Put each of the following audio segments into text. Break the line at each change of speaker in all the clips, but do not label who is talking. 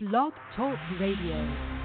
Blog Talk Radio.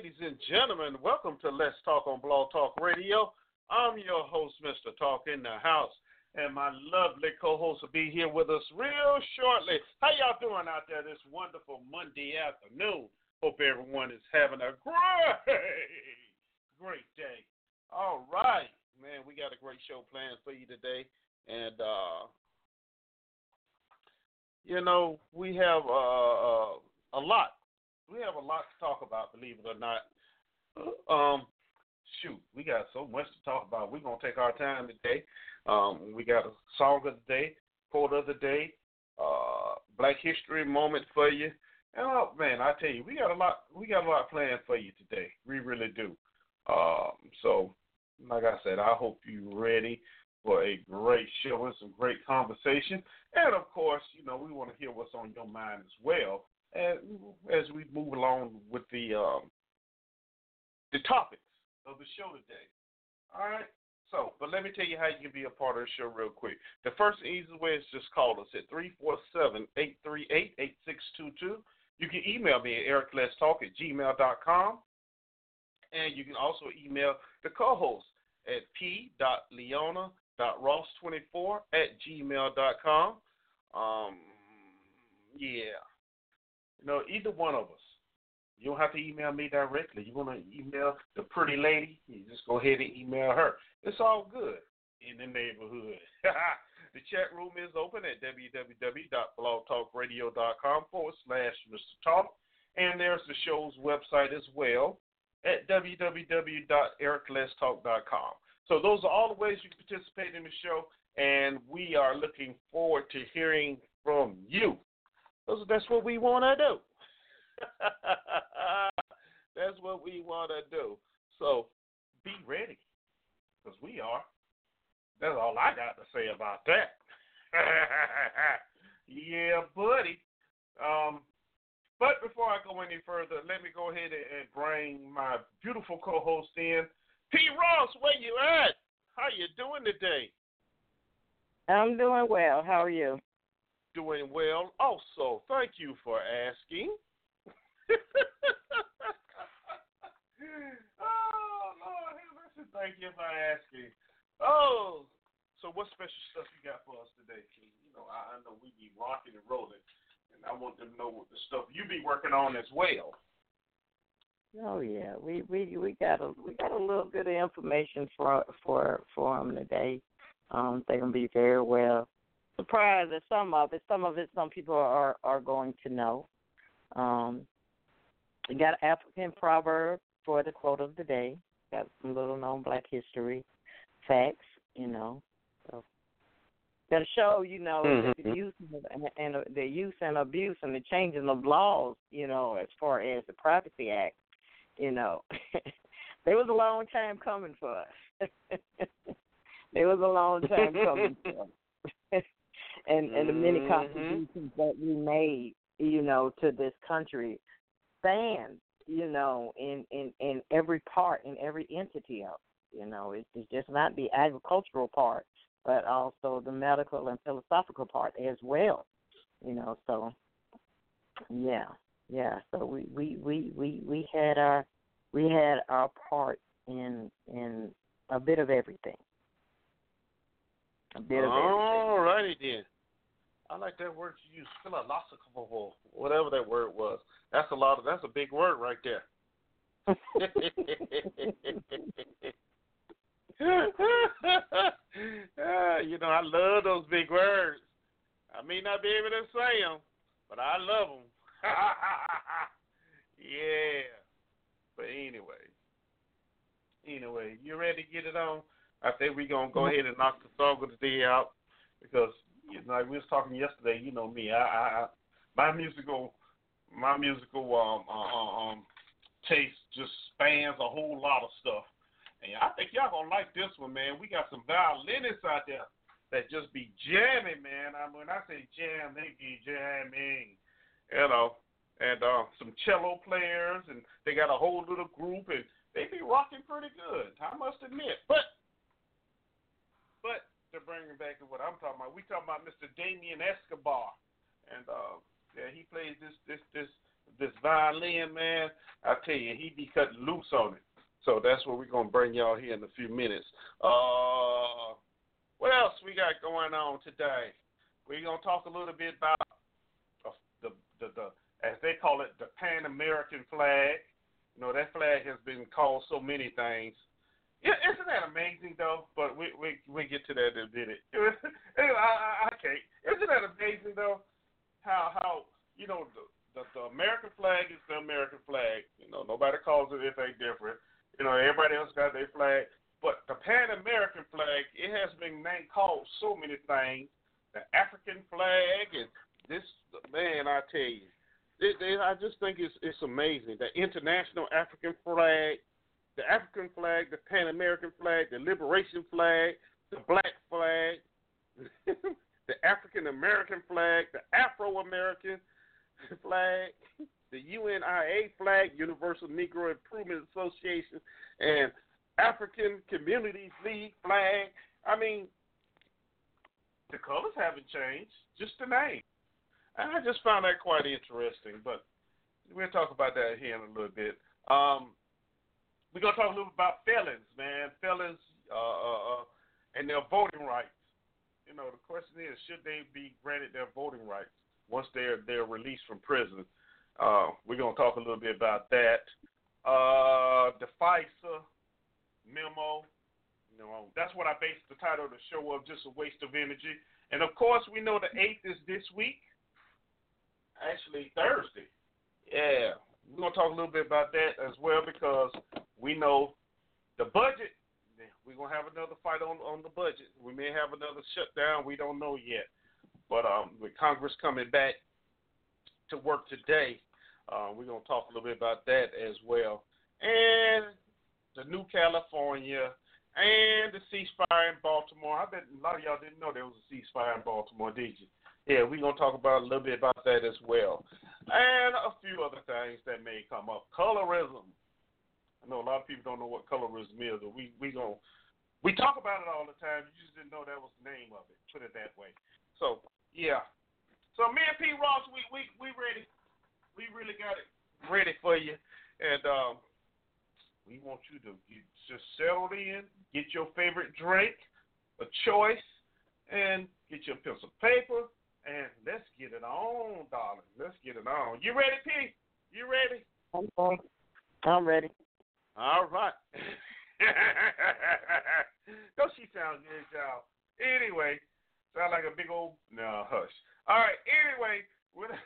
And gentlemen, welcome to Let's Talk on Blog Talk Radio. I'm your host, Mr. Talk in the House, and my lovely co-host will be here with us real shortly. How y'all doing out there this wonderful Monday afternoon? Hope everyone is having a great, great day. All right, man, we got a great show planned for you today, and uh, you know we have uh, uh, a lot we have a lot to talk about, believe it or not. Um, shoot, we got so much to talk about. We're gonna take our time today. Um, we got a song of the day, quote of the day, uh, Black History moment for you. And oh man, I tell you, we got a lot. We got a lot planned for you today. We really do. Um, so, like I said, I hope you're ready for a great show and some great conversation. And of course, you know, we want to hear what's on your mind as well. As we move along with the um, the topics of the show today. All right. So, but let me tell you how you can be a part of the show real quick. The first easy way is just call us at 347-838-8622. You can email me at ericletstalk at gmail.com. And you can also email the co-host at p.leona.ross24 at gmail.com. Um, yeah. You know, either one of us you don't have to email me directly. You want to email the pretty lady? You just go ahead and email her. It's all good in the neighborhood. the chat room is open at www.blogtalkradio.com forward slash Mr. Talk. And there's the show's website as well at www.ericletstalk.com. So those are all the ways you can participate in the show, and we are looking forward to hearing from you. That's what we want to do. That's what we want to do. So be ready, because we are. That's all I got to say about that. yeah, buddy. Um, but before I go any further, let me go ahead and bring my beautiful co-host in. P. Ross, where you at? How you doing today?
I'm doing well. How are you?
Doing well. Also, thank you for asking. oh thank you for asking. Oh, so what special stuff you got for us today? You know, I, I know we be rocking and rolling, and I want them to know what the stuff you be working on as well.
Oh yeah, we we we got a we got a little bit of information for for for them today. Um, they're gonna be very well surprised at some of it. Some of it, some people are are going to know. Um, we got an African proverb for the quote of the day. Got some little known black history facts, you know. So that show, you know,
Mhm.
the use and, and the use and abuse and the changing of laws, you know, as far as the Privacy Act, you know, there was a long time coming for us. there was a long time coming for us. And and the many
Mhm.
contributions that we made, you know, to this country stand, you know, in in in every part, in every entity of, it. you know, it's, it's just not the agricultural part, but also the medical and philosophical part as well, you know. So, yeah, yeah. So we we we we we had our we had our part in in a bit of everything. A bit of everything.
All righty then. I like that word you used, philosophical, whatever that word was. That's a lot of. That's a big word right there. You know, I love those big words. I may not be able to say them, but I love them. yeah. But anyway, anyway, you ready to get it on? I think we're gonna go mm-hmm. ahead and knock the song of the day out because like we was talking yesterday. You know me, I, I, I my musical, my musical um, uh, um taste just spans a whole lot of stuff. And I think y'all gonna like this one, man. We got some violinists out there that just be jamming, man. I mean, when I say jam, they be jamming, you know. And uh, some cello players, and they got a whole little group, and they be rocking pretty good. I must admit. But, but to bring it back what I'm talking about, we talking about Mr. Damien Escobar, and uh, yeah, he plays this this this this violin, man. I tell you, he be cutting loose on it. So that's what we're gonna bring y'all here in a few minutes. Uh, what else we got going on today? We're gonna talk a little bit about the the, the as they call it the Pan American flag. You know that flag has been called so many things. Yeah, isn't that amazing though? But we we we get to that in a minute. anyway, I, I. Isn't that amazing though? How how you know the, the the American flag is the American flag. You know nobody calls it anything different. You know, everybody else got their flag. But the Pan American flag, it has been named called so many things. The African flag and this man, I tell you, it, it, I just think it's it's amazing. The international African flag, the African flag, the Pan American flag, the Liberation flag, the Black flag, the African American flag, the Afro American flag, the UNIA flag, Universal Negro Improvement Association, and African Communities League flag. I mean, the colors haven't changed, just the name. And I just found that quite interesting, but we'll talk about that here in a little bit. Um, we're to talk a little bit about felons, man. Felons uh, uh, uh, and their voting rights. You know, the question is, should they be granted their voting rights once they're they're released from prison? Uh, we're to talk a little bit about that. Uh, the FISA memo. You know, that's what I based the title of the show of, just a waste of energy. And of course, we know the eighth is this week. Actually, Thursday. Yeah, we're gonna talk a little bit about that as well because we know the budget. We're gonna have another fight on on the budget. We may have another shutdown. We don't know yet. But um, with Congress coming back to work today, uh, we're gonna talk a little bit about that as well. And the new California and the ceasefire in Baltimore. I bet a lot of y'all didn't know there was a ceasefire in Baltimore, did you? Yeah, we're gonna talk about a little bit about that as well, and a few other things that may come up. Colorism. I know a lot of people don't know what colorism is, but we we gonna we talk about it all the time. You just didn't know that was the name of it. Put it that way. So yeah. So me and P. Ross, we we we ready. We really got it ready for you, and um, we want you to get just settle in, get your favorite drink, a choice, and get your pencil paper, and let's get it on, darling. Let's get it on. You ready, P? You ready?
Okay. I'm ready.
All right. Don't she sound good, y'all? Anyway, sound like a big old no hush. All right. Anyway, with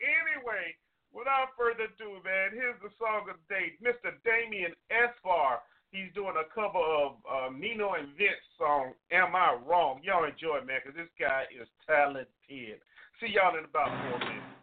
anyway, without further ado, man, here's the song of the day, Mr. Damien Escobar. He's doing a cover of uh, Nino and Vinz song "Am I Wrong." Y'all enjoy it, man, because this guy is talented. See y'all in about four minutes.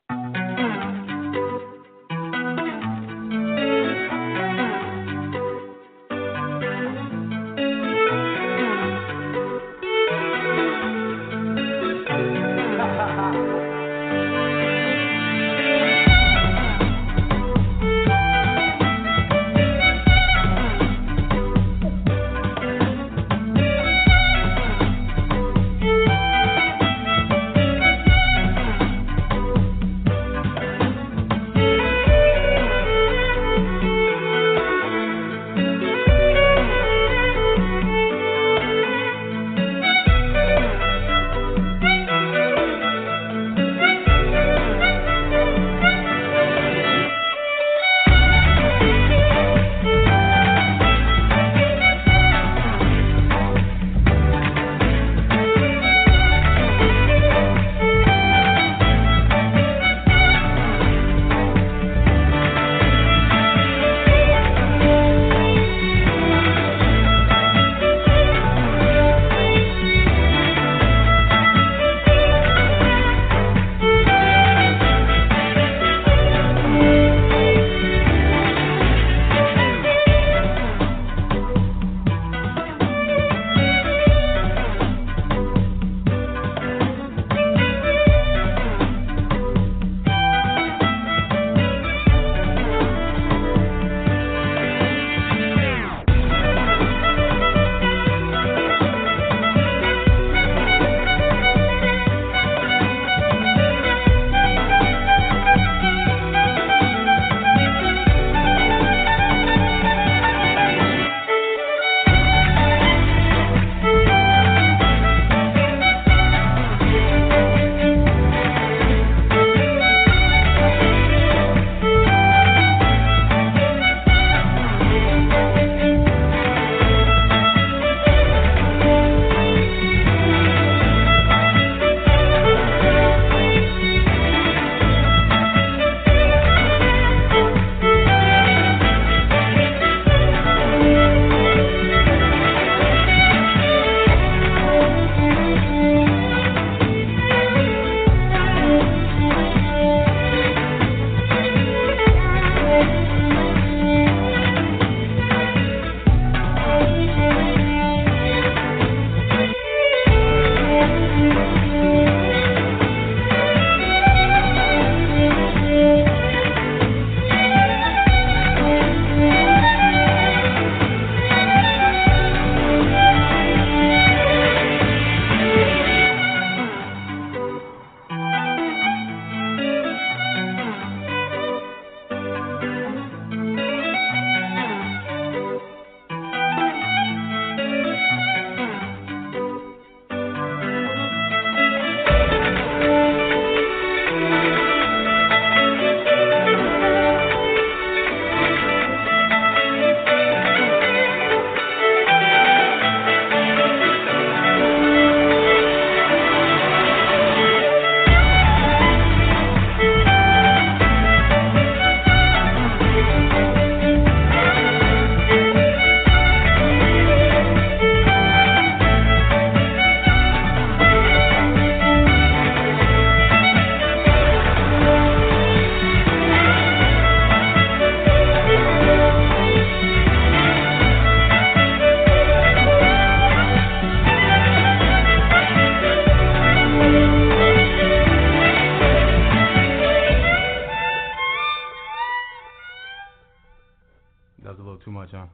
A little too much, huh?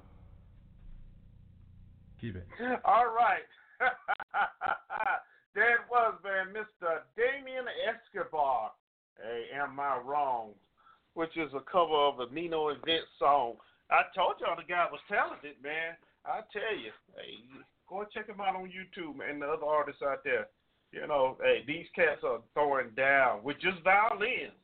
Keep it.
All right. there it was, man, Mr. Damien Escobar. Hey, am I wrong? Which is a cover of a Nino Vinz song. I told y'all the guy was talented, man. I tell you, hey, go check him out on YouTube, man. The other artists out there, you know, hey, these cats are throwing down with just violins.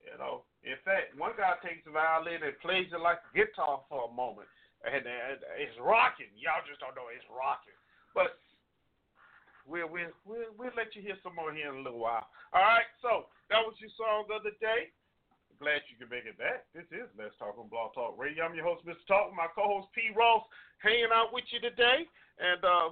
You know, in fact, one guy takes a violin and plays it like a guitar for a moment, and, and it's rocking. Y'all just don't know it's rocking. But we'll we'll we'll, we'll let you hear some more here in a little while. All right, so that was your song the day. glad you could make it back. This is Let's Talk on Blog Talk Radio. I'm your host, Mr. Talk, my co-host P. Ross, hanging out with you today, and um,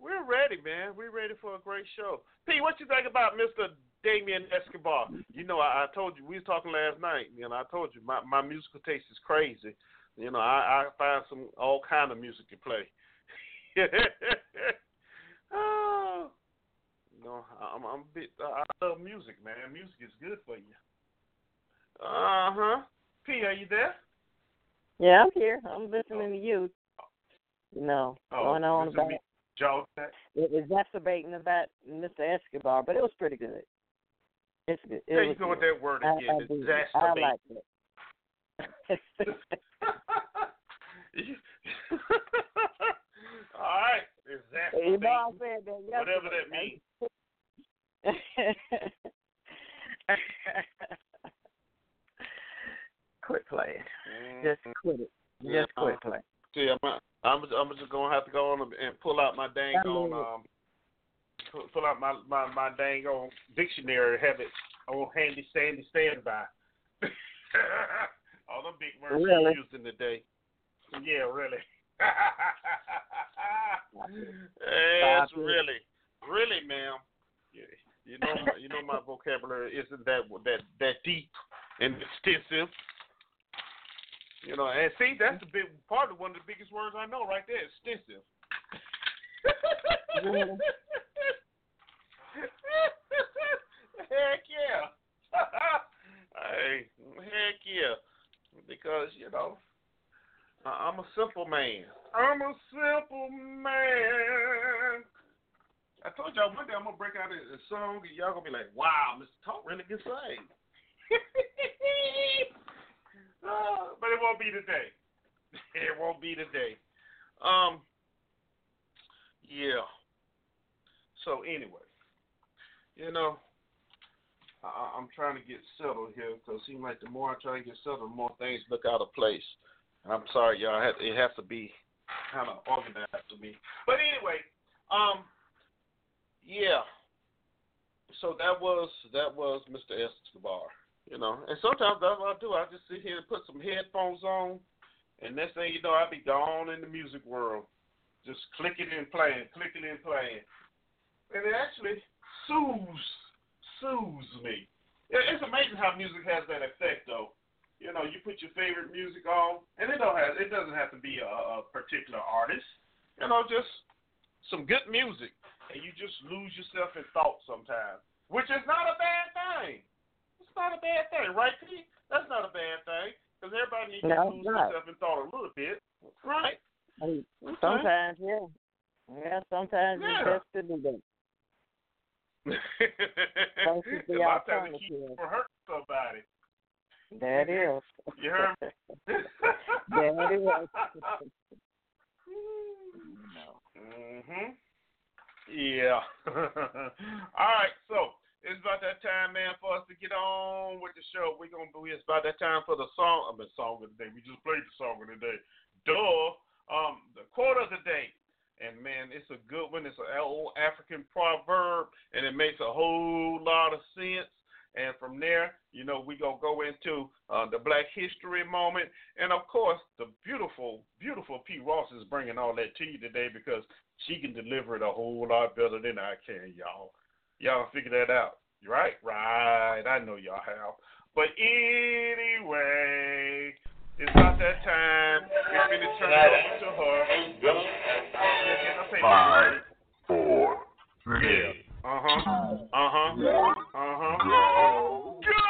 we're ready, man. We're ready for a great show. P, what you think about Mr. Damien Escobar? You know, I, I told you we was talking last night. You know, I told you my my musical taste is crazy. You know, I, I find some all kind of music to play. oh, you know, I'm, I'm a bit. I love music, man. Music is good for you. Uh huh. P, are you there?
Yeah, I'm here. I'm listening to you. You know,
Oh,
going on about.
Joe,
it exacerbating about Mr. Escobar, but it was pretty good. It's good. It
there you go with that word again.
I. I
exacerbate.
like it.
All right,
you know, I said that
Whatever that means.
quit playing.
Mm.
Just quit it.
Yeah,
Just quit playing.
See, I'm, I'm, I'm just gonna have to go on and pull out my dang
I
on um, pull- out my my my dang on dictionary, have it on handy sandy standby. All the big words
Really?
used in the day. Yeah, really. yes, really, really, ma'am. You, you know, my, you know, my vocabulary isn't that that that deep and extensive. You know, and see, that's the big part of one of the biggest words I know right there, extensive. Heck yeah. hey, heck yeah. Because, you know, I'm a simple man. I'm a simple man. I told y'all one day I'm gonna break out a, a song and y'all gonna be like, "Wow, Mr. Talk really can sing." Uh, but it won't be today. It won't be today. Um. Yeah. So anyway, you know, I, I'm trying to get settled here because seems like the more I try to get settled, the more things look out of place. And I'm sorry, y'all. It has to be kind of organized to me. But anyway, um, yeah. So that was that was Mr. Escobar. You know, and sometimes that's what I do. I just sit here and put some headphones on, and next thing you know, I be gone in the music world, just clicking and playing, clicking and playing, and it actually soothes soothes me. It's amazing how music has that effect, though. You know, you put your favorite music on, and it don't have it doesn't have to be a, a particular artist. You know, just some good music, and you just lose yourself in thought sometimes, which is not a bad thing. It's not a bad thing, right, Pete? That's not a bad thing, because everybody needs
No,
to lose
not.
themselves in thought a little bit, right?
Sometimes, yeah. Yeah, sometimes
Yeah.
it's best to do that. Don't keep the
a lot of times it keeps
alternative.
you from hurting somebody.
There it is.
You heard me?
it is.
mhm. Yeah. All right, so it's about that time, man, for us to get on with the show. We're gonna do it's about that time for the song. I mean, song of the day. We just played the song of the day. Duh. Um, the quote of the day. And man, it's a good one. It's an old African proverb, and it makes a whole lot of sense. And from there, you know, we're gonna go into uh, the Black History moment, and of course, the beautiful, beautiful P. Ross is bringing all that to you today because she can deliver it a whole lot better than I can, y'all. Y'all figure that out, right? Right. I know y'all have. But anyway, it's about that time. We're gonna turn over to her.
Five, four, three,
Uh huh. Uh huh. Uh huh. Go.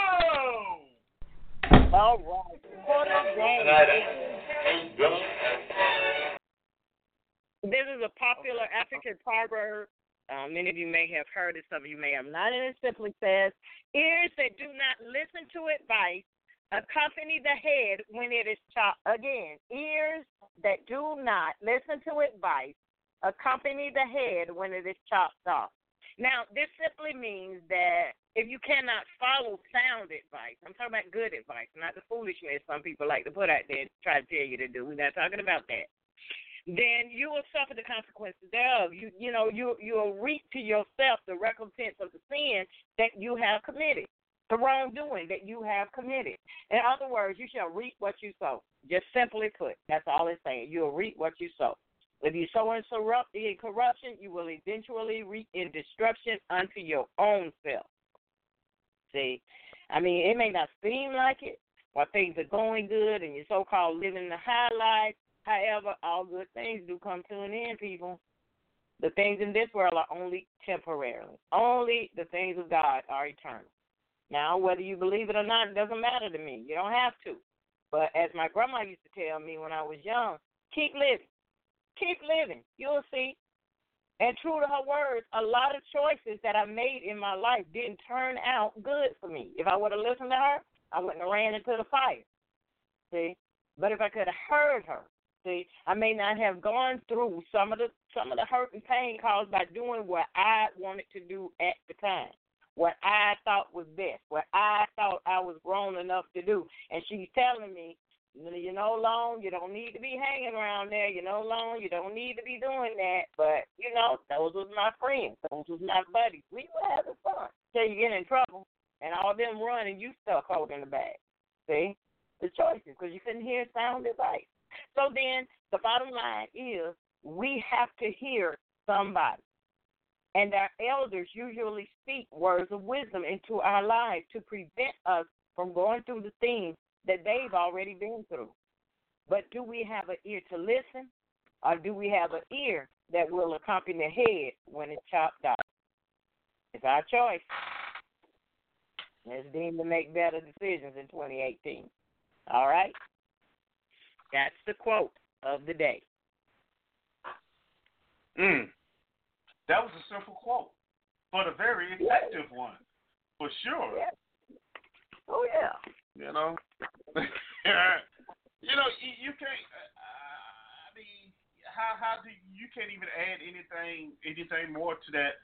All right. For the day. This is a popular African proverb. Um, many of you may have heard it, some of you may have not. And it simply says, Ears that do not listen to advice accompany the head when it is chopped. Again, ears that do not listen to advice accompany the head when it is chopped off. Now, this simply means that if you cannot follow sound advice, I'm talking about good advice, not the foolishness some people like to put out there and try to tell you to do. We're not talking about that. Then you will suffer the consequences thereof. You you know you you'll reap to yourself the recompense of the sin that you have committed. The wrongdoing that you have committed. In other words, you shall reap what you sow. Just simply put, that's all it's saying. You'll reap what you sow. If you sow in corruption, you will eventually reap in destruction unto your own self. See, I mean, it may not seem like it while things are going good and you're so called living the high life. However, all good things do come to an end, people. The things in this world are only temporary. Only the things of God are eternal. Now, whether you believe it or not, it doesn't matter to me. You don't have to. But as my grandma used to tell me when I was young, keep living. Keep living. You'll see. And true to her words, a lot of choices that I made in my life didn't turn out good for me. If I would have listened to her, I wouldn't have ran into the fire. See? But if I could have heard her, see, I may not have gone through some of the some of the hurt and pain caused by doing what I wanted to do at the time. What I thought was best, what I thought I was grown enough to do. And she's telling me you know, long, you don't need to be hanging around there. You know, long, you don't need to be doing that. But, you know, those was my friends. Those was my buddies. We were having fun. Till you get in trouble and all them running, you stuck holding the bag. See? The choices, because you couldn't hear sound advice. So then, the bottom line is we have to hear somebody. And our elders usually speak words of wisdom into our lives to prevent us from going through the things that they've already been through. But do we have an ear to listen, or do we have an ear that will accompany the head when it's chopped off? It's our choice. Let's to make better decisions in 2018. All right? That's the quote of the day.
Mm. That was a simple quote, but a very effective yeah. one, for sure.
Yeah. Oh, yeah.
You know, you know, you, you can't. Uh, I mean, how how do you can't even add anything anything more to that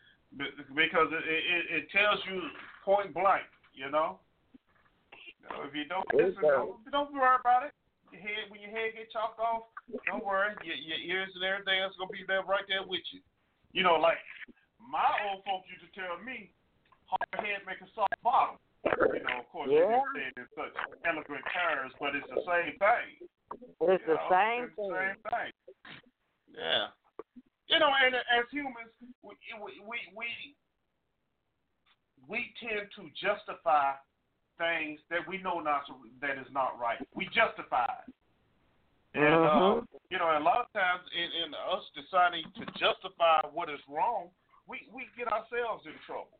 because it it, it tells you point blank. You know, you know if you don't listen, don't, don't worry about it. Your head when your head get chopped off, don't worry. Your, your ears and everything else gonna be there right there with you. You know, like my old folks used to tell me, hard head make a soft bottom. You know, of course, yeah. they say it in such eloquent terms, but it's the same thing.
It's the
know?
same
it's
thing.
The same thing. Yeah. You know, and as humans, we we we we tend to justify things that we know not that is not right. We justify it. And
mm-hmm.
uh, you know, a lot of times in, in us deciding to justify what is wrong, we we get ourselves in trouble.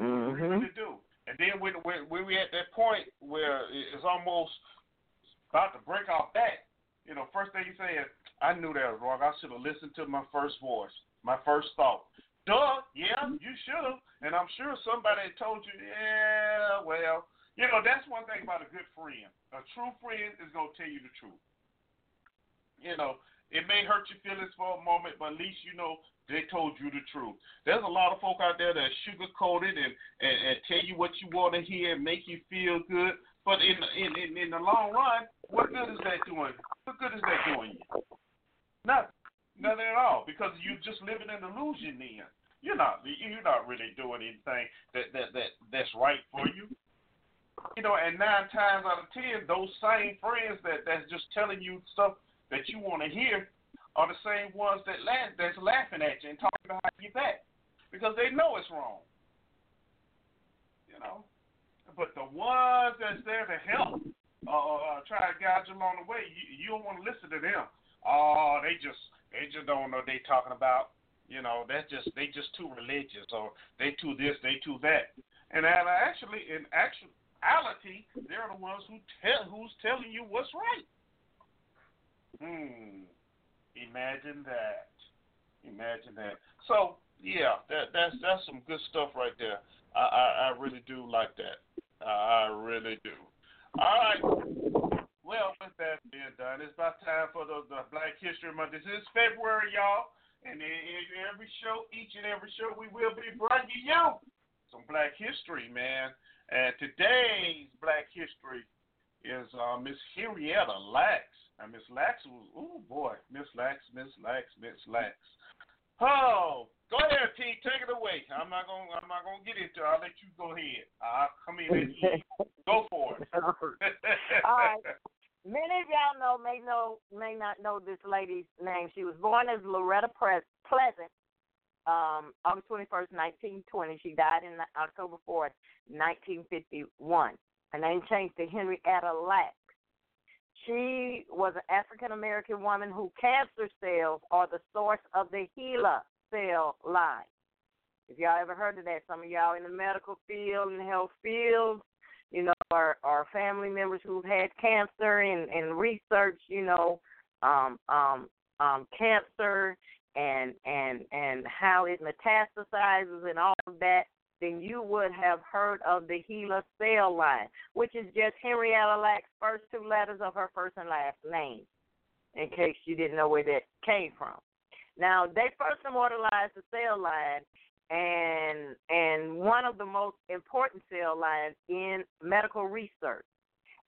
Mm-hmm.
We really do. And then when, when, when we at that point where it's almost about to break our back, you know, first thing you say is, I knew that was wrong. I should have listened to my first voice, my first thought. Duh, yeah, you should have. And I'm sure somebody told you, yeah, well, you know, that's one thing about a good friend. A true friend is going to tell you the truth. You know, it may hurt your feelings for a moment, but at least you know they told you the truth. There's a lot of folk out there that sugarcoat it and, and, and tell you what you want to hear and make you feel good. But in, in in in the long run, what good is that doing? What good is that doing you? Nothing. Nothing at all. Because you're just living in illusion then. You're not you're not really doing anything that, that, that that's right for you. You know, and nine times out of ten, those same friends that that's just telling you stuff that you want to hear are the same ones that laugh, that's laughing at you and talking behind your back because they know it's wrong. You know, but the ones that's there to help, uh, uh, try to guide you along the way, you, you don't want to listen to them. Oh, they just they just don't know what they talking about. You know, that's just they just too religious or they too this, they too that. And actually, in actuality, they're the ones who tell who's telling you what's right. Hmm. Imagine that. Imagine that. So yeah, that that's that's some good stuff right there. I I, I really do like that. I really do. All right. Well, with that being done, it's about time for the, the Black History Month. This is February, y'all, and every show, each and every show, we will be bringing you some Black History, man. And today's Black History is uh, Miss Henrietta Lacks. And Miss Lax was, oh boy, Miss Lax, Miss Lax, Miss Lax. Oh, Go ahead, T. Take it away. I'm not gonna. I'm not gonna get into. it. I'll let you go ahead. I'll come in and. Go for it.
All right. Many of y'all know may know may not know this lady's name. She was born as Loretta Pre- Pleasant, um, August twenty first, nineteen twenty. She died in October fourth, nineteen fifty one. Her name changed to Henrietta Lacks. She was an African American woman who cancer cells are the source of the HeLa cell line. If y'all ever heard of that, some of y'all in the medical field and health field, you know, our our family members who've had cancer and and research, you know, um um um cancer and and and how it metastasizes and all of that, then you would have heard of the HeLa cell line, which is just Henrietta Lack's first two letters of her first and last name, in case you didn't know where that came from. Now they first immortalized the cell line and and one of the most important cell lines in medical research.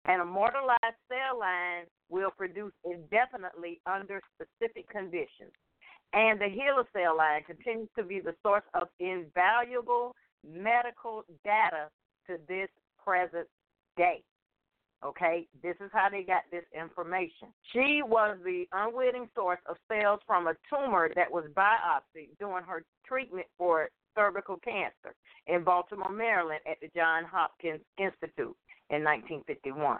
An immortalized cell line will produce indefinitely under specific conditions. And the HeLa cell line continues to be the source of invaluable medical data to this present day. Okay, this is how they got this information. She was the unwitting source of cells from a tumor that was biopsied during her treatment for cervical cancer in Baltimore, Maryland at the Johns Hopkins Institute in 1951.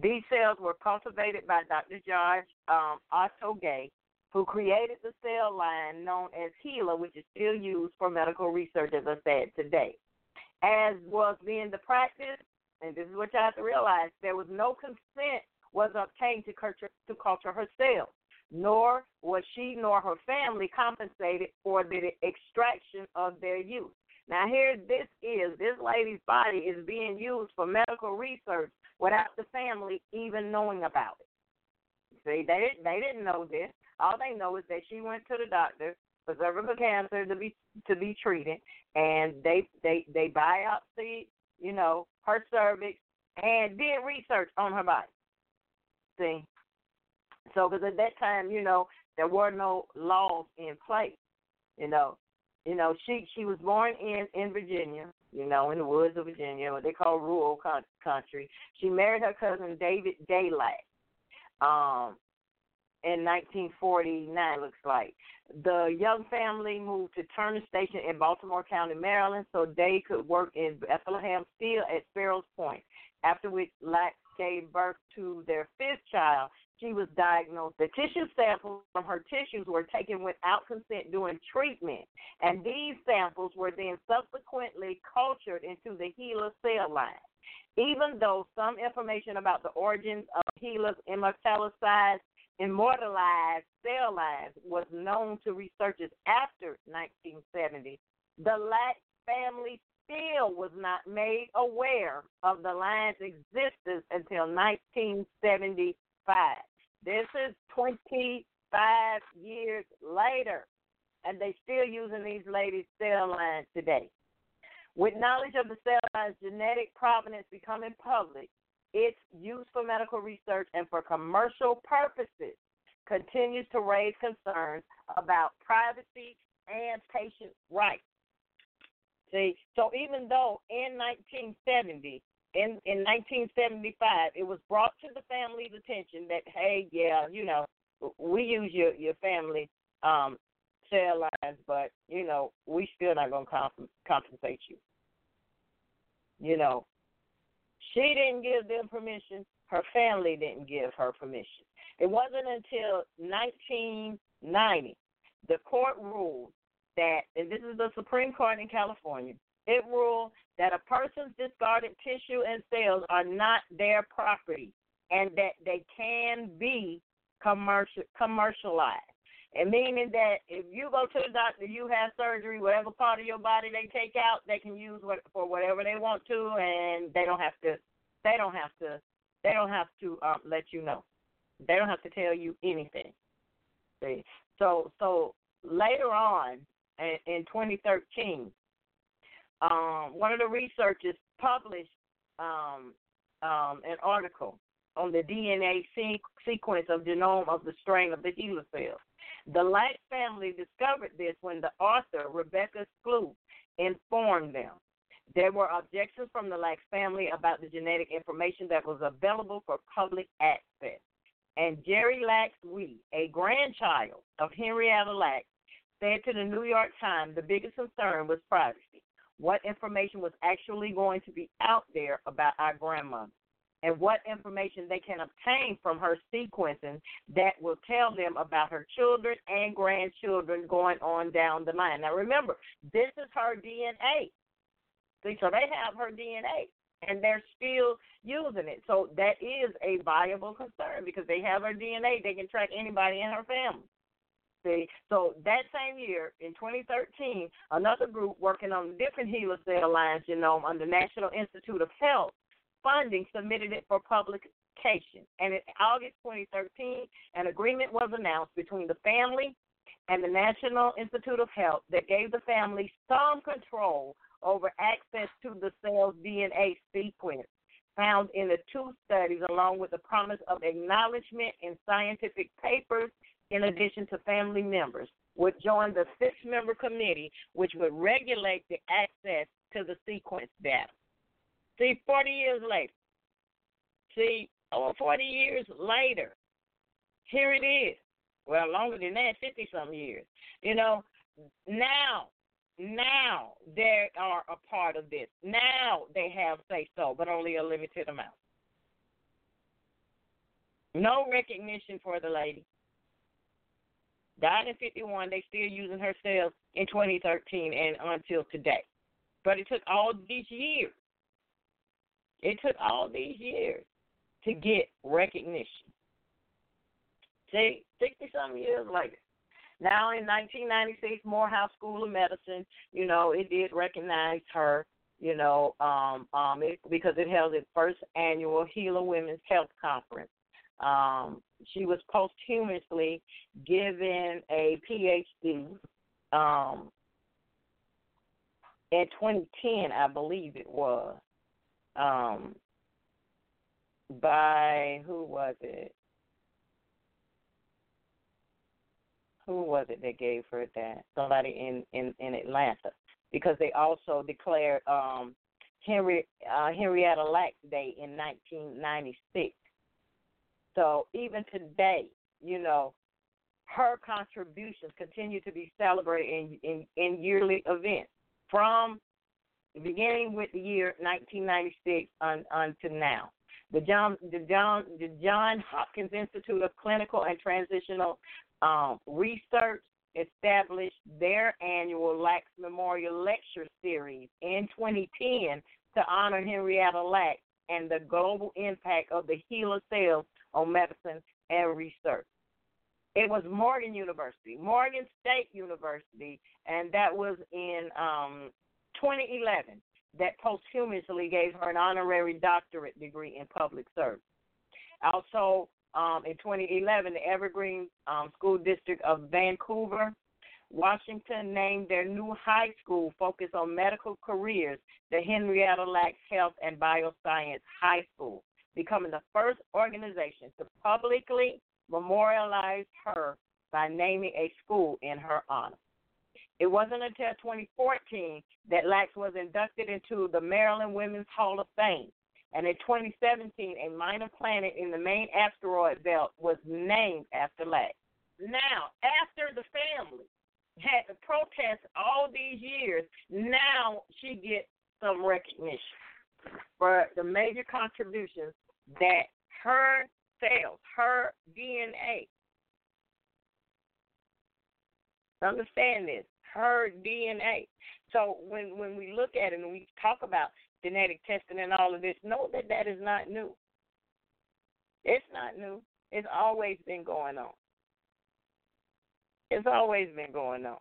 These cells were cultivated by Dr. George um, Otto Gey, who created the cell line known as HeLa, which is still used for medical research, as I said today. As was being the practice and this is what you have to realize, there was no consent was obtained to culture, to culture nor was she nor her family compensated for the extraction of their use. Now here this is, this lady's body is being used for medical research without the family even knowing about it. See, they they didn't know this. All they know is that she went to the doctor for cervical cancer to be to be treated, and they they they biopsied you know, her cervix, and did research on her body. See? So, because at that time, you know, there were no laws in place. You know, you know, she she was born in in Virginia, you know, in the woods of Virginia, what they call rural country. She married her cousin David Daylight. Um, in 1949, looks like. The young family moved to Turner Station in Baltimore County, Maryland, so they could work in Bethlehem Steel at Sparrows Point. After which Lack gave birth to their fifth child, she was diagnosed. The tissue samples from her tissues were taken without consent during treatment, and these samples were then subsequently cultured into the HeLa cell line. Even though some information about the origins of HeLa's immortalized immortalized cell lines was known to researchers after 1970, the Lack family still was not made aware of the line's existence until 1975. This is 25 years later, and they're still using these ladies' cell lines today. With knowledge of the cell line's genetic provenance becoming public, its use for medical research and for commercial purposes continues to raise concerns about privacy and patient rights. See, so even though in 1970, in in 1975, it was brought to the family's attention that hey, yeah, you know, we use your your family um, cell lines, but you know, we still not gonna comp- compensate you. You know, she didn't give them permission. Her family didn't give her permission. It wasn't until 1990 the court ruled that, and this is the Supreme Court in California, it ruled that a person's discarded tissue and cells are not their property and that they can be commercial commercialized. And meaning that if you go to the doctor, you have surgery, whatever part of your body they take out, they can use what, for whatever they want to, and they don't have to. They don't have to. They don't have to um, let you know. They don't have to tell you anything. See, so so later on in, in 2013, um, one of the researchers published um, um, an article on the DNA se- sequence of genome of the strain of the HeLa cells. The Lack family discovered this when the author, Rebecca Skloot, informed them. There were objections from the Lack family about the genetic information that was available for public access. And Jeri Lacks-Whye, a grandchild of Henrietta Lacks, said to the New York Times the biggest concern was privacy. What information was actually going to be out there about our grandmother? And what information they can obtain from her sequencing that will tell them about her children and grandchildren going on down the line. Now remember, this is her DNA. See, so they have her DNA and they're still using it. So that is a viable concern because they have her DNA. They can track anybody in her family. See, so that same year in 2013, another group working on different HeLa cell lines genome under National Institute of Health funding submitted it for publication. And in August 2013, an agreement was announced between the family and the National Institute of Health that gave the family some control over access to the cell's DNA sequence found in the two studies, along with the promise of acknowledgement in scientific papers in addition to family members, would join the six member committee which would regulate the access to the sequence data. See, 40 years later, see, over 40 years later, here it is. Well, longer than that, 50 some years. You know, now, now they are a part of this. Now they have say so, but only a limited amount. No recognition for the lady. Died in 51. They still using her cells in 2013 and until today. But it took all these years. It took all these years to get recognition. See, 60 some years later. Now in 1996, Morehouse School of Medicine, you know, it did recognize her, you know, um, um, it, because it held its first annual HeLa Women's Health Conference. Um, she was posthumously given a PhD um, in 2010, I believe it was, um, by who was it? Who was it that gave her that? Somebody in in in Atlanta, because they also declared um, Henry uh, Henrietta Lacks Day in 1996 so even today, you know, her contributions continue to be celebrated in, in, in yearly events from beginning with the year 1996 on, until now. The John, the John, the John Hopkins Institute of Clinical and Transitional um, Research established their annual Lacks Memorial Lecture Series in 2010 to honor Henrietta Lacks and the global impact of the HeLa cells on medicine and research. It was Morgan University, Morgan State University, and that was in um, 2011 that posthumously gave her an honorary doctorate degree in public service. Also, um, in 2011, the Evergreen um, School District of Vancouver, Washington named their new high school focused on medical careers the Henrietta Lacks Health and Bioscience High School becoming the first organization to publicly memorialize her by naming a school in her honor. It wasn't until 2014 that Lacks was inducted into the Maryland Women's Hall of Fame. And in 2017, a minor planet in the main asteroid belt was named after Lacks. Now, after the family had to protest all these years, now she gets some recognition for the major contributions that her cells, her DNA, understand this, her DNA. So when when we look at it and we talk about genetic testing and all of this, know that that is not new. It's not new. It's always been going on. It's always been going on.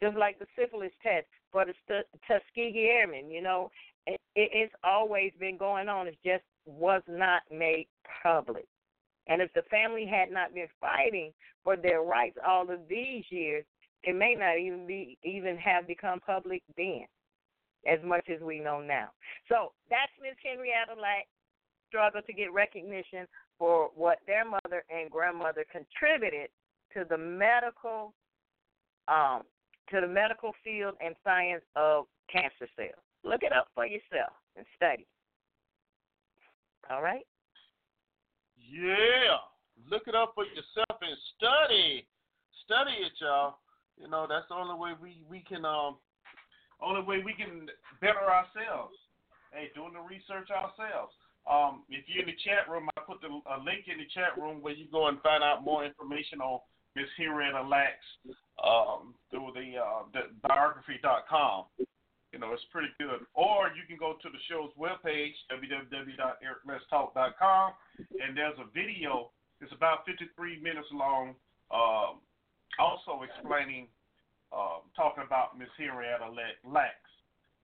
Just like the syphilis test for the Tuskegee Airmen, you know, it, it, it's always been going on. It just was not made public. And if the family had not been fighting for their rights all of these years, it may not even be even have become public then, as much as we know now. So that's Miss Henrietta Lack. struggle to get recognition for what their mother and grandmother contributed to the medical um, to the medical field and science of cancer cells. Look it up for yourself and study. All right?
Yeah. Look it up for yourself and study. Study it, y'all. You know, that's the only way we, we can um only way we can better ourselves. Hey, doing the research ourselves. Um, if you're in the chat room, I put the, a link in the chat room where you go and find out more information on Miss Henrietta Lacks um, through the, uh, the biography.com. You know, it's pretty good. Or you can go to the show's webpage, www.ericletstalk.com, and there's a video. It's about 53 minutes long, um, also explaining, uh, talking about Miss Henrietta Lacks.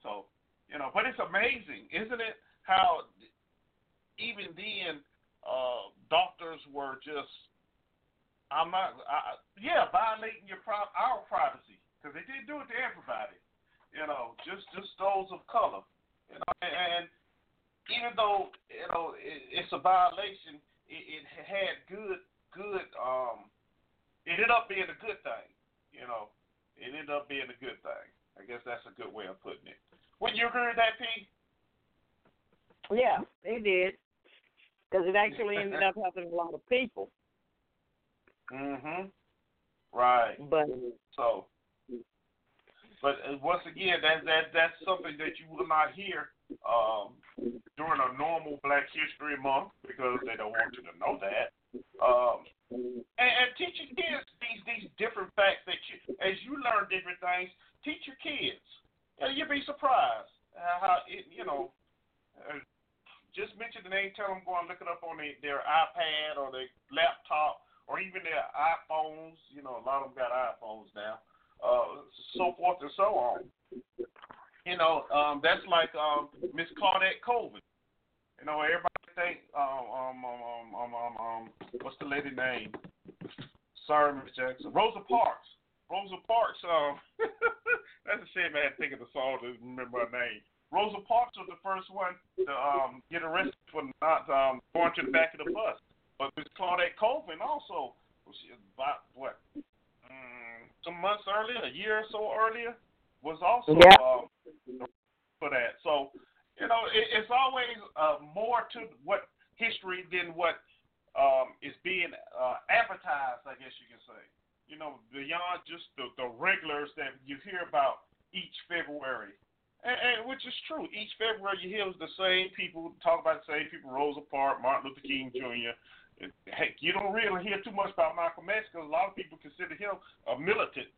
So, you know, but it's amazing, isn't it? How even then, uh, doctors were just, I'm not, I, yeah, violating your our privacy because they didn't do it to everybody you know, just just those of color, you know, and even though you know it, it's a violation, it, it had good good um, it ended up being a good thing, you know, it ended up being a good thing. I guess that's a good way of putting it. Would you agree with that, P?
Yeah, it did, because it actually ended up helping a lot of people.
Mhm. Right.
But
so but uh, once again, that that that's something that you will not hear um, during a normal Black History Month because they don't want you to know that. Um, and, and teach your kids these these different facts that you, as you learn different things, teach your kids. And you'll be surprised how it, you know. Uh, just mention the name, tell them go and look it up on the, their iPad or their laptop or even their iPhones. You know, a lot of them got iPhones now uh, so forth and so on. You know, um, that's like um, Miss Claudette Colvin. You know, everybody think, um, um, um, um, um, um, what's the lady name? Sorry, Miss Jackson. Rosa Parks. Rosa Parks. Um, that's a shame I had to think of the song to remember her name. Rosa Parks was the first one to um, get arrested for not um, going to the back of the bus. But Miss Claudette Colvin also, she about what some months earlier, a year or so earlier, was also
yeah.
um, for that. So, you know, it, it's always uh, more to what history than what um, is being uh, advertised, I guess you can say. You know, beyond just the, the regulars that you hear about each February. And, and which is true. Each February you hear the same people talk about the same people, Rosa Parks, Martin Luther King Jr., heck, you don't really hear too much about Malcolm X because a lot of people consider him a militant.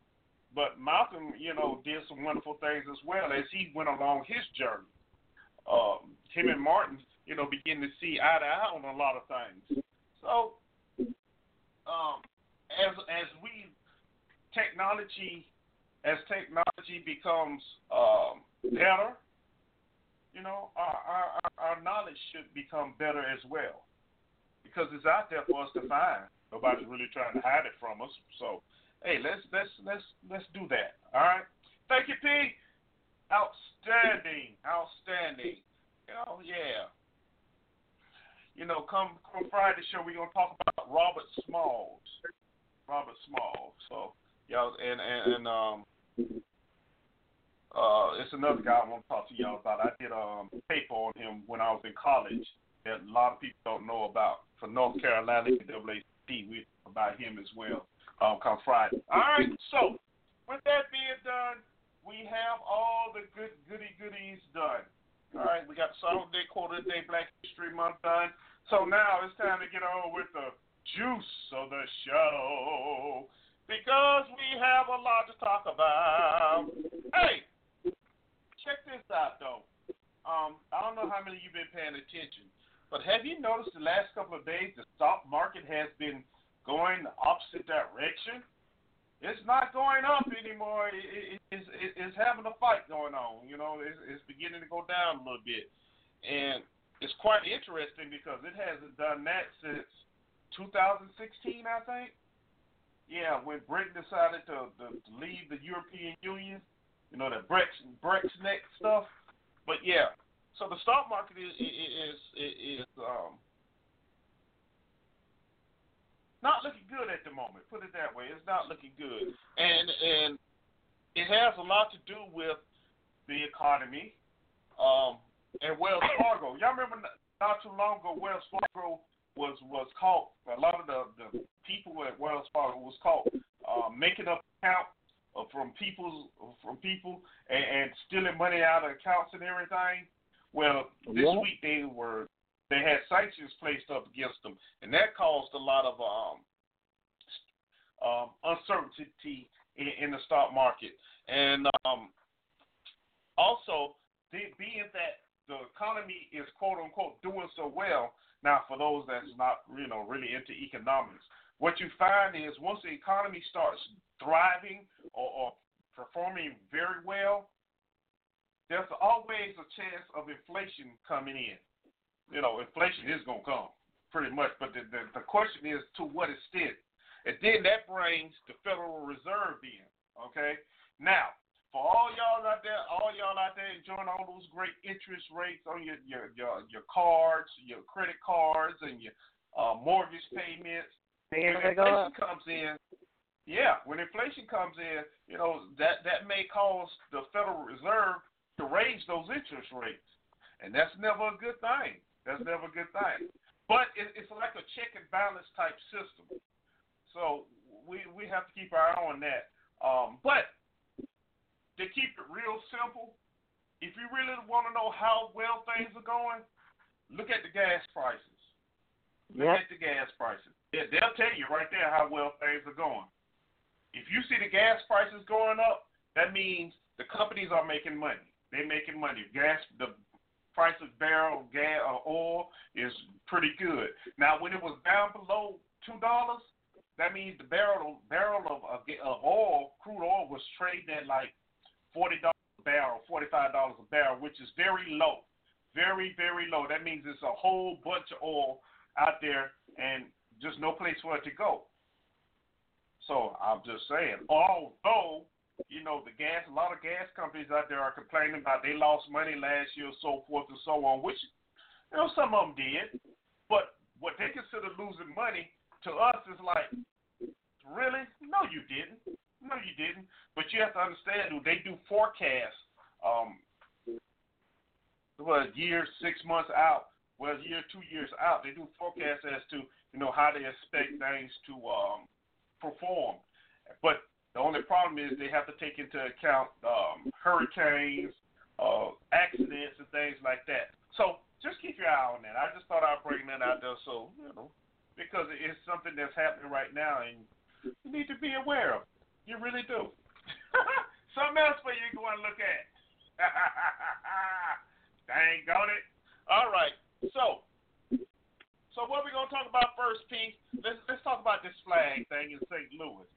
But Malcolm, you know, did some wonderful things as well as he went along his journey. Um, him and Martin, you know, begin to see eye to eye on a lot of things. So, um, as as we technology, as technology becomes um, better, you know, our, our our knowledge should become better as well because it's out there for us to find. Nobody's really trying to hide it from us. So, hey, let's let's let's let's do that. All right. Thank you, P. Outstanding, outstanding. Oh yeah. You know, come come Friday show, we're gonna talk about Robert Smalls. Robert Smalls. So, y'all, and and, and um. Uh, it's another guy I want to talk to y'all about. I did um paper on him when I was in college that a lot of people don't know about for North Carolina NAACP. We about him as well. Um, come Friday. All right. So with that being done, we have all the good goody goodies done. All right. We got Song Day, Quarter Day, Black History Month done. So now it's time to get on with the juice of the show because we have a lot to talk about. Hey, check this out though. Um, I don't know how many of you been paying attention. But have you noticed the last couple of days the stock market has been going the opposite direction? It's not going up anymore. It, it, it's, it's having a fight going on. You know, it's, it's beginning to go down a little bit, and it's quite interesting because it hasn't done that since 2016, I think. Yeah, when Britain decided to, to, to leave the European Union, you know, the Brexit, Brexit stuff. But yeah, so the stock market is is is, is um, not looking good at the moment. Put it that way. It's not looking good, and and it has a lot to do with the economy. Um, and Wells Fargo. Y'all remember not too long ago, Wells Fargo was was caught. A lot of the the people at Wells Fargo was caught uh, making up accounts from people from people and, and stealing money out of accounts and everything. Well, this
Yeah.
week they were they had sanctions placed up against them, and that caused a lot of um, um, uncertainty in, in the stock market. And um, also, being that the economy is quote unquote doing so well, now for those that's not you know really into economics, what you find is once the economy starts thriving or, or performing very well, there's always a chance of inflation coming in. You know, inflation is going to come pretty much, but the, the, the question is to what extent. And then that brings the Federal Reserve in. Okay? Now, for all y'all out there, all y'all out there enjoying all those great interest rates on your your your, your cards, your credit cards, and your uh, mortgage payments, when inflation comes in, yeah, when inflation comes in, you know that that may cause the Federal Reserve to raise those interest rates, and that's never a good thing. That's never a good thing. But it, it's like a check and balance type system, so we we have to keep our eye on that. Um, but to keep it real simple, if you really want to know how well things are going, look at the gas prices. Look
Yep.
at the gas prices. They- They'll tell you right there how well things are going. If you see the gas prices going up, that means the companies are making money. They're making money. Gas, the price of barrel gas or uh, oil is pretty good. Now, when it was down below two dollars, that means the barrel barrel of, of of oil, crude oil, was trading at like forty dollars a barrel, forty five dollars a barrel, which is very low, very very low. That means it's a whole bunch of oil out there and just no place for it to go. So I'm just saying, although you know the gas, a lot of gas companies out there are complaining about they lost money last year, so forth and so on, which you know some of them did, but what they consider losing money to us is like, really? No, you didn't. No, you didn't. But you have to understand, they do forecasts. Um, well, year, six months out, well, year, two years out. They do forecasts as to you know how they expect things to um, perform. But the only problem is they have to take into account um, hurricanes, uh, accidents, and things like that. So just keep your eye on that. I just thought I'd bring that out there, so you know, because it's something that's happening right now, and you need to be aware of. it. You really do. Something else for you to go and look at. Dang on it. All right. So, so what we gonna talk about first, P? Let's let's talk about this flag thing in St. Louis.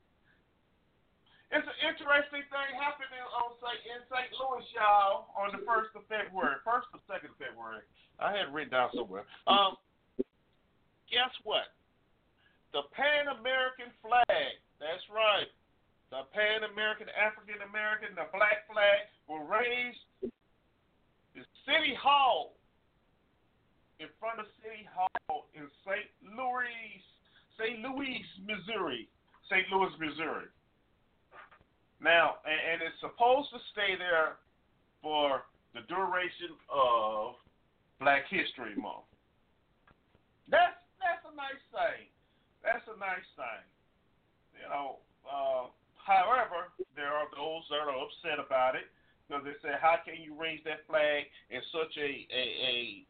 It's an interesting thing happening on in St. Louis, y'all, on the first of February, first or second of February. I had it written down somewhere. Um, guess what? The Pan American flag. That's right. The Pan American, African American, the black flag will raise the City Hall in front of City Hall in St. Louis, St. Louis, Missouri. St. Louis, Missouri. Now, and, and it's supposed to stay there for the duration of Black History Month. That's that's a nice thing. That's a nice thing. You know, uh, however, there are those that are upset about it because they say, "How can you raise that flag in such a a a,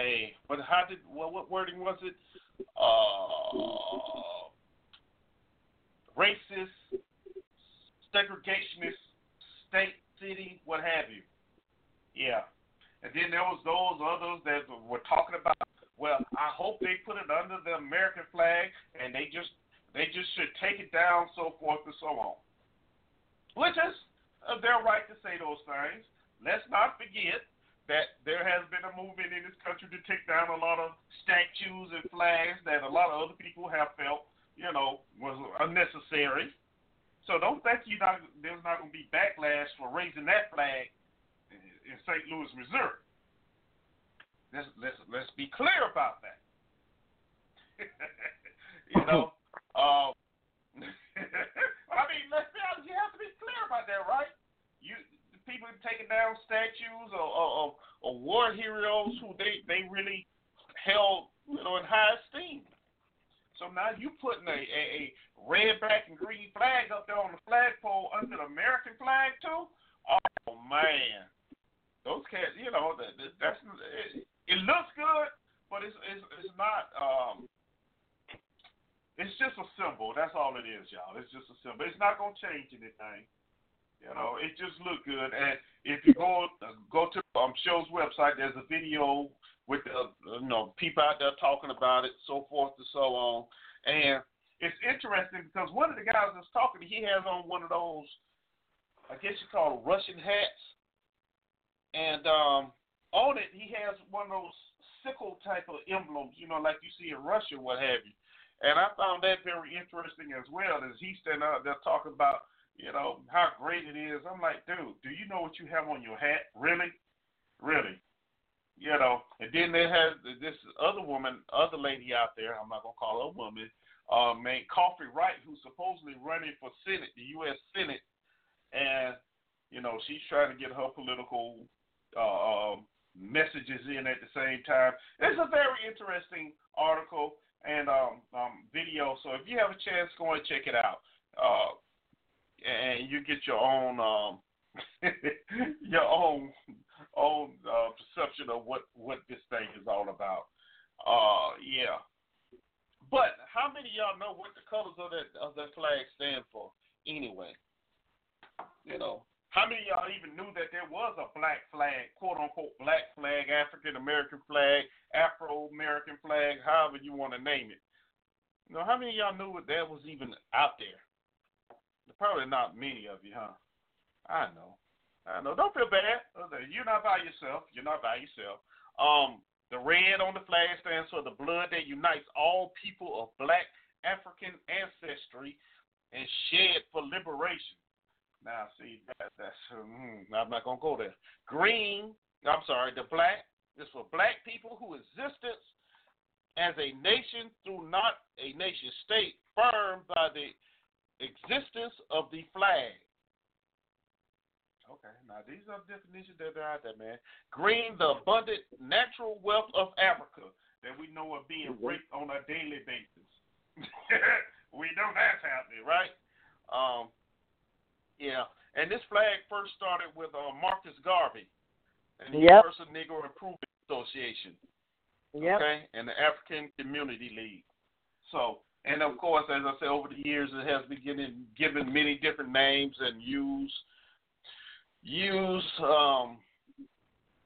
a but how did what, what wording was it? Uh, racist, segregationist, state, city, what have you. Yeah. And then there was those others that were talking about, well, I hope they put it under the American flag and they just they just should take it down, so forth and so on. Which is uh, their right to say those things. Let's not forget that there has been a movement in this country to take down a lot of statues and flags that a lot of other people have felt, you know, was unnecessary. So don't think you not there's not going to be backlash for raising that flag in St. Louis, Missouri. Let's let's let's be clear about that. you know, um, I mean, let's be honest. You have to be clear about that, right? You people taking down statues or or, or, or war heroes who they they really held you know in high esteem. So now you putting a, a, a red, black, and green flag up there on the flagpole under the American flag too. Oh man, those cats, you know, that, that's it, it looks good, but it's it's, it's not. Um, it's just a symbol. That's all it is, y'all. It's just a symbol. It's not gonna change anything. You know, it just look good. And if you go go to um show's website, there's a video with the uh, you know people out there talking about it, so forth and so on. And it's interesting because one of the guys that's talking, he has on one of those, I guess you call it Russian hats, and um on it he has one of those sickle type of emblems, you know, like you see in Russia, what have you. And I found that very interesting as well, as he's standing out there talking about, you know, how great it is. I'm like, dude, do you know what you have on your hat? Really? Really? You know, and then there has this other woman, other lady out there, I'm not to call her a woman, uh, named Coffee Wright, who's supposedly running for Senate, the U.S. Senate. And, you know, she's trying to get her political uh, um, messages in at the same time. It's a very interesting article and um, um, video. So if you have a chance, go and check it out, uh, and you get your own um, your own own uh, perception of what what this thing is all about. Uh, yeah. But how many of y'all know what the colors of that of that flag stand for? Anyway, you know, how many of y'all even knew that there was a black flag, quote unquote black flag, African American flag, Afro American flag, however you want to name it? You know, how many of y'all knew that that was even out there? Probably not many of you, huh? I know. I know. Don't feel bad. You're not by yourself. You're not by yourself. Um, the red on the flag stands for the blood that unites all people of black African ancestry and shed for liberation. Now, see, that, that's, hmm, I'm not to go there. Green, I'm sorry, the black is for black people who existence as a nation through not a nation state, firm by the existence of the flag. Okay, now these are definitions that are out there, man. Green, the abundant natural wealth of Africa that we know are being mm-hmm. raped on a daily basis. we know that's happening, right? Um, yeah, and this flag first started with uh, Marcus Garvey and the yep. Universal Negro Improvement Association.
Yep.
Okay, and the African Community League. So, and of course, as I said, over the years, it has been given, given many different names and used used um,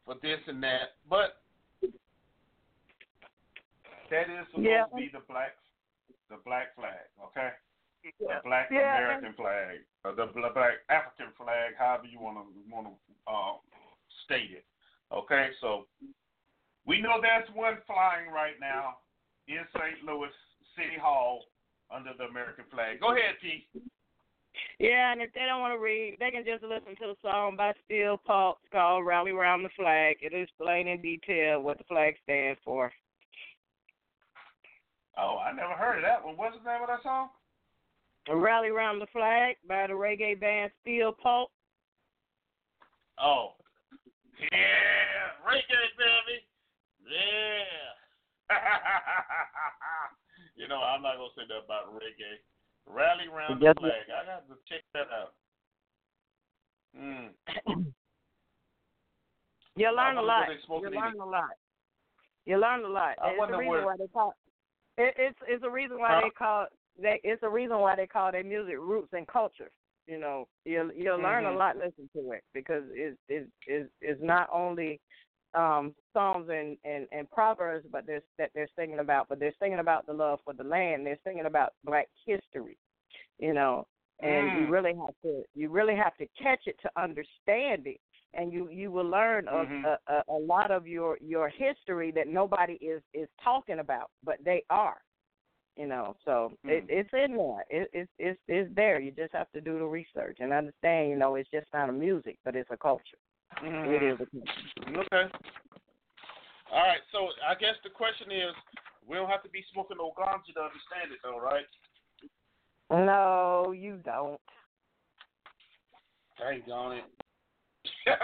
for this and that. But that is supposed yeah. to be the black the black flag. Okay the black yeah. American flag, or the black African flag, however you want to want to uh, state it. Okay, so we know there's one flying right now in St. Louis City Hall under the American flag. Go ahead, P.
Yeah, and if they don't want to read, they can just listen to the song by Steel Pulse called "Rally Around the Flag." It explains in detail what the flag stands for.
Oh, I never heard of that one. What's the name of that song?
Rally Around the Flag by the reggae band Steel Pulse.
Oh. Yeah, reggae, baby. Yeah. you know, I'm not going to say that about reggae. Rally Around the Flag. I got to check that out. Mm.
you learn a lot. You learn a lot. You learn a lot.
I
it's
the
reason
where...
why they call it, it's it's a reason why huh? they call they it's a reason why they call their music roots and culture. You know, you'll you'll mm-hmm. learn a mm-hmm. lot listening to it because it is is is not only um songs and, and, and proverbs but there's that they're singing about, but they're singing about the love for the land. They're singing about black history. You know, and
mm.
you really have to you really have to catch it to understand it and you you will learn
mm-hmm.
a, a, a lot of your your history that nobody is is talking about but they are you know, so
mm.
it, it's in there. It, it's it's it's there. You just have to do the research and understand. You know, it's just not a music, but it's a culture.
Mm-hmm.
It is a culture.
Okay. All right. So I guess the question is, we don't have to be smoking no ganja to understand it, though, right?
No, you don't.
Dang on it. uh,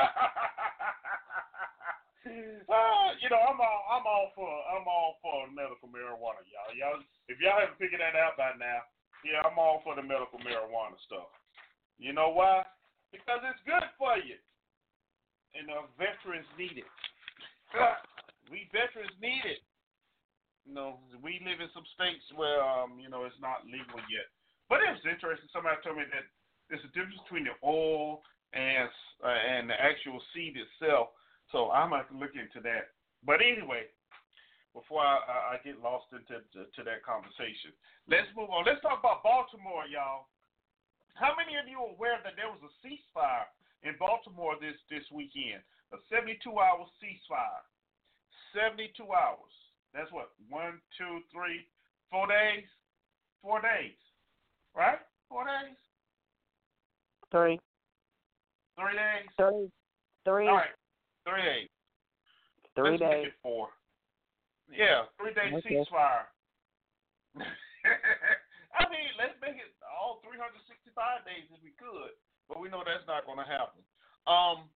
you know, I'm all I'm all for I'm all for medical marijuana, y'all. Y'all, if y'all haven't figured that out by now, yeah, I'm all for the medical marijuana stuff. You know why? Because it's good for you, and our veterans need it. we veterans need it. You know, we live in some states where um, you know it's not legal yet. But it was interesting. Somebody told me that there's a difference between the oil and uh, and the actual seed itself so going to look into that. But anyway, before I, I get lost into to, to that conversation, let's move on. Let's talk about Baltimore, y'all. How many of you are aware that there was a ceasefire in Baltimore this this weekend? A 72 hour ceasefire. 72 hours. That's what one, two, three, four days. Four days, right? Four days.
Three.
Three days.
Three. Three.
All right. Three days.
Three
Let's
days.
Make it four. Yeah, three day
Okay.
ceasefire. I mean, let's make it all 365 days if we could, but we know that's not going to happen. Um,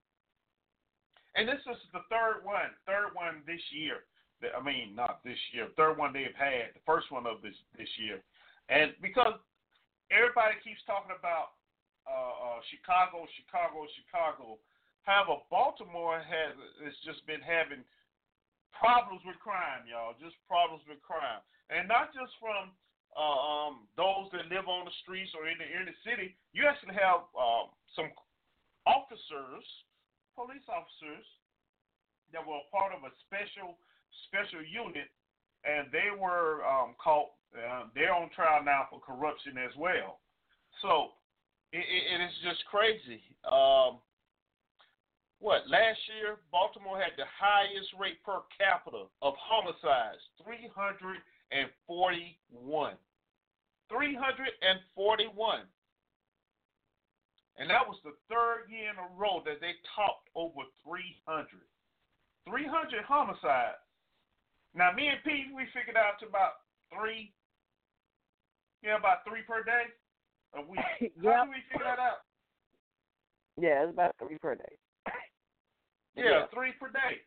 and this is the third one, third one this year. I mean, not this year, third one they've had, the first one of this this year, and because everybody keeps talking about uh, uh, Chicago, Chicago, Chicago. However, Baltimore has has just been having problems with crime, y'all. Just problems with crime, and not just from uh, um, those that live on the streets or in the inner city. You actually have some officers, police officers, that were part of a special special unit, and they were um, caught. Uh, they're on trial now for corruption as well. So it, it, it is just crazy. Um, what last year Baltimore had the highest rate per capita of homicides, three hundred and forty-one. Three hundred and forty-one. And that was the third year in a row that they topped over 300. 300 homicides. Now, me and Pete, we figured out to about three, yeah, about three per day a week. How
Yep.
do we figure that out?
Yeah, it's about three per day.
Yeah, three per day.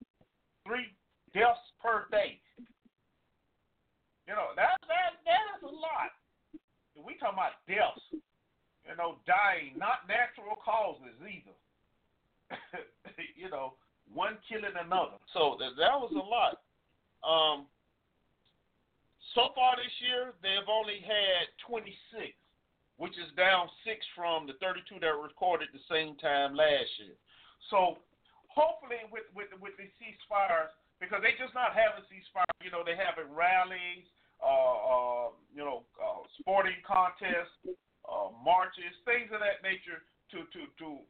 Three deaths per day. You know, that that that is a lot. We talking about deaths. You know, dying, not natural causes either. you know, one killing another. So that that was a lot. Um so far this year they've only had twenty six, which is down six from the thirty two that were recorded the same time last year. So hopefully with with with these ceasefires, because they just not having ceasefire. You know, they having rallies, uh, uh, you know, uh, sporting contests, uh, marches, things of that nature to to to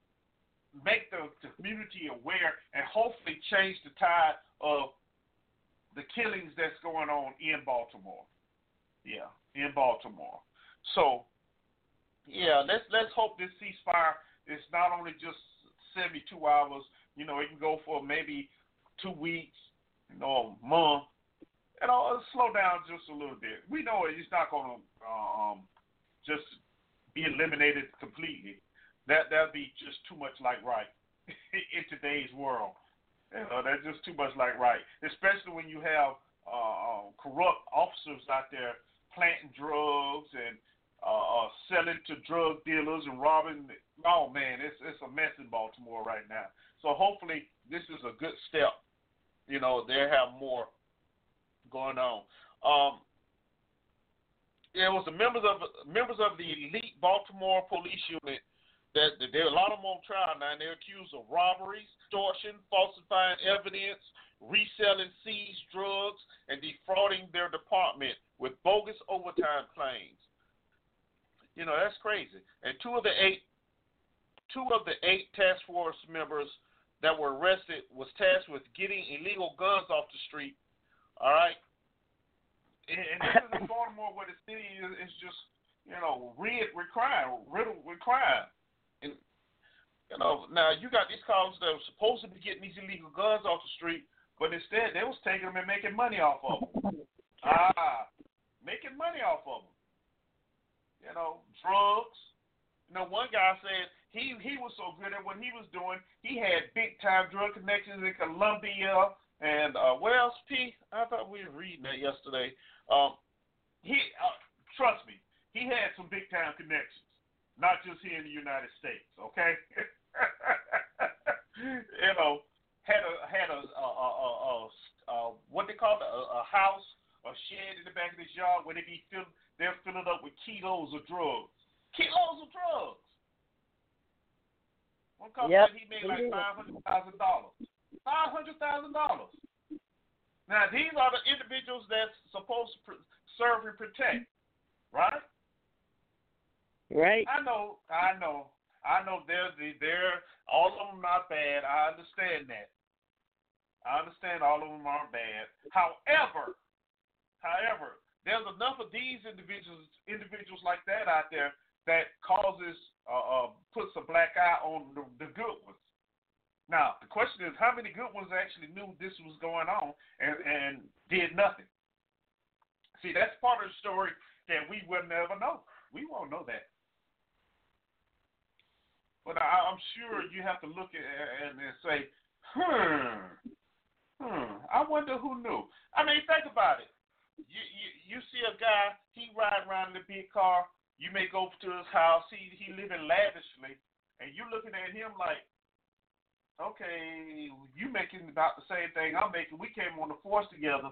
make the, community aware and hopefully change the tide of the killings that's going on in Baltimore. Yeah, in Baltimore. So, yeah, let's let's hope this ceasefire is not only just 72 hours. You know, it can go for maybe two weeks, you know, a month. You know, slow down just a little bit. We know it's not going to um, just be eliminated completely. That that'd be just too much like right in today's world. You know, that's just too much like right, especially when you have uh, uh, corrupt officers out there planting drugs and uh, uh, selling to drug dealers and robbing. Oh man, it's it's a mess in Baltimore right now. So hopefully this is a good step. You know, they have more going on. Um, there was the members of members of the elite Baltimore police unit that, that there are a lot of them on trial now, and they're accused of robberies, extortion, falsifying evidence, reselling seized drugs, and defrauding their department with bogus overtime claims. You know that's crazy. And two of the eight, two of the eight task force members that were arrested was tasked with getting illegal guns off the street. All right, and, and this is in Baltimore where the city is, is just you know riddled with crime, riddled with crime. And you know now you got these cops that were supposed to be getting these illegal guns off the street, but instead they was taking them and making money off of them. ah, making money off of them. You know, drugs, You know, one guy said he he was so good at what he was doing. He had big time drug connections in Colombia and uh, where else? P. I thought we were reading that yesterday. Um, he uh, trust me, he had some big time connections, not just here in the United States. Okay, you know, had a had a, a, a, a, a, what they call it, a, a house, a shed in the back of his yard where they be fill, they're filling up with kilos of drugs, kilos of drugs. One company
Yep.
he made like five hundred thousand dollars. Five hundred thousand dollars. Now these are the individuals that's supposed to serve and protect, right?
Right.
I know, I know, I know. They're they're all of them not bad. I understand that. I understand all of them aren't bad. However, however, there's enough of these individuals individuals like that out there that causes uh, uh puts a black eye on the, the good ones. Now the question is, how many good ones actually knew this was going on and and did nothing? See, that's part of the story that we will never know. We won't know that. But I, I'm sure you have to look at and, and say, hmm, hmm, I wonder who knew. I mean, think about it. You, you you see a guy, he ride around in a big car. You may go to his house. He he living lavishly, and you looking at him like, okay, you making about the same thing I'm making. We came on the force together.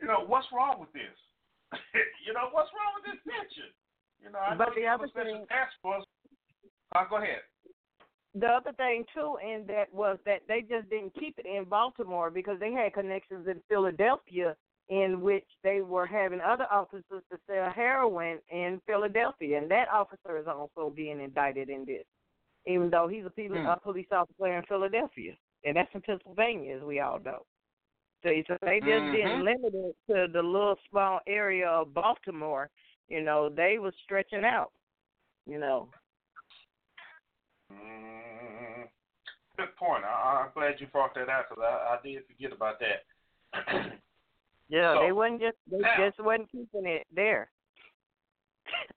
You know what's wrong with this? you know what's wrong with this picture? You know, I
But
know
the other thing-
task force. Uh, go ahead.
The other thing too, in that was that they just didn't keep it in Baltimore because they had connections in Philadelphia, in which they were having other officers to sell heroin in Philadelphia, and that officer is also being indicted in this, even though he's a police,
Hmm.
a police officer in Philadelphia, and that's in Pennsylvania, as we all know. So, so they just
Mhm.
didn't limit it to the little small area of Baltimore. You know, they was stretching out. You know.
Mm, good point. I, I'm glad you brought that out because I, I did forget about that.
Yeah,
So,
they wasn't just they
now-
just wasn't keeping it there,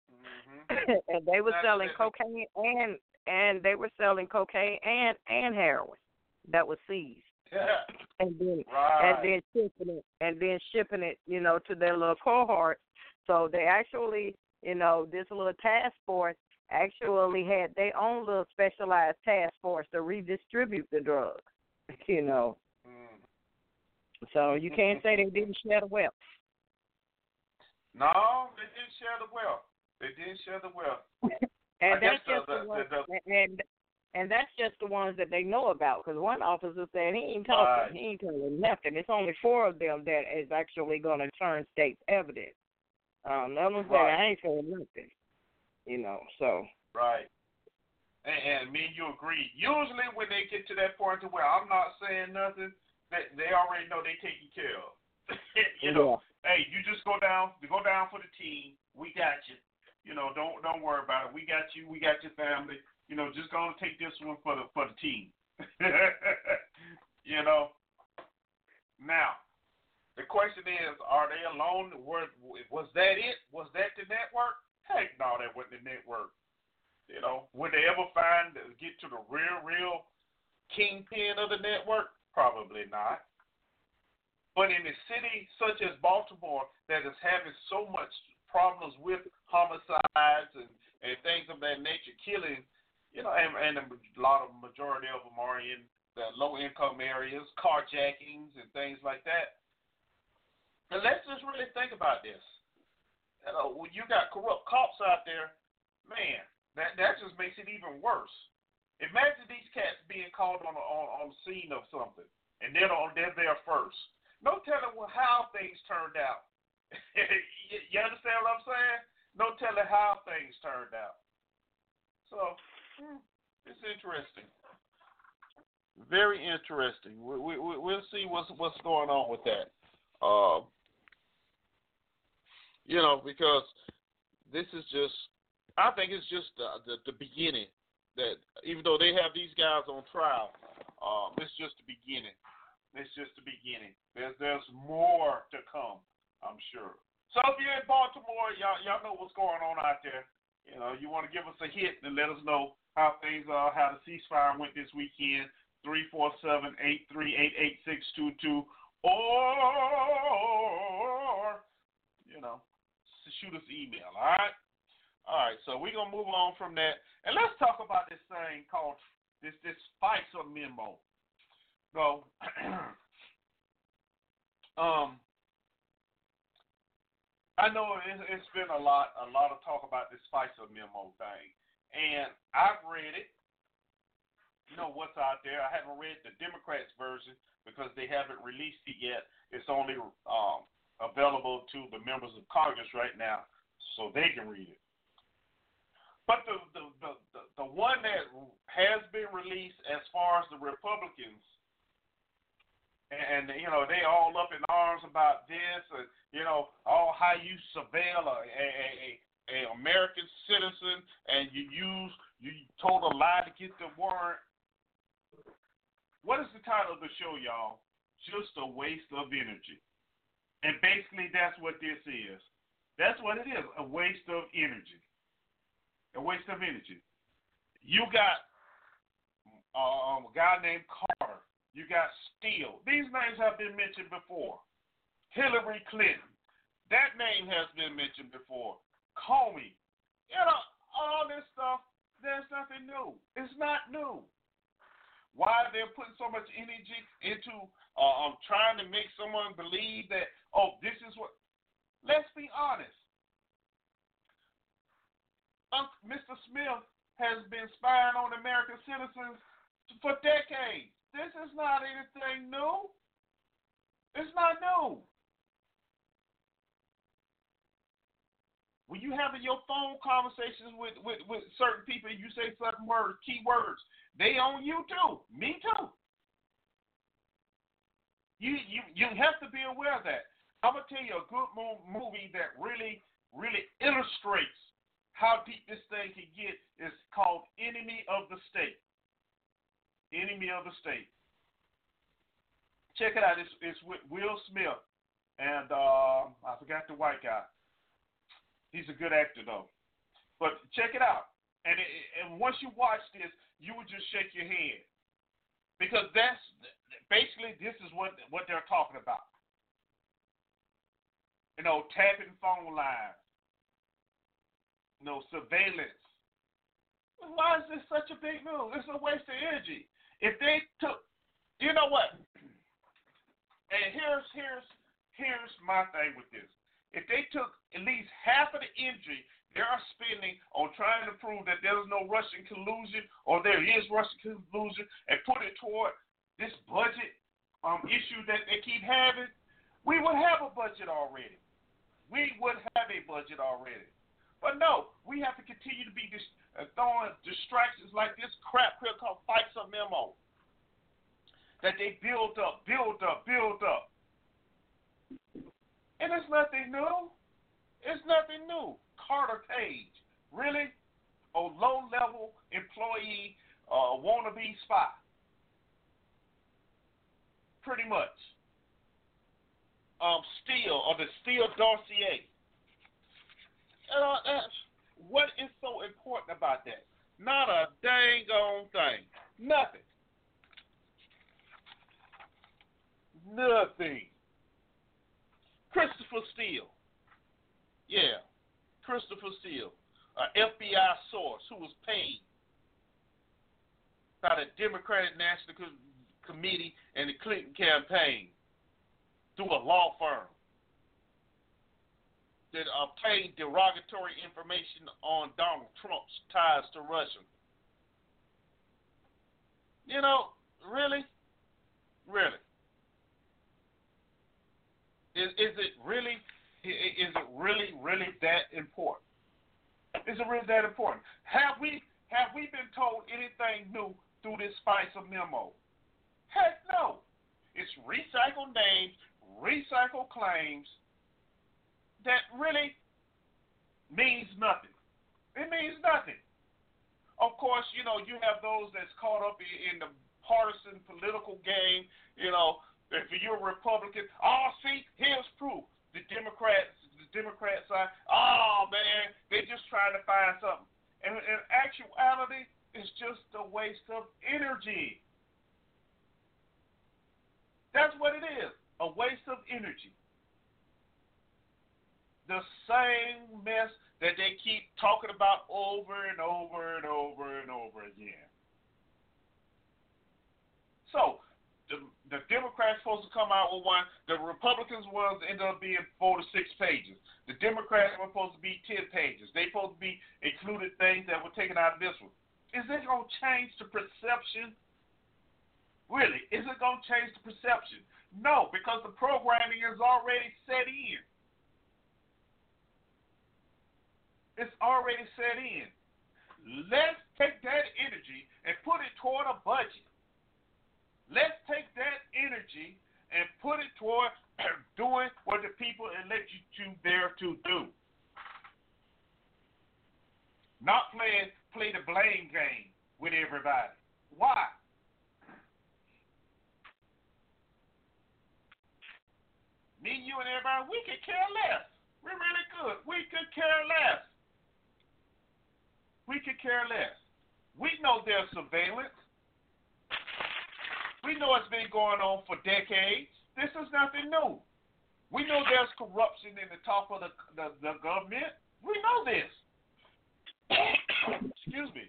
hmm
and they were selling cocaine and and they were selling cocaine and and heroin that was seized,
Yeah.
and then
Right.
and then shipping it and then shipping it, you know, to their little cohort. So they actually, you know, this little task force actually had their own little specialized task force to redistribute the drugs. You know,
Mm.
so you can't say they didn't share the wealth.
No, they didn't share the wealth. They didn't share the wealth.
And that's just
the-
the, ones,
the-
and and that's just the ones that they know about. Because one officer said he ain't talking,
Right.
he ain't telling nothing. It's only four of them that is actually going to turn state's evidence. Um, the other one said I ain't saying nothing. You know, so
Right. And, and me and you agree. Usually when they get to that point to where I'm not saying nothing, they, they already know they taken care of. you know, hey, you just go down, you go down for the team. We got you. You know, don't don't worry about it. We got you. We got your family. You know, just gonna take this one for the for the team. you know. Now, the question is, are they alone? Were, was that it? Was that the network? Heck no, that wasn't the network. You know, would they ever find get to the real, real kingpin of the network? Probably not. But in a city such as Baltimore that is having so much problems with homicides and, and things of that nature, killing, you know, and, and a lot of majority of them are in the low income areas, carjackings and things like that. And let's just really think about this. You know, when you got corrupt cops out there, man, that that just makes it even worse. Imagine these cats being called on a, on on scene of something, and they're on they're there first. No telling how things turned out. you, understand what I'm saying? No telling how things turned out. So hmm, it's interesting. Very interesting. We, we, we- we'll see what's what's going on with that. Um, you know, because this is just, I think it's just the, the, the beginning. That even though they have these guys on trial, um, it's just the beginning. It's just the beginning. There's there's more to come, I'm sure. So if you're in Baltimore, y'all y'all know what's going on out there. You know, you want to give us a hit and let us know how things are, how the ceasefire went this weekend. Three four seven eight three eight eight six two two, or you know, shoot us email. All right. All right. So we're gonna move on from that, and let's talk about this thing called this this FISA memo. So, um, I know it, it's been a lot, a lot of talk about this FISA memo thing, and I've read it. You know what's out there. I haven't read the Democrats' version because they haven't released it yet. It's only um, available to the members of Congress right now, so they can read it. But the the, the, the the one that has been released as far as the Republicans and you know they all up in arms about this, and you know all how you surveil a, a, a, a American citizen, and you use you told a lie to get the warrant. What is the title of the show, y'all? Just a waste of energy, and basically that's what this is. That's what it is, a waste of energy. A waste of energy. You got um, a guy named Carter you got Steele. These names have been mentioned before. Hillary Clinton. That name has been mentioned before. Comey. You know, all this stuff, there's nothing new. It's not new. Why they're putting so much energy into uh, um, trying to make someone believe that, oh, this is what. Let's be honest. Mr. Smith has been spying on American citizens for decades. This is not anything new. It's not new. When you having your phone conversations with, with, with certain people, you say certain words, key words, they own you too. Me too. You you you have to be aware of that. I'm gonna tell you a good movie that really really illustrates how deep this thing can get is called Enemy of the State enemy of the state. Check it out. It's, it's with Will Smith and uh, I forgot the white guy. He's a good actor though. But check it out. And it, and once you watch this, you would just shake your head because that's basically this is what what they're talking about. You know, tapping phone lines. You know, surveillance. Why is this such a big move? It's a waste of energy. If they took, you know what? And here's here's here's my thing with this. If they took at least half of the energy they are spending on trying to prove that there is no Russian collusion or there is Russian collusion and put it toward this budget um, issue that they keep having, we would have a budget already. We would have a budget already. But no, we have to continue to be dis- uh, throwing distractions like this crap here called FISA memo that they build up, build up, build up. And it's nothing new. It's nothing new. Carter Page, really? A low level employee, uh, wannabe spy. Pretty much. Um, Steele, or the Steele dossier. What is so important about that? Not a dang on thing. Nothing. Nothing. Christopher Steele. Yeah, Christopher Steele, an FBI source who was paid by the Democratic National Committee and the Clinton campaign through a law firm that um, obtained derogatory information on Donald Trump's ties to Russia. You know, really? Really? Is is it really is it really really that important? Is it really that important? Have we have we been told anything new through this FISA memo? Heck no. It's recycled names, recycled claims that really means nothing. It means nothing. Of course, you know, you have those that's caught up in the partisan political game, you know, if you're a Republican, oh, see, here's proof. The Democrats, the Democrat side, oh man, they're just trying to find something. And in actuality, it's just a waste of energy. That's what it is a waste of energy. The same mess that they keep talking about over and over and over and over again. So, the, the Democrats supposed to come out with one. The Republicans ones ended up being four to six pages. The Democrats were supposed to be ten pages. They supposed to be included things that were taken out of this one. Is it going to change the perception? Really, is it going to change the perception? No, because the programming is already set in. It's already set in. Let's take that energy and put it toward a budget. Let's take that energy and put it toward doing what the people elect you there to do. Not play play the blame game with everybody. Why? Me, you, and everybody, we could care less. We're really good. We could care less. We could care less. We know there's surveillance. We know it's been going on for decades. This is nothing new. We know there's corruption in the top of the, the, the government. We know this. Excuse me.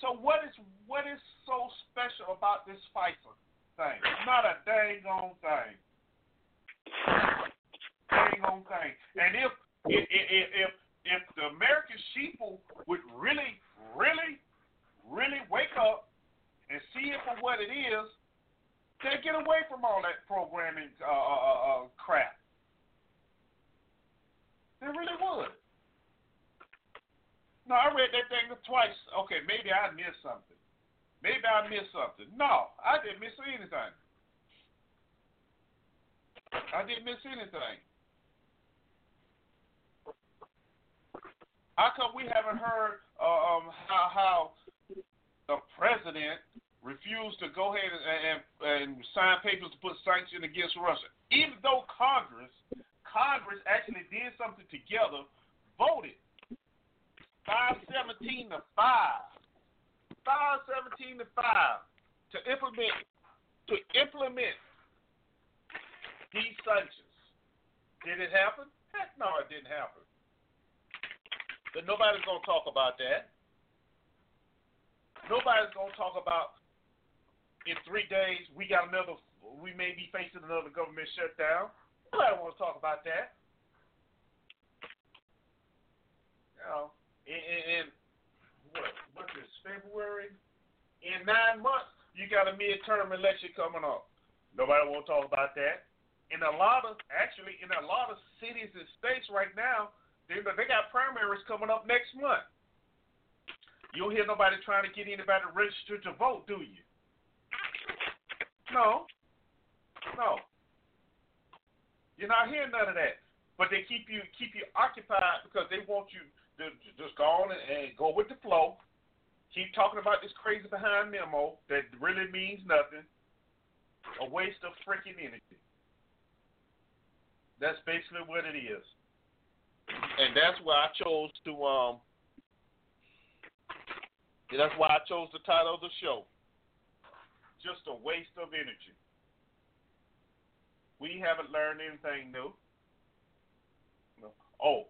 So what is what is so special about this FISA thing? Not a dang on thing. Dang on thing. And if if if if, if the American sheeple would really, really, really wake up and see it for what it is, they'd get away from all that programming uh, uh, uh, uh, crap. They really would. No, I read that thing twice. Okay, maybe I missed something. Maybe I missed something. No, I didn't miss anything. I didn't miss anything. How come we haven't heard uh, um, how, how the president refused to go ahead and, and, and sign papers to put sanctions against Russia, even though Congress Congress actually did something together, voted five seventeen to five, five seventeen to five to implement to implement these sanctions. Did it happen? Heck no, it didn't happen. But nobody's gonna talk about that. Nobody's gonna talk about in three days we got another we may be facing another government shutdown. Nobody wants to talk about that. You know, in, in, in what what is February? In nine months you got a midterm election coming up. Nobody want to talk about that. In a lot of actually in a lot of cities and states right now, they they got primaries coming up next month. You don't hear nobody trying to get anybody registered to vote, do you? No. No. You're not hearing none of that. But they keep you keep you occupied because they want you to, just go on and, and go with the flow. Keep talking about this crazy behind memo that really means nothing. A waste of freaking energy. That's basically what it is. And that's why I chose to um that's why I chose the title of the show. Just a waste of energy. We haven't learned anything new. Oh,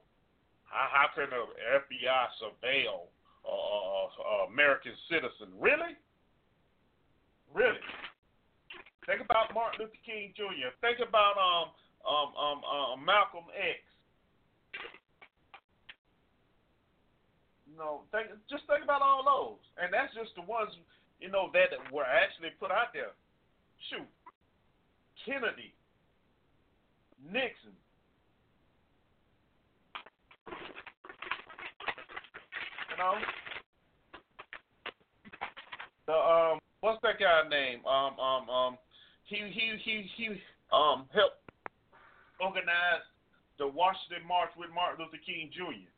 how, how can the FBI surveil uh, American citizen? Really? Really? Think about Martin Luther King Jr. Think about um um um uh, Malcolm X. know, think, just think about all those, and that's just the ones you know that were actually put out there. Shoot, Kennedy, Nixon. You know, the um, what's that guy's name? Um, um, um, he he he he um helped organize the Washington March with Martin Luther King Jr.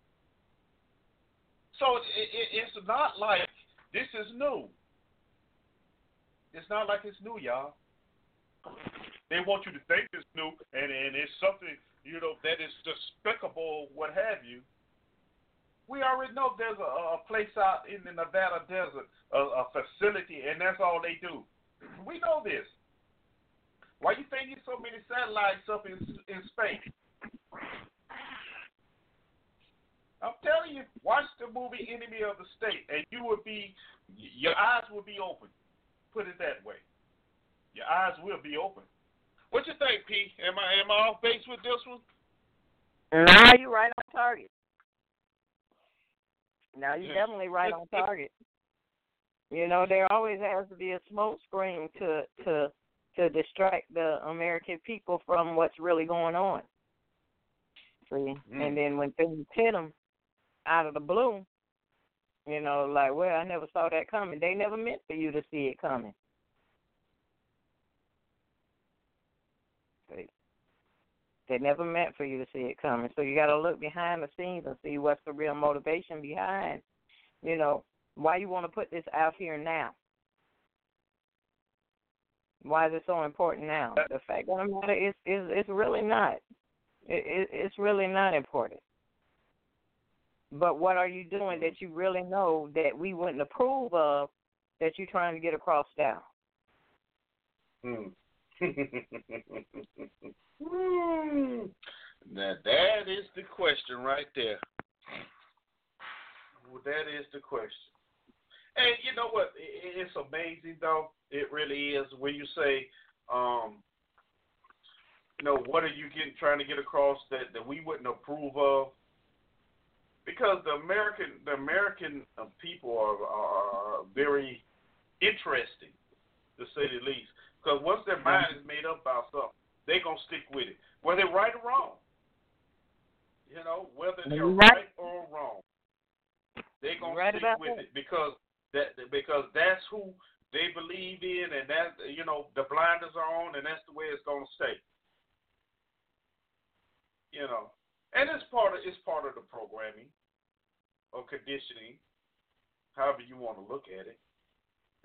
So it, it, it's not like this is new. It's not like it's new, y'all. They want you to think it's new, and and it's something you know that is despicable, what have you. We already know there's a, a place out in the Nevada desert, a, a facility, and that's all they do. We know this. Why you think there's so many satellites up in in space? I'm telling you, watch the movie Enemy of the State, and you will be, your eyes will be open. Put it that way. Your eyes will be open. What you think, P? Am I am I off base with this one?
Now you're right on target. Now you're
Yeah.
definitely right on target. You know, there always has to be a smoke screen to to to distract the American people from what's really going on. See,
Mm.
and then when things hit them out of the blue, you know, like, well, I never saw that coming. They never meant for you to see it coming. They never meant for you to see it coming. So you got to look behind the scenes and see what's the real motivation behind, you know, why you want to put this out here now. Why is it so important now? Uh, the fact of the matter is, is it's really not. It, it, it's really not important. But what are you doing that you really know that we wouldn't approve of that you're trying to get across now?
Hmm. Hmm. now that is the question right there. Well, that is the question. And you know what? It's amazing though. It really is when you say, um, you know, what are you getting trying to get across that that we wouldn't approve of? Because the American the American uh, people are are very interesting, to say the least. Because once their mind is made up about something, they're gonna stick with it, whether they're right or wrong. You know, whether they're
Right.
right or wrong, they're gonna
Right
stick with
that.
it because that because that's who they believe in, and that you know the blinders are on, and that's the way it's gonna stay. You know, and it's part of it's part of the programming or conditioning, however you want to look at it.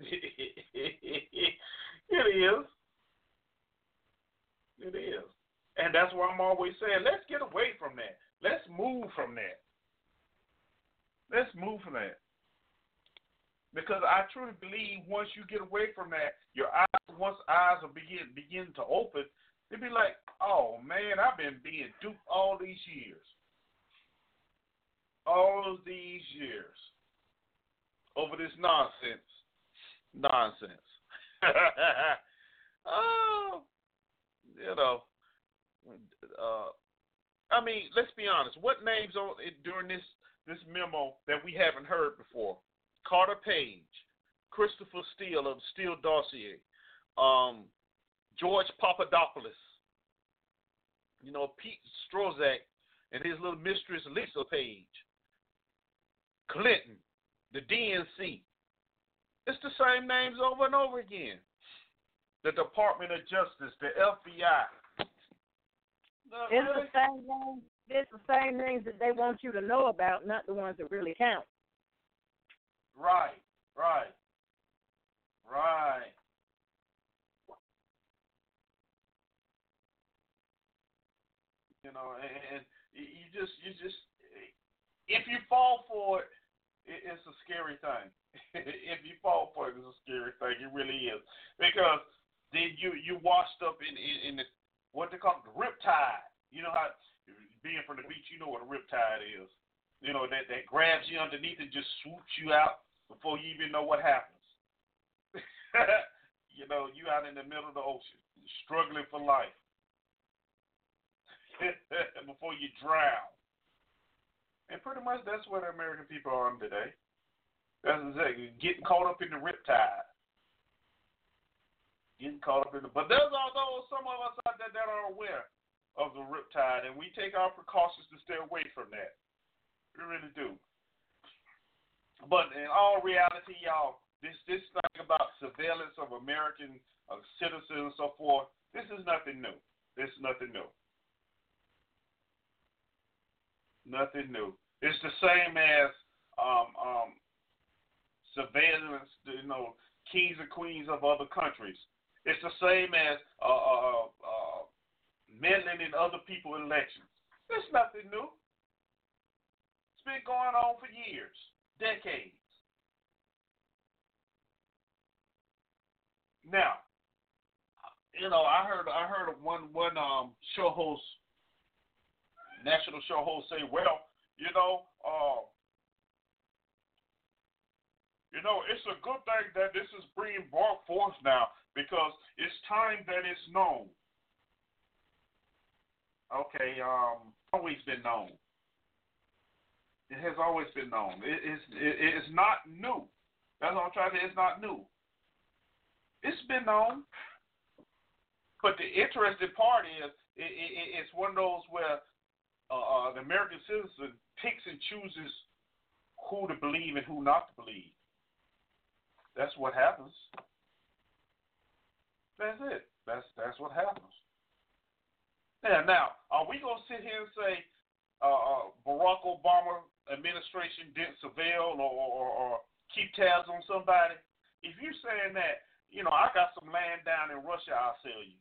it is. It is. And that's why I'm always saying, let's get away from that. Let's move from that. Let's move from that. Because I truly believe once you get away from that, your eyes once eyes will begin begin to open, they'll be like, Oh man, I've been being duped all these years. All these years. Over this nonsense. Nonsense. oh you know, uh, I mean, let's be honest. What names on during this this memo that we haven't heard before? Carter Page, Christopher Steele of Steele Dossier, um, George Papadopoulos, you know, Pete Strzok and his little mistress Lisa Page, Clinton, the DNC. It's the same names over and over again the Department of Justice, the FBI. No,
It's
really?
the same thing. It's the same things that they want you to know about, not the ones that really count.
Right, right, right. You know, and, and you just, you just, if you fall for it, it it's a scary thing. if you fall for it, it's a scary thing. It really is because then you you washed up in in, in the what they call the riptide. You know how being from the beach, you know what a riptide is. You know that that grabs you underneath and just swoops you out before you even know what happens. you know, you out in the middle of the ocean, struggling for life before you drown. And pretty much that's the American people are on today. That's exactly getting caught up in the riptide. Getting caught up in the but there's although some of us out there that are aware of the riptide and we take our precautions to stay away from that. We really do. But in all reality, y'all, this this thing about surveillance of American uh, citizens and so forth, this is nothing new. This is nothing new. Nothing new. It's the same as um, um, surveillance, you know, kings and queens of other countries. It's the same as uh, uh, uh, meddling in other people's elections. It's nothing new. It's been going on for years, decades. Now, you know, I heard I heard one one um show host, national show host say, well, you know, uh, you know, it's a good thing that this is being brought forth now because it's time that it's known. Okay, um, always been known. It has always been known. It is it is not new. That's what I'm trying to say. It's not new. It's been known. But the interesting part is it, it, it's one of those where uh, uh, the American citizen picks and chooses who to believe and who not to believe. That's what happens. That's it. That's that's what happens. Yeah. Now, are we gonna sit here and say uh, uh, Barack Obama administration didn't surveil or, or, or keep tabs on somebody? If you're saying that, you know, I got some land down in Russia, I'll sell you.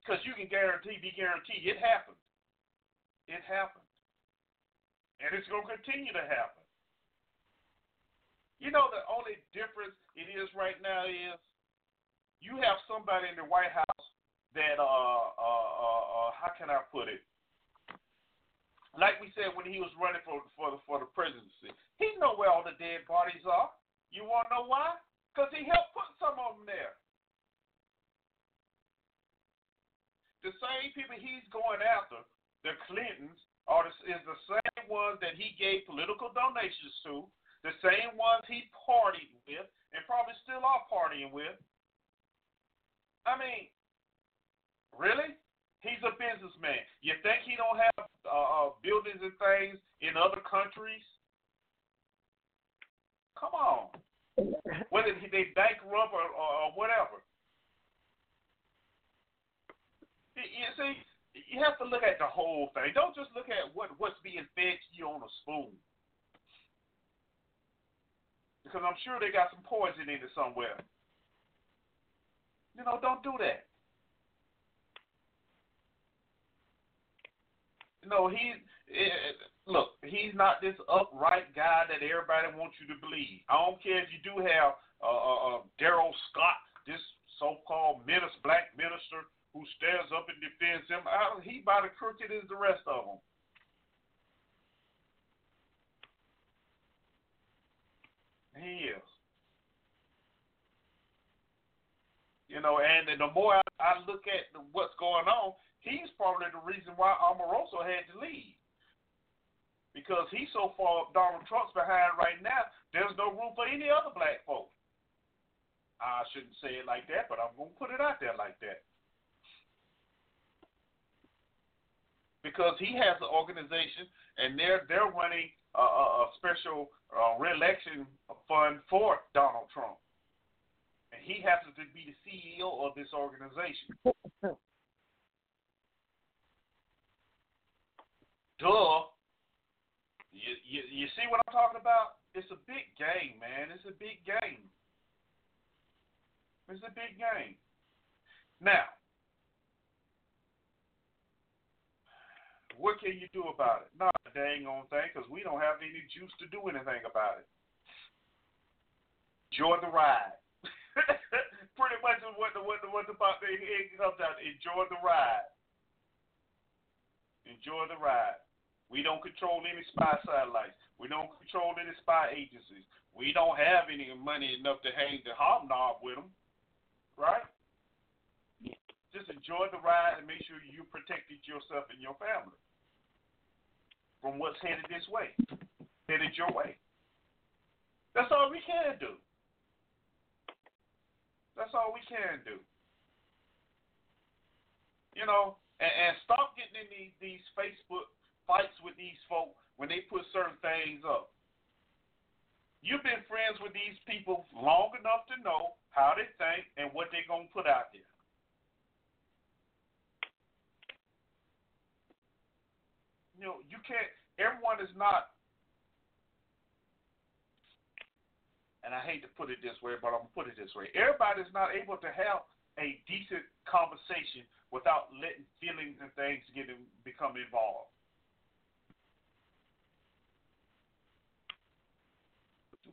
Because you can guarantee, be guaranteed, it happened. It happened. And it's going to continue to happen. You know, the only difference it is right now is you have somebody in the White House that, uh, uh, uh, uh how can I put it? Like we said when he was running for for the for the presidency, he know where all the dead bodies are. You want to know why? Because he helped put some of them there. the same people he's going after, the Clintons, are the, is the same ones that he gave political donations to, the same ones he partied with, and probably still are partying with. I mean, really? He's a businessman. You think he don't have uh, uh buildings and things in other countries? Come on. Whether they bankrupt or, or, or whatever. You see, you have to look at the whole thing. Don't just look at what what's being fed to you on a spoon. Because I'm sure they got some poison in it somewhere. You know, don't do that. Know, he eh, look, he's not this upright guy that everybody wants you to believe. I don't care if you do have uh, uh, uh Darrell Scott, this so-called minister, black minister who stands up and defends him, he about as crooked as the rest of them. He is. You know, and the more I, I look at what's going on, he's probably the reason why Omarosa had to leave. Because he's so far Donald Trump's behind right now, there's no room for any other black folks. I shouldn't say it like that, but I'm going to put it out there like that. Because he has an organization and they're they're running a, a special uh, reelection fund for Donald Trump, and he happens to be the CEO of this organization. Duh. You, you you see what I'm talking about? It's a big game, man. It's a big game. It's a big game. Now, What can you do about it? Not a dang on thing, because we don't have any juice to do anything about it. Enjoy the ride. Pretty much what the what the what the pop it comes out. Enjoy the ride. Enjoy the ride. We don't control any spy satellites. We don't control any spy agencies. We don't have any money enough to hang the hobnob with them, right? Just enjoy the ride and make sure you protected yourself and your family from what's headed this way, headed your way. That's all we can do. That's all we can do. You know, and, and stop getting in these, these Facebook fights with these folk when they put certain things up. You've been friends with these people long enough to know how they think and what they're going to put out there. You know, you can't. Everyone is not. And I hate to put it this way, but I'm gonna put it this way: everybody is not able to have a decent conversation without letting feelings and things get in, become involved.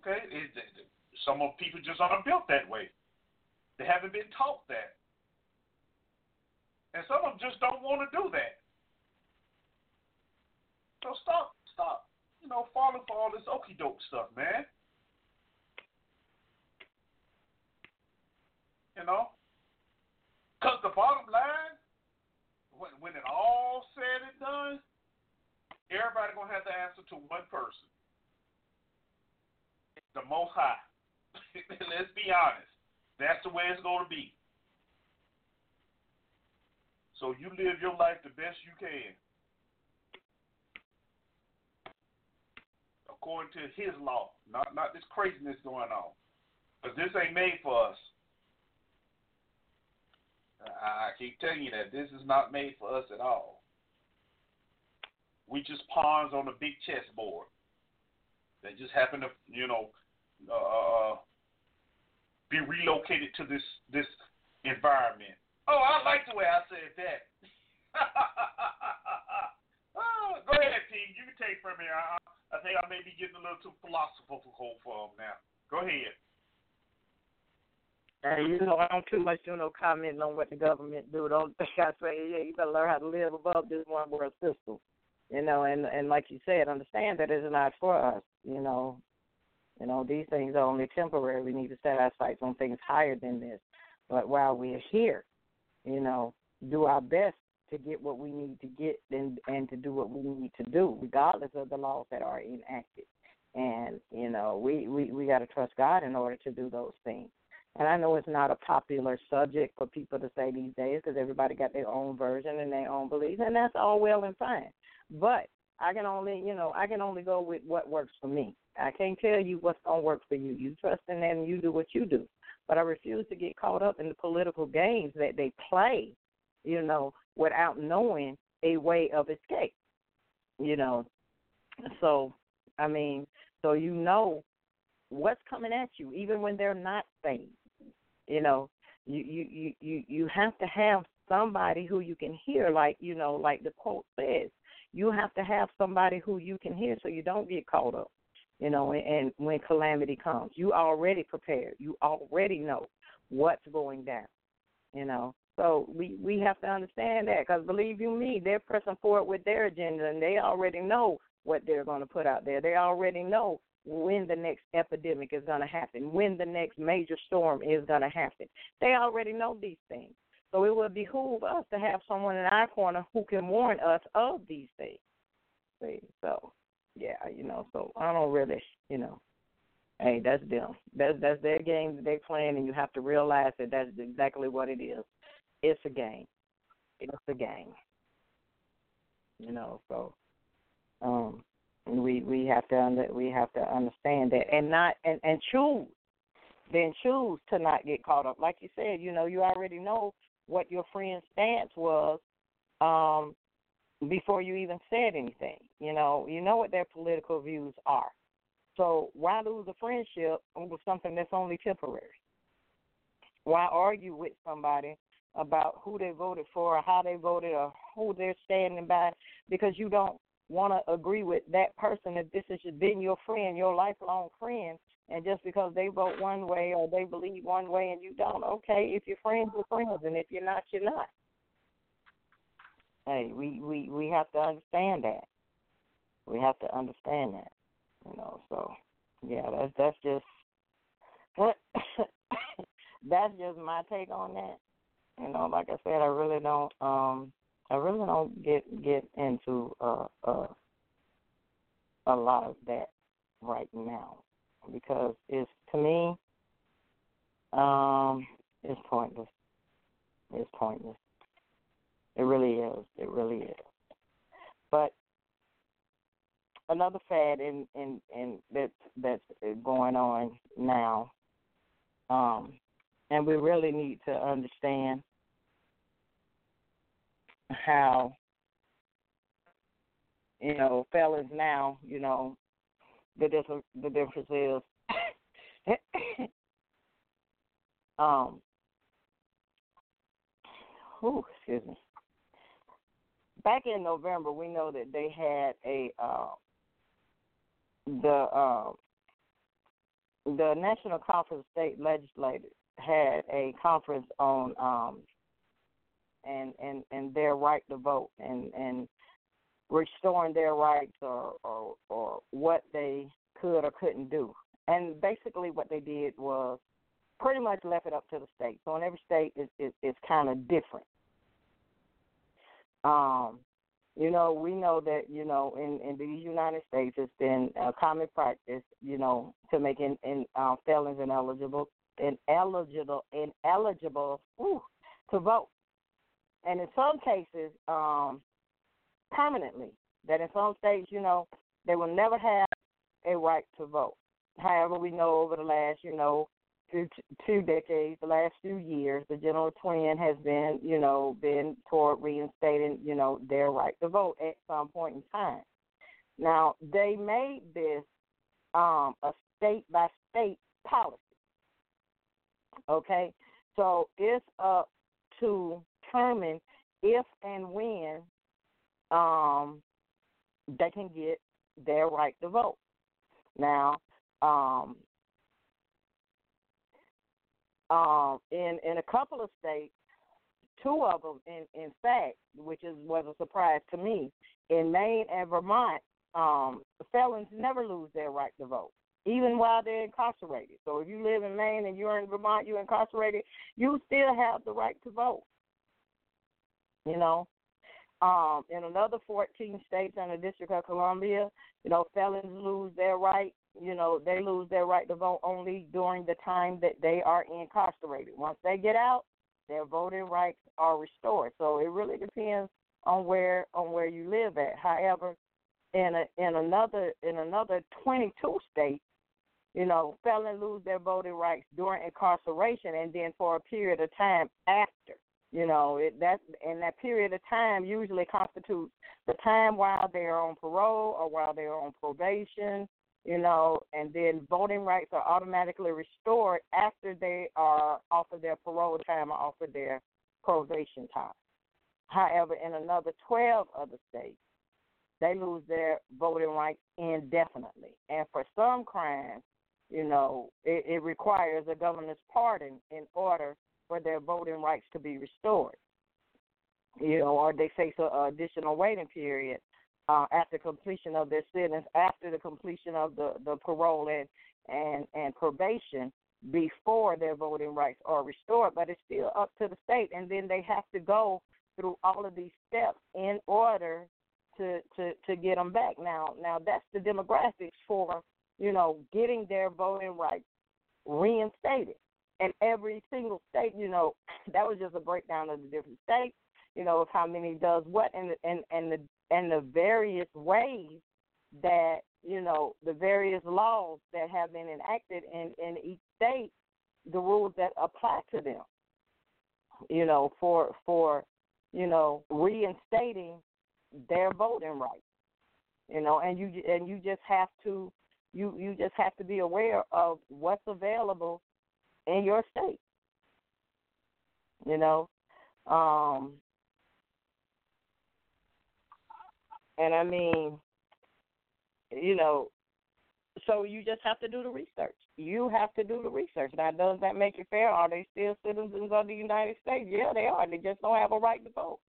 Okay, it, it, some of people just aren't built that way. They haven't been taught that, and some of them just don't want to do that. So stop, stop, you know, falling for all this okey doke stuff, man. You know, because the bottom line, when when it all said and done, everybody gonna have to answer to one person the Most High. Let's be honest. That's the way it's going to be. So you live your life the best you can. According to his law, not not this craziness going on. Because this ain't made for us. I, keep telling you that this is not made for us at all. We just pawns on a big chessboard. They just happen to, you know, uh, uh, uh, be relocated to this this environment. Oh, I like the way I said that. oh, go ahead, T. You can take from here. I, I think I may be getting a little too philosophical for him now. Go ahead.
Uh, you know, I don't too much do no comment on what the government do. Don't think I say, yeah, you better learn how to live above this one world system. You know, and and like you said, understand that it's not for us. You know, you know, these things are only temporary. We need to set our sights on things higher than this. But while we're here, you know, do our best to get what we need to get and and to do what we need to do, regardless of the laws that are enacted. And you know, we we we got to trust God in order to do those things. And I know it's not a popular subject for people to say these days because everybody got their own version and their own beliefs, and that's all well and fine. But I can only, you know, I can only go with what works for me. I can't tell you what's gonna work for you. You trust in and you do what you do. But I refuse to get caught up in the political games that they play, you know, without knowing a way of escape. You know. So I mean, so you know what's coming at you, even when they're not saying. You know, you you you you have to have somebody who you can hear, like you know, like the quote says, you have to have somebody who you can hear so you don't get caught up you know, and when calamity comes, you already prepared. You already know what's going down, you know. So we we have to understand that because believe you me, they're pressing forward with their agenda, and they already know what they're going to put out there. They already know when the next epidemic is going to happen, when the next major storm is going to happen. They already know these things. So it would behoove us to have someone in our corner who can warn us of these things. See, so yeah, you know, so I don't really, you know, hey, that's them. That's that's their game that they're playing, and you have to realize that that's exactly what it is. It's a game. It's a game. You know, so um, we we have to under, we have to understand that, and not and and choose, then choose to not get caught up. Like you said, you know, you already know what your friend's stance was um, before you even said anything. You know, you know what their political views are. So why lose a friendship over something that's only temporary? Why argue with somebody about who they voted for or how they voted or who they're standing by because you don't want to agree with that person if this has been your friend, your lifelong friend, and just because they vote one way or they believe one way and you don't, okay, if you're friends, we're friends, and if you're not, you're not. Hey, we we we have to understand that. We have to understand that. You know, so yeah, that's that's just that's just my take on that. You know, like I said, I really don't um I really don't get get into uh uh a lot of that right now because it's to me um it's pointless. It's pointless. It really is. It really is. But another fad in in in that that's going on now, um, and we really need to understand how you know fellas now. You know the difference. The difference is. um. Ooh, excuse me back in November, we know that they had a uh, the uh, the National Conference of State Legislatures had a conference on um and and and their right to vote and and restoring their rights or or or what they could or couldn't do. And basically, what they did was pretty much left it up to the state. So in every state, it, it, it's kind of different. Um, you know, we know that you know in in the United States, it's been a common practice, you know, to make in, in uh, felons ineligible ineligible ineligible whew, to vote, and in some cases, um, permanently. That in some states, you know, they will never have a right to vote. However, we know over the last, you know, two, two decades, the last few years, the general trend has been, you know, been toward reinstating, you know, their right to vote at some point in time. Now, they made this um, a state by state policy. Okay, so it's up to determine if and when um, they can get their right to vote. Now, um, um, in in a couple of states, two of them, in in fact, which is was a surprise to me, in Maine and Vermont, um, felons never lose their right to vote, even while they're incarcerated. So if you live in Maine and you're in Vermont, you're incarcerated, you still have the right to vote. You know, um, in another 14 states and the District of Columbia, you know, felons lose their right. You know, they lose their right to vote only during the time that they are incarcerated. Once they get out, their voting rights are restored. So it really depends on where on where you live at. However, in a in another in another 22 states, you know, felons lose their voting rights during incarceration and then for a period of time after. You know, it that and that period of time usually constitutes the time while they're on parole or while they're on probation, you know, and then voting rights are automatically restored after they are off of their parole time or off of their probation time. However, in another 12 other states, they lose their voting rights indefinitely. And for some crimes, you know, it, it requires a governor's pardon in order for their voting rights to be restored. You know, or they face an additional waiting period uh, after completion of their sentence, after the completion of the, the parole and, and, and probation, before their voting rights are restored. But it's still up to the state, and then they have to go through all of these steps in order to to to get them back. Now, now that's the demographics for you know getting their voting rights reinstated. And every single state, you know, that was just a breakdown of the different states, you know, of how many does what and and and the and the various ways that you know the various laws that have been enacted in in each state, the rules that apply to them, you know, for for you know reinstating their voting rights, you know, and you and you just have to you you just have to be aware of what's available in your state. You know, um, and I mean, you know, so you just have to do the research. You have to do the research. Now, does that make it fair? Are they still citizens of the United States? Yeah, they are. They just don't have a right to vote,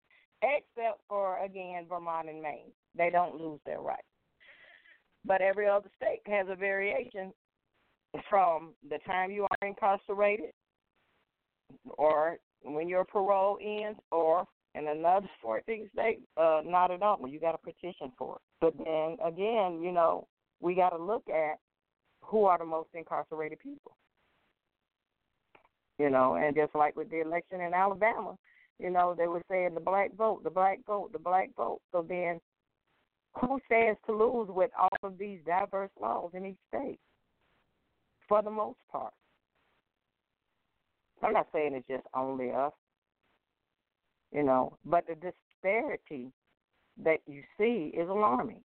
except for again Vermont and Maine. They don't lose their right. But every other state has a variation from the time you are incarcerated or when your parole ends or in another 14 state, uh, not at all. You got a petition for it. But then again, you know, we got to look at who are the most incarcerated people. You know, and just like with the election in Alabama, you know, they were saying the black vote, the black vote, the black vote. So then who stands to lose with all of these diverse laws in each state? for the most part. I'm not saying it's just only us, you know, but the disparity that you see is alarming,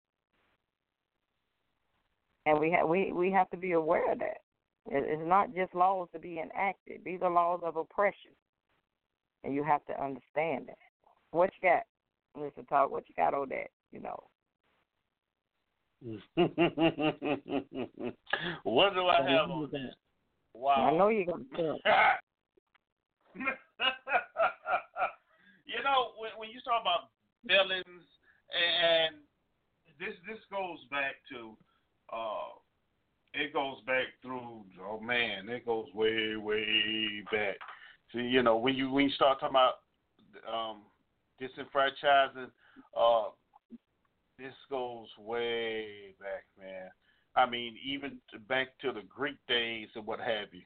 and we have we we have to be aware of that. It's not just laws to be enacted; these are laws of oppression, and you have to understand that. What you got, Mr. Talk? What you got on that? You know.
what do I have on that? Wow.
I know you're gonna tell.
you know, when when you talk about felons, and this this goes back to, uh, it goes back through. Oh man, it goes way way back. See, you know, when you when you start talking about um, disenfranchising, uh, this goes way back, man. I mean, even back to the Greek days and what have you.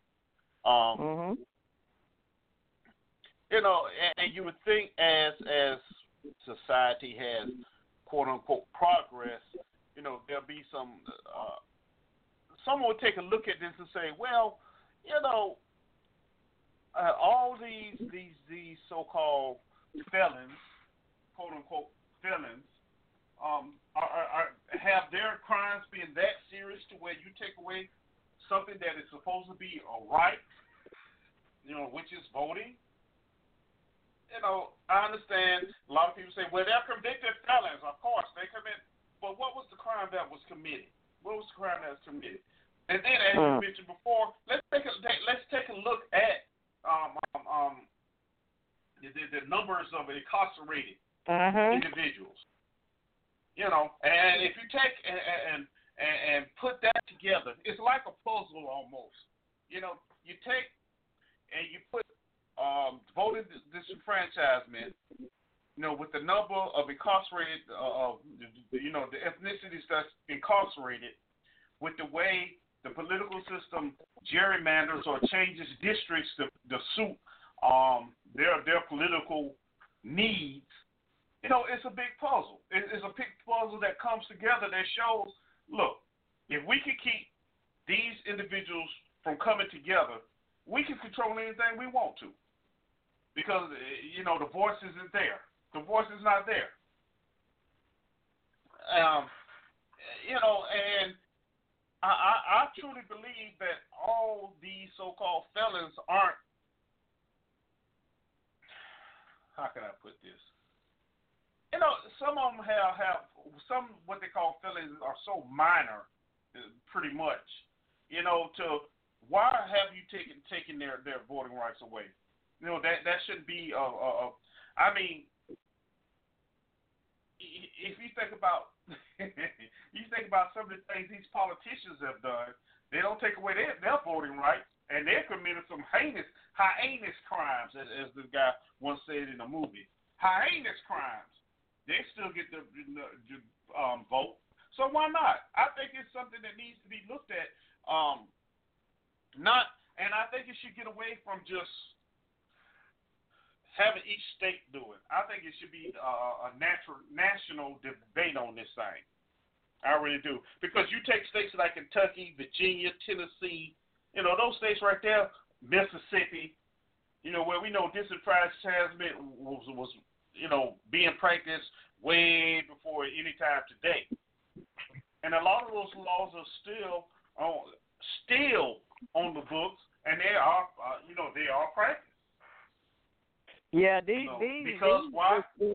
Um,
Mhm.
you know, and, and you would think as as society has quote unquote progress, you know, there'll be some uh, someone would take a look at this and say, well, you know, uh, all these these these so-called felons, quote unquote felons, um, are, are, have their crimes been that serious to where you take away something that is supposed to be a right, you know, which is voting? You know, I understand a lot of people say, well, they're convicted felons. Of course, they commit. But what was the crime that was committed? What was the crime that was committed? And then, as you
Hmm.
mentioned before, let's take a let's take a look at um, um, um the, the, numbers of incarcerated
Mhm.
individuals. You know, and if you take and, and and put that together, it's like a puzzle almost. You know, you take and you put um, voting disenfranchisement. You know, with the number of incarcerated, uh, you know, the ethnicities that's incarcerated, with the way the political system gerrymanders or changes districts to, to suit um, their their political needs you know, it's a big puzzle. It's a big puzzle that comes together that shows, look, if we can keep these individuals from coming together, we can control anything we want to. Because, eh, you know, the voice isn't there. The voice is not there. Um, you know, and I, I, I truly believe that all these so-called felons aren't, how can I put this? You know, some of them have have some what they call felonies are so minor, uh, pretty much. You know, to why have you taken taken their their voting rights away? You know that that shouldn't be. Uh, uh, uh, I mean, if you think about you think about some of the things these politicians have done, they don't take away their their voting rights, and they've committed some heinous heinous crimes, as, as the guy once said in a movie. Heinous crimes they still get the, um, vote. So why not? I think it's something that needs to be looked at. Um, not, and I think it should get away from just having each state do it. I think it should be uh, a natural national debate on this thing. I really do because you take states like Kentucky, Virginia, Tennessee, you know those states right there, Mississippi, you know where we know disenfranchisement was was you know, being practiced way before any time today. And a lot of those laws are still on, still on the books, and they are, uh, you know, they are practiced.
Yeah, these
No,
these
because
these,
why?
The,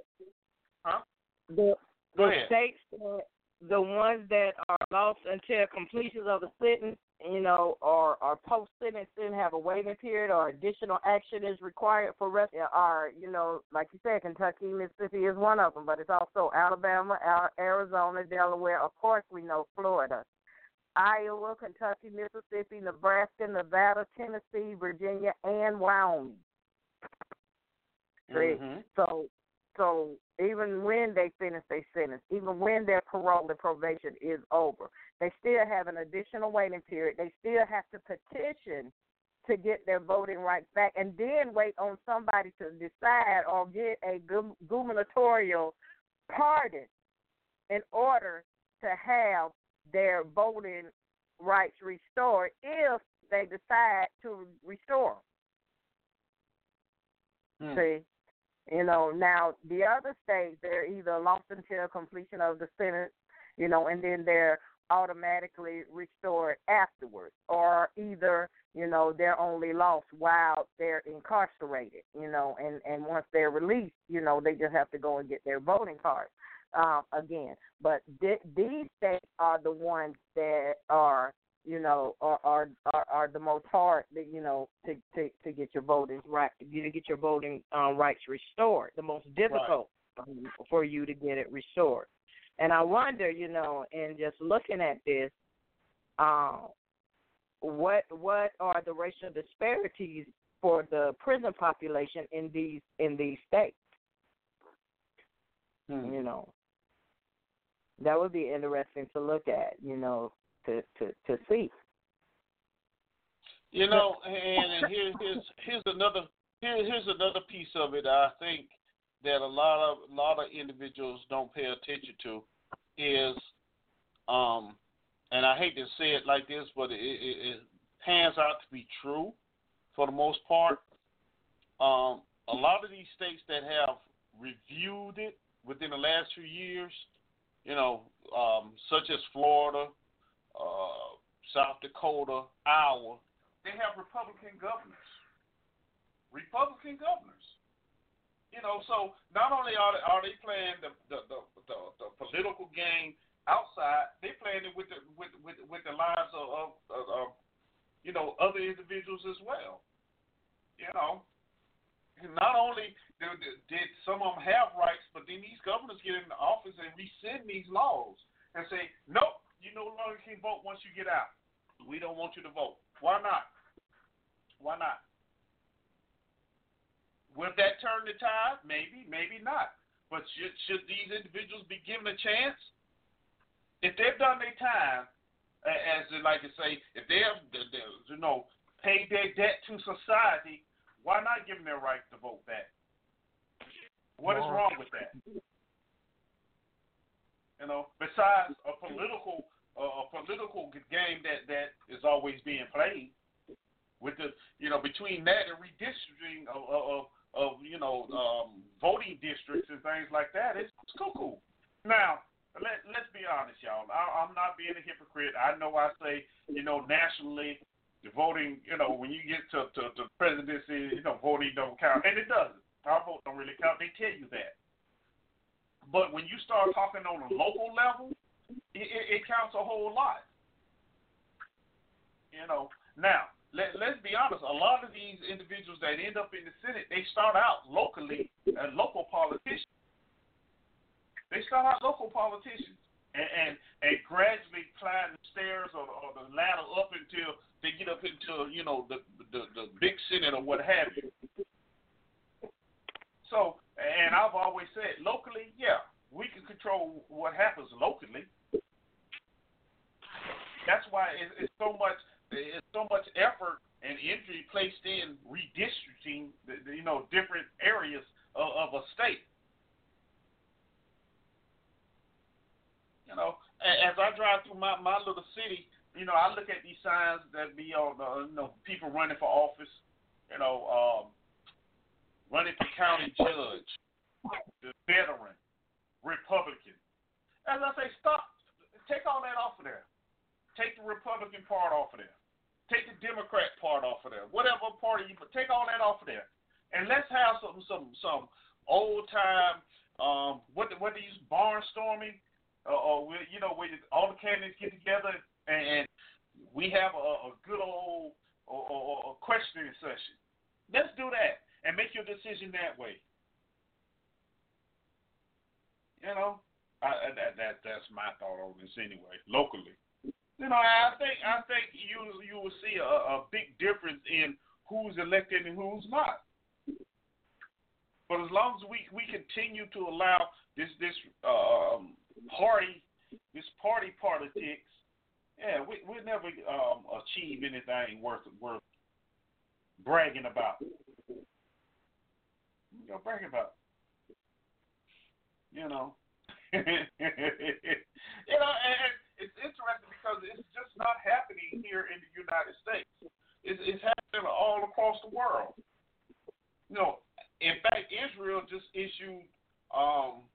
Huh?
the the states that the ones that are lost until completion of the sentence, you know, or or post sentence didn't have a waiting period or additional action is required for rest are, you know, like you said, Kentucky, Mississippi is one of them, but it's also Alabama, Arizona, Delaware, of course we know Florida. Iowa, Kentucky, Mississippi, Nebraska, Nevada, Tennessee, Virginia, and Wyoming.
Mhm.
So, so even when they finish their sentence, even when their parole and probation is over, they still have an additional waiting period. They still have to petition to get their voting rights back, and then wait on somebody to decide or get a gubernatorial pardon in order to have their voting rights restored if they decide to restore them.
Hmm.
See, you know, now the other states they're either lost until completion of the sentence, you know, and then they're automatically restored afterwards, or either you know they're only lost while they're incarcerated, you know, and and once they're released, you know, they just have to go and get their voting cards. um, again, but th- these states are the ones that are you know, are are are, are the most hard, that you know, to, to to get your voting right, to get your voting uh, rights restored. The most difficult right. um, for you to get it restored. And I wonder, you know, in just looking at this, um, what what are the racial disparities for the prison population in these in these states?
Hmm.
You know, that would be interesting to look at. You know, to to to see.
You know, and, and here's here's here's another here, here's another piece of it. I think that a lot of a lot of individuals don't pay attention to is, um, and I hate to say it like this, but it, it, it pans out to be true for the most part. Um, a lot of these states that have reviewed it within the last few years, you know, um, such as Florida, uh, South Dakota, Iowa, they have Republican governors. Republican governors. You know, so not only are they, are they playing the the, the the, the political game outside, they playing it with the with with, with the lives of, of, of you know other individuals as well. You know, not only did, did some of them have rights, but then these governors get in the office and rescind these laws and say, nope, you no longer can vote once you get out. We don't want you to vote. Why not? Why not? Will that turn the tide? Maybe, maybe not. But should should these individuals be given a chance? If they've done their time, as they like to say, if they have, you know, paid their debt to society, why not give them their right to vote back? What is wrong with that? You know, besides a political a political game that that is always being played with the you know between that and redistricting of of, of you know um, voting districts and things like that. It's, it's cuckoo. Now let let's be honest, y'all. I, I'm not being a hypocrite. I know I say you know nationally the voting, you know, when you get to, to, to presidency, you know, voting don't count. And it doesn't. Our vote don't really count. They tell you that. But when you start talking on a local level, it, it, counts a whole lot. You know, now let, let's be honest. A lot of these individuals that end up in the Senate, they start out locally as local politicians. They start out local politicians and and, and gradually climb the stairs or, or the ladder up until they get up into you know the the, the big Senate or what have you. So, and I've always said locally, yeah, we can control what happens locally. That's why it's, so much it's so much effort and energy placed in redistricting, you know, different areas of, of a state. You know, as I drive through my my little city, you know, I look at these signs that be on, uh, you know, people running for office, you know, um, running for county judge, the veteran, Republican. As I say, stop, take all that off of there. Take the Republican part off of there. Take the Democrat part off of there. Whatever party you, but take all that off of there, and let's have some some some old time um what what they use barnstorming, uh, or you know where all the candidates get together and, and we have a, a good old or, or questioning session. Let's do that and make your decision that way. You know, I, that that that's my thought on this anyway, locally. You know, I think I think you you will see a, a big difference in who's elected and who's not. But as long as we we continue to allow this this um, party this party politics, yeah, we we'll never um, achieve anything worth worth bragging about. You know, brag about. You know. you know, and it's interesting because it's just not happening here in the United States. It's, it's happening all across the world. You know, in fact, Israel just issued, um,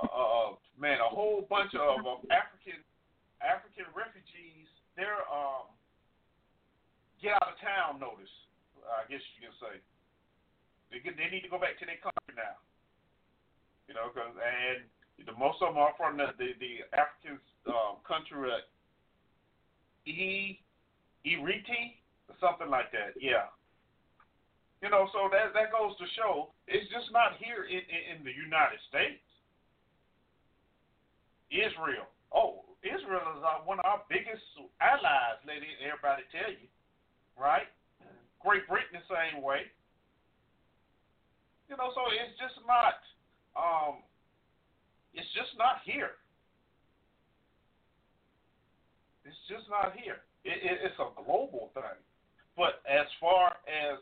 uh, man, a whole bunch of, of African African refugees. Their um, get out of town notice. I guess you can say they they need to go back to their country now. You know, cause, and the most of them are from the the, the African um, country uh, E or something like that. Yeah. You know, so that that goes to show it's just not here in, in, in the United States. Israel. Oh, Israel is our, one of our biggest allies, let Everybody tell you, right? Great Britain the same way. You know, so it's just not. Um, it's just not here. It's just not here. It, it, it's a global thing. But as far as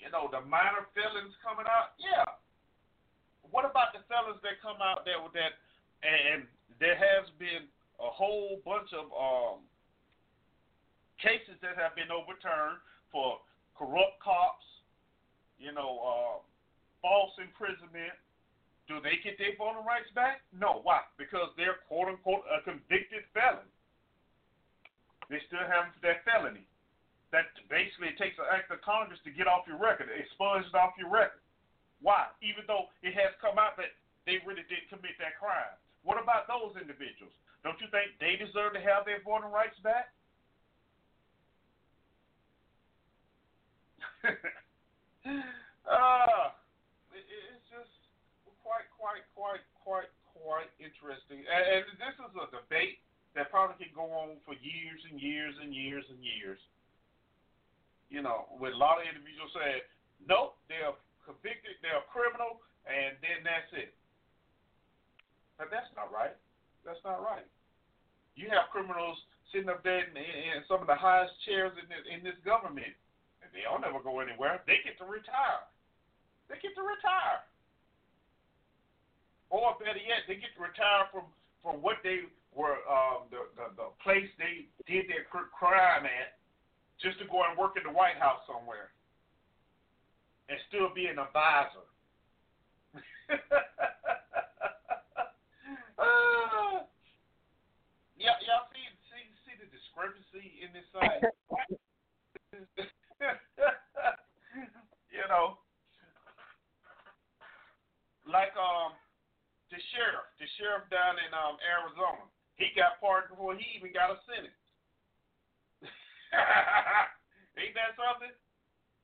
you know, the minor felons coming out, yeah. What about the felons that come out there with that? And there has been a whole bunch of um, cases that have been overturned for corrupt cops, you know, uh, false imprisonment. Do they get their voting rights back? No. Why? Because they're quote unquote a convicted felon. They still have that felony. That basically it takes an act of Congress to get off your record, expunge it off your record. Why? Even though it has come out that they really did commit that crime. What about those individuals? Don't you think they deserve to have their voting rights back? uh, it's just quite, quite, quite, quite, interesting. And, and this is a debate that probably can go on for years and years and years and years. You know, with a lot of individuals saying, nope, they're convicted, they're a criminal, and then that's it. But that's not right. That's not right. You have criminals sitting up there in, in some of the highest chairs in this, in this government, and they don't never go anywhere. They get to retire. They get to retire. Or better yet, they get to retire from from what they were um, the, the the place they did their crime at, just to go and work in the White House somewhere, and still be an advisor. uh, yeah, y'all see, see see the discrepancy in this thing. you know, like um the sheriff, the sheriff down in um Arizona, he got pardoned before he even got a sentence. Ain't that something?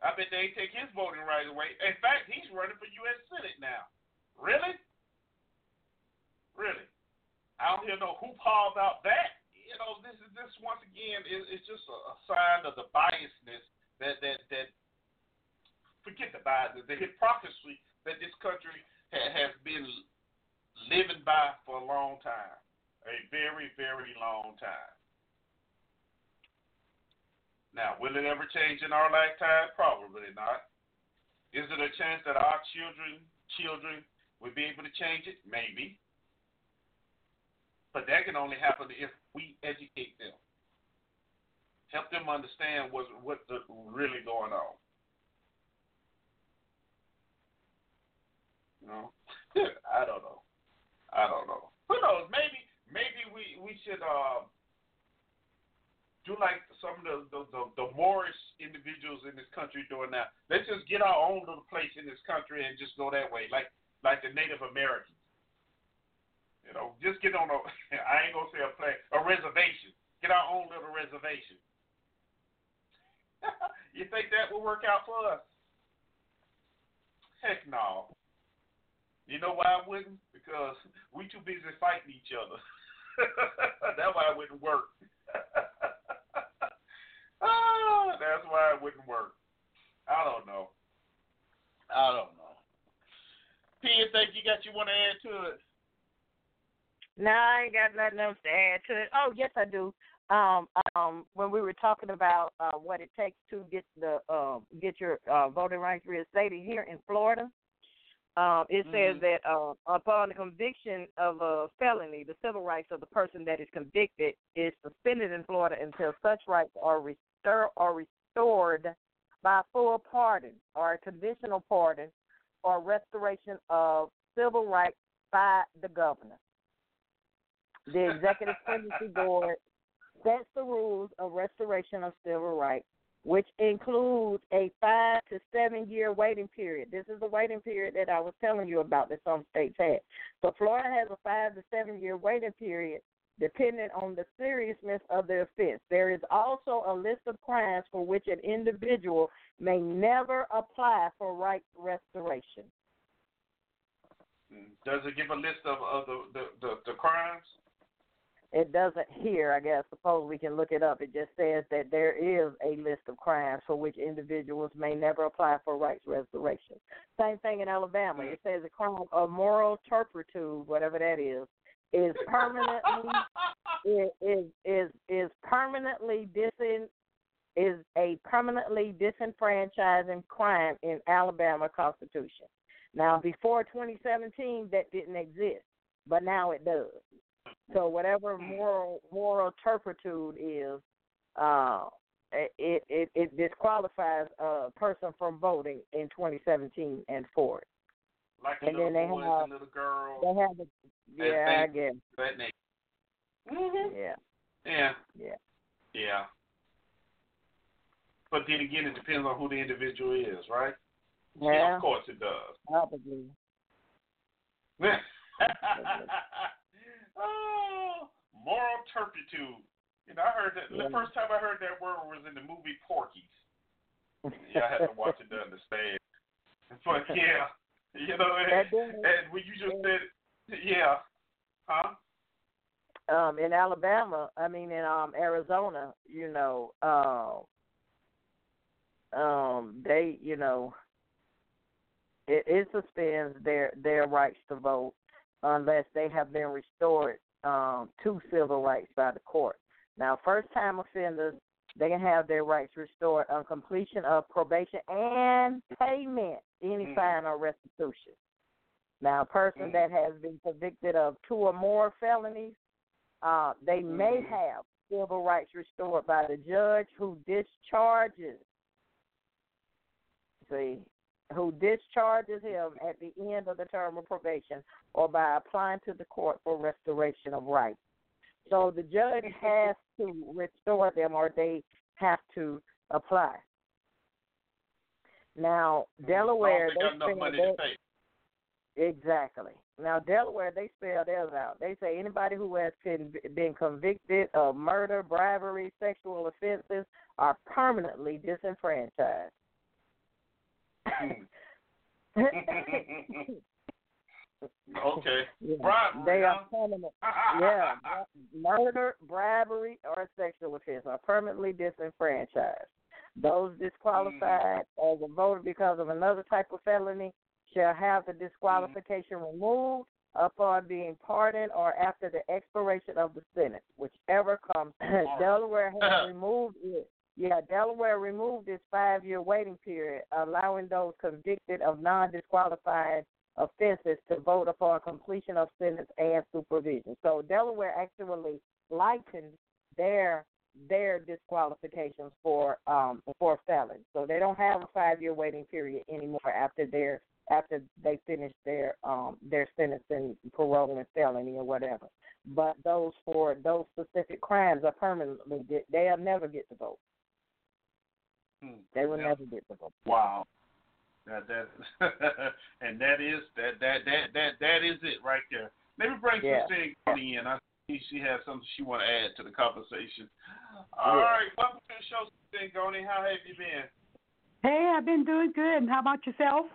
I bet they take his voting rights away. In fact, he's running for U.S. Senate now. Really? Really? I don't hear no hoop ha about that. You know, this is this once again is it's just a, a sign of the biasness that that that forget the bias, the hypocrisy that this country ha, has been living by for a long time, a very very long time. Now, will it ever change in our lifetime? Probably not. Is it a chance that our children children will be able to change it? Maybe. But that can only happen if we educate them, help them understand what's what's really going on. You know, I don't know. I don't know. Who knows? Maybe maybe we we should uh, do like some of the the, the the Moorish individuals in this country doing now. Let's just get our own little place in this country and just go that way, like like the Native Americans. You know, just get on a I ain't gonna say a play a reservation. Get our own little reservation. you think that will work out for us? Heck no. You know why I wouldn't? Because we too busy fighting each other. that's why it wouldn't work. ah, that's why it wouldn't work. I don't know. I don't know. P, you think you got you want to add to it?
No, I ain't got nothing else to add to it. Oh, yes, I do. Um, um, when we were talking about uh, what it takes to get the uh, get your uh, voting rights reinstated here in Florida, um, it
mm-hmm.
says that uh, upon the conviction of a felony, the civil rights of the person that is convicted is suspended in Florida until such rights are restored or restored by full pardon or a conditional pardon or restoration of civil rights by the governor. The Executive Privacy Board sets the rules of restoration of civil rights which includes a five to seven year waiting period. This is the waiting period that I was telling you about that some states have. So Florida has a five to seven year waiting period depending on the seriousness of the offense. There is also a list of crimes for which an individual may never apply for right restoration.
Does it give a list of, of the, the, the, the crimes?
It doesn't here, I guess. Suppose we can look it up. It just says that there is a list of crimes for which individuals may never apply for rights restoration. Same thing in Alabama. It says a crime of moral turpitude, whatever that is, is permanently is is is, is permanently disin is a permanently disenfranchising crime in Alabama Constitution. Now, before 2017, that didn't exist, but now it does. So whatever moral moral turpitude is, uh, it, it it disqualifies a person from voting in 2017 and forward.
Like
and
little
then they
boys
have
and little girls.
they have the
That
yeah I guess
That name. Mm-hmm.
yeah
Yeah.
yeah
Yeah. But then again, it depends on who the individual is, right?
yeah
of course it does.
probably
oh, moral turpitude. You know, I heard that the first time I heard that word was in the movie Porky's. Yeah, I had to watch it to understand. But yeah, you know, and, and when you just said, yeah, huh?
um in Alabama, I mean in um Arizona, you know, um um they, you know, it, it suspends their their rights to vote unless they have been restored um to civil rights by the court. Now, first time offenders they can have their rights restored on completion of probation and payment any
Mm.
fine or restitution. Now, a person
Mm.
that has been convicted of two or more felonies uh, they may
Mhm.
have civil rights restored by the judge who discharges. See, who discharges him at the end of the term of probation, or by applying to the court for restoration of rights. So the judge has to restore them, or they have to apply. Now, Delaware,
They got enough money to pay.
Exactly. Now, Delaware, they spell theirs out. They say anybody who has been, been convicted of murder, bribery, sexual offenses are permanently disenfranchised.
okay.
Yeah.
Bribery,
They
huh?
are permanent. Yeah, murder, bribery, or sexual offense are permanently disenfranchised. Those disqualified mm. as a voter because of another type of felony shall have the mm. disqualification removed upon being pardoned or after the expiration of the sentence, whichever comes. Delaware has removed it. Yeah, Delaware removed its five-year waiting period, allowing those convicted of non-disqualified offenses to vote upon completion of sentence and supervision. So Delaware actually lightened their their disqualifications for um for felons. So they don't have a five year waiting period anymore after their after they finish their um their sentence in parole and felony or whatever. But those for those specific crimes are permanently they'll never get to vote.
Hmm.
They will
Yeah.
never get to vote.
Wow. That that and that is that that that that that is it right there. Let me bring
Yeah.
Sister Ngoni in. I see she has something she want to add to the conversation. All
Yeah.
right, welcome to the show, Sister Ngoni. How have you been?
Hey, I've been doing good. And how about yourself?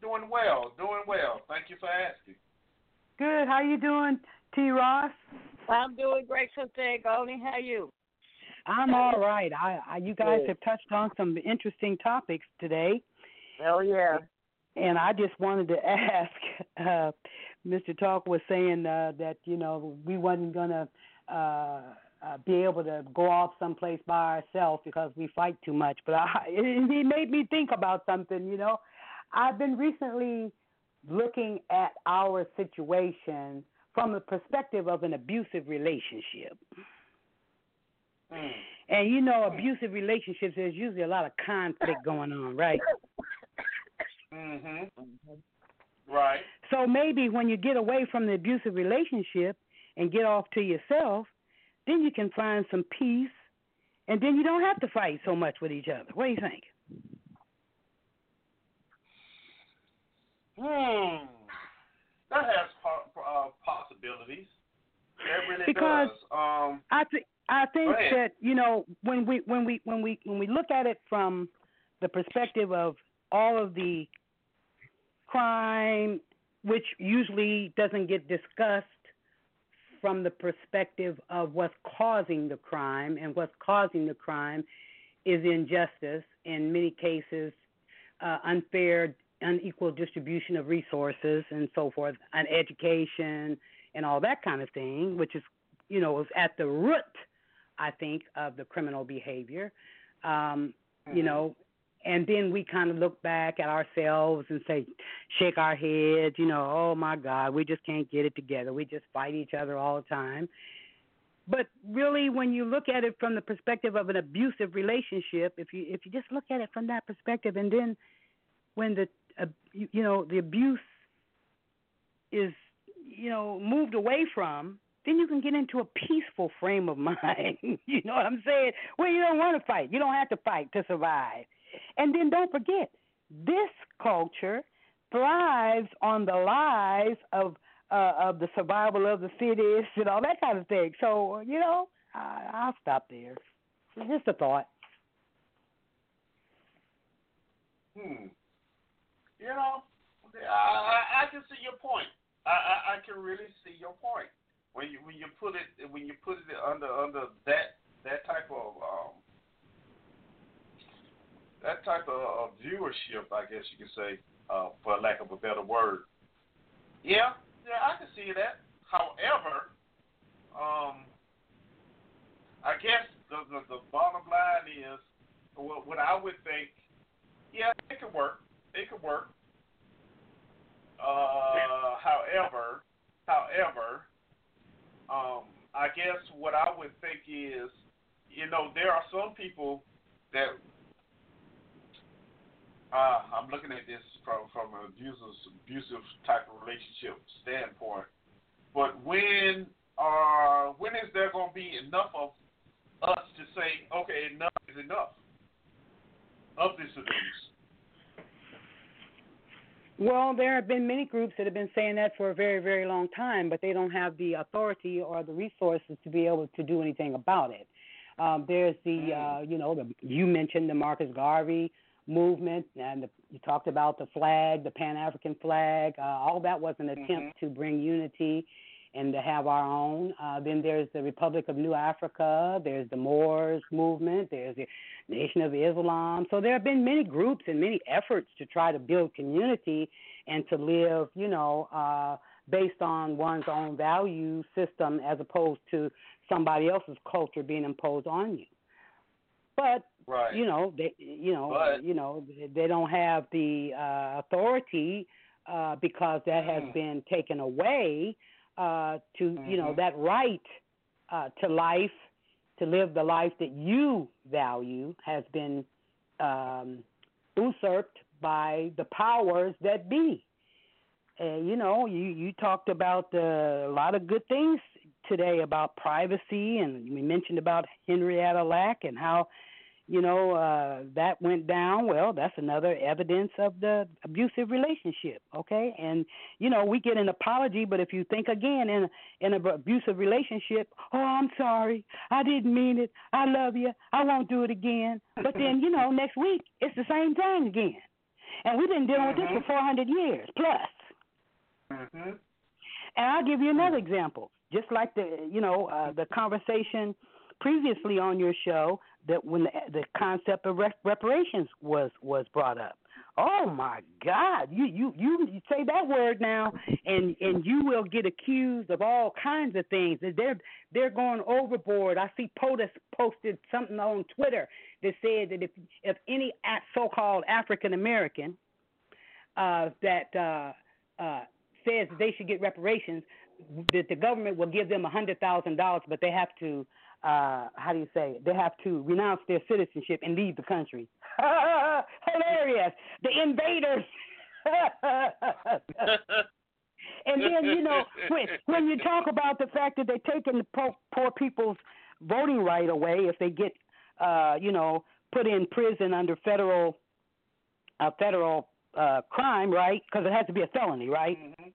Doing well, doing well. Thank you for asking.
Good. How you doing, T. Ross?
I'm doing great, Sister Goldie. How you?
I'm all right. I, I you guys
Good.
have touched on some interesting topics today,
Oh yeah.
and I just wanted to ask. Uh, Mr. Talk was saying uh, that you know we wasn't gonna uh, uh, be able to go off someplace by ourselves because we fight too much. But I, it, it made me think about something. You know, I've been recently looking at our situation from the perspective of an abusive relationship.
Mm.
And you know, abusive relationships, there's usually a lot of conflict going on, right?
Mhm. Right.
So maybe when you get away from the abusive relationship and get off to yourself, then you can find some peace and then you don't have to fight so much with each other. What do you think?
Hmm. That has po- uh, possibilities. That really
Because
does. Um,
I think I think that you know when we when we when we when we look at it from the perspective of all of the crime, which usually doesn't get discussed from the perspective of what's causing the crime, and what's causing the crime is injustice. In many cases, uh, unfair, unequal distribution of resources and so forth, and education and all that kind of thing, which is you know is at the root, I think, of the criminal behavior. Um, You
Mhm.
know, and then we kind of look back at ourselves and say, shake our heads, you know, oh my God, we just can't get it together. We just fight each other all the time. But really, when you look at it from the perspective of an abusive relationship, if you if you just look at it from that perspective, and then when the uh, you, you know the abuse is you know moved away from, then you can get into a peaceful frame of mind. you know what I'm saying? Well, you don't want to fight. You don't have to fight to survive. And then don't forget, this culture thrives on the lies of uh, of the survival of the fittest and all that kind of thing. So you know, I, I'll stop there. Just a thought.
Hmm. You know, I, I I can see your point. I, I I can really see your point when you when you put it when you put it under under that that type of um that type of, of viewership, I guess you could say, uh, for lack of a better word. Yeah, yeah, I can see that. However, um, I guess the the, the bottom line is what, what I would think. Yeah, it could work. It could work. Uh, however, however, um, I guess what I would think is, you know, there are some people that uh, I'm looking at this from from an abusive abusive type of relationship standpoint. But when are when is there going to be enough of us to say, okay, enough is enough of this abuse?
Well, there have been many groups that have been saying that for a very, very long time, but they don't have the authority or the resources to be able to do anything about it. Um, there's the, uh, you know, the, you mentioned the Marcus Garvey movement, and the, you talked about the flag, the Pan African flag. Uh, all that was an attempt to bring unity and to have our own. Uh, then there's the Republic of New Africa. There's the Moors movement. There's the Nation of Islam. So there have been many groups and many efforts to try to build community and to live, you know, uh, based on one's own value system as opposed to somebody else's culture being imposed on you. But
Right.
you know, they, you know,
But-
you know, they don't have the uh, authority uh, because that has
Mm.
been taken away uh, to, you know,
Mhm.
that right uh, to life, to live the life that you value, has been um, usurped by the powers that be. And you know, you you talked about uh, a lot of good things today about privacy, and we mentioned about Henrietta Lack and how you know uh, that went down. Well, that's another evidence of the abusive relationship. Okay, and you know we get an apology, but if you think again in in an abusive relationship, oh, I'm sorry, I didn't mean it. I love you. I won't do it again. But then you know next week it's the same thing again, and we've been dealing with this for 400 years plus.
Mm-hmm.
And I'll give you another example. Just like the you know uh, the conversation previously on your show that when the, the concept of rep- reparations was was brought up. Oh my God! You you you say that word now, and and you will get accused of all kinds of things. They're they're going overboard. I see POTUS posted something on Twitter that said that if if any so-called African American uh, that uh, uh, says they should get reparations, that the government will give them a hundred thousand dollars, but they have to uh, how do you say it? They have to renounce their citizenship and leave the country. Hilarious! The invaders. and then you know when when you talk about the fact that they're taking the poor, poor people's voting right away if they get uh, you know, put in prison under federal, a federal uh, crime, right? Because it has to be a felony, right?
Mhm.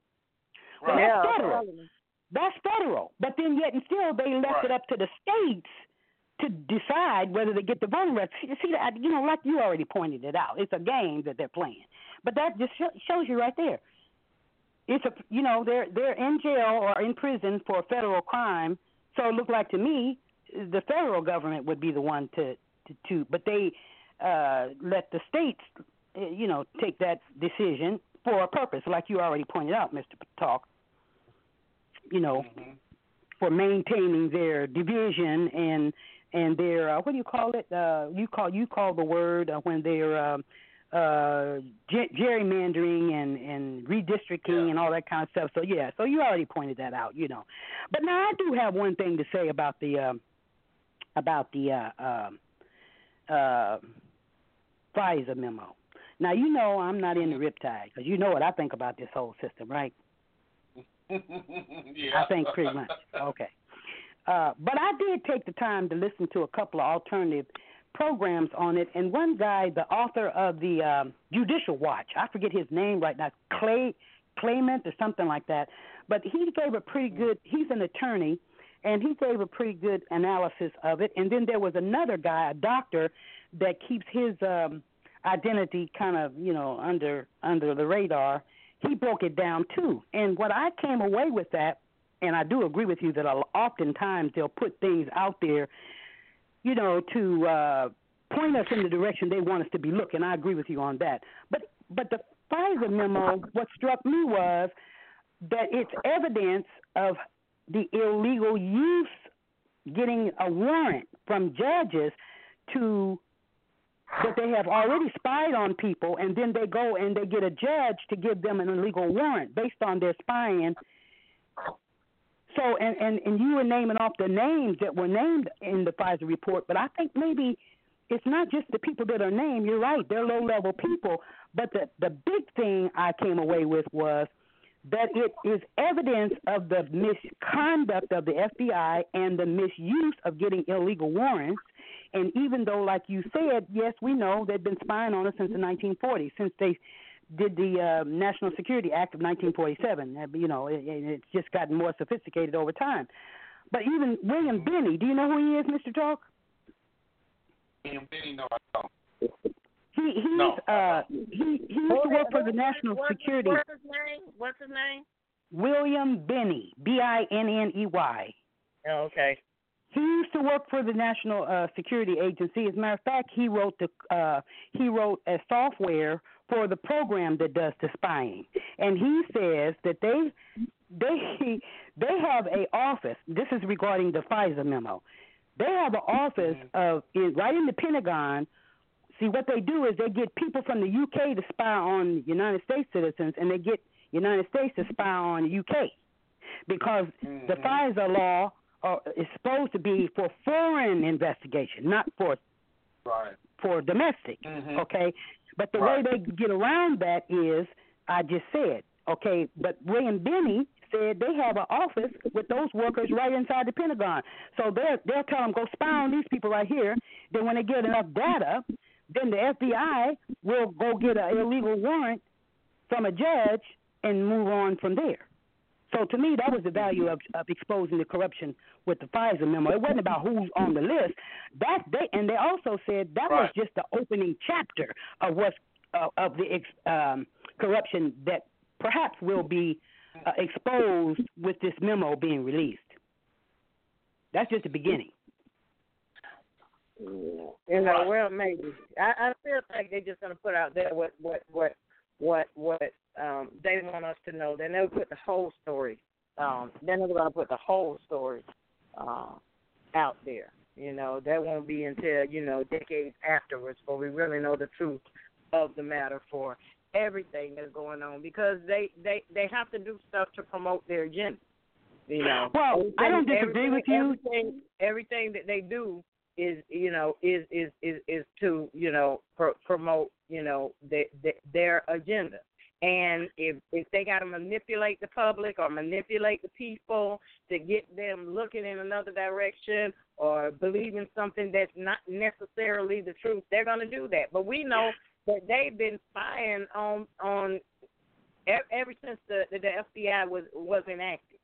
Well,
Right.
that's
Yeah,
federal.
felony.
That's federal. But then yet and still they left
Right.
it up to the states to decide whether they get the voting rights. See, see that you know, like you already pointed it out. It's a game that they're playing. But that just shows you right there. It's a you know they're they're in jail or in prison for a federal crime. So it looked like to me the federal government would be the one to to, to but they uh let the states uh, you know take that decision for a purpose, like you already pointed out, Mr. Talk. You know,
Mhm.
for maintaining their division and and their uh, what do you call it? Uh, you call you call the word uh, when they're um, uh, ge- gerrymandering and and redistricting
Yeah.
and all that kind of stuff. So yeah, so you already pointed that out, you know. But now I do have one thing to say about the um, about the uh, um uh, FISA memo. Now you know I'm not in the riptide because you know what I think about this whole system, right?
yeah.
I think pretty much. Okay. Uh, but I did take the time to listen to a couple of alternative programs on it, and one guy, the author of the um, Judicial Watch, I forget his name right now, Clay Clement or something like that, but he gave a pretty good. He's an attorney, and he gave a pretty good analysis of it. And then there was another guy, a doctor, that keeps his um, identity kind of you know under under the radar. He broke it down too, and what I came away with that and I do agree with you that oftentimes they'll put things out there, you know, to uh, point us in the direction they want us to be looking. I agree with you on that. But but the FISA memo, what struck me was that it's evidence of the illegal use getting a warrant from judges to that they have already spied on people and then they go and they get a judge to give them an illegal warrant based on their spying so, and, and, and you were naming off the names that were named in the FISA report, but I think maybe it's not just the people that are named. You're right; they're low-level people. But the the big thing I came away with was that it is evidence of the misconduct of the FBI and the misuse of getting illegal warrants. And even though, like you said, yes, we know they've been spying on us since the 1940s, since they did the uh, National Security Act of 1947. Uh, You know, it, it- it's just gotten more sophisticated over time. But even William Binney, do you know who he is, Mr. Talk?
William Binney, no, I don't.
He he's
No,
uh he he used to work for the National
what's,
Security.
What's his name? What's his name?
William Binney, B I N N E Y.
Oh, okay.
He used to work for the National uh, Security Agency. As a matter of fact, he wrote the uh, he wrote a software for the program that does the spying, and he says that they they they have a office. This is regarding the FISA memo. They have an office of in, right in the Pentagon. See what they do is they get people from the UK to spy on United States citizens, and they get United States to spy on the UK because the
Mhm.
FISA law uh, is supposed to be for foreign investigation, not for
Right.
for domestic.
Mhm.
Okay, but the
Right.
way they get around that is, I just said, okay. But William Binney said they have an office with those workers right inside the Pentagon. So they'll they'll tell them go spy on these people right here. Then when they get enough data, then the FBI will go get an illegal warrant from a judge and move on from there. So to me, that was the value of, of exposing the corruption with the FISA memo. It wasn't about who's on the list. That they and they also said that was just the opening chapter of what's uh, of the ex, um, corruption that perhaps will be uh, exposed with this memo being released. That's just the beginning.
You know, well, maybe. I, I still think they're just gonna put out there what what what what what um they want us to know. They never put the whole story. Um, they're never gonna put the whole story um out there. You know, that won't be until you know decades afterwards, before we really know the truth of the matter for everything that's going on because they they they have to do stuff to promote their agenda. You know,
Well, I don't disagree with you.
Everything, everything that they do is you know is is is is to you know pro- promote you know their their agenda And if if they got to manipulate the public or manipulate the people to get them looking in another direction or believing something that's not necessarily the truth, they're going to do that. But we know that they've been spying on on ever since the the, the FBI was was enacted.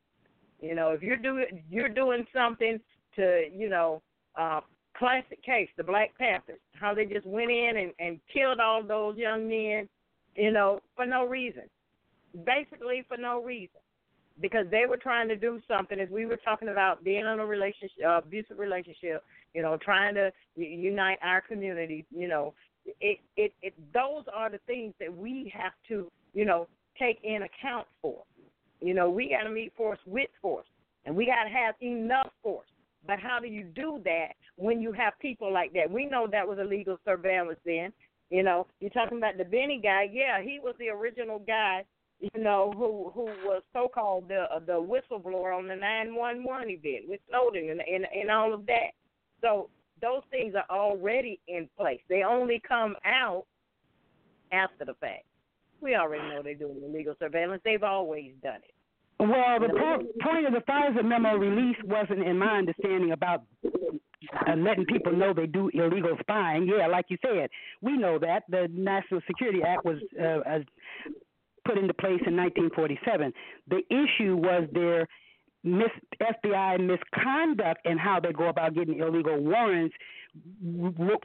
You know, if you're doing you're doing something to you know uh, classic case, the Black Panthers, how they just went in and, and killed all those young men, you know, for no reason. Basically for no reason. Because they were trying to do something, as we were talking about being in a relationship, uh, abusive relationship, you know, trying to unite our community, you know, it, it, it, those are the things that we have to, you know, take in account for. You know, we got to meet force with force, and we got to have enough force but how do you do that when you have people like that? We know that was illegal surveillance then. You know, you're talking about the Binney guy. Yeah, he was the original guy. You know, who who was so called the uh, the whistleblower on the 911 event with Snowden and, and and all of that. So those things are already in place. They only come out after the fact. We already know they're doing illegal surveillance. They've always done it.
Well, the po- point of the FISA memo release wasn't, in my understanding, about uh, letting people know they do illegal spying. Yeah, like you said, we know that the National Security Act was uh, uh, put into place in 1947. The issue was their mis- FBI misconduct and how they go about getting illegal warrants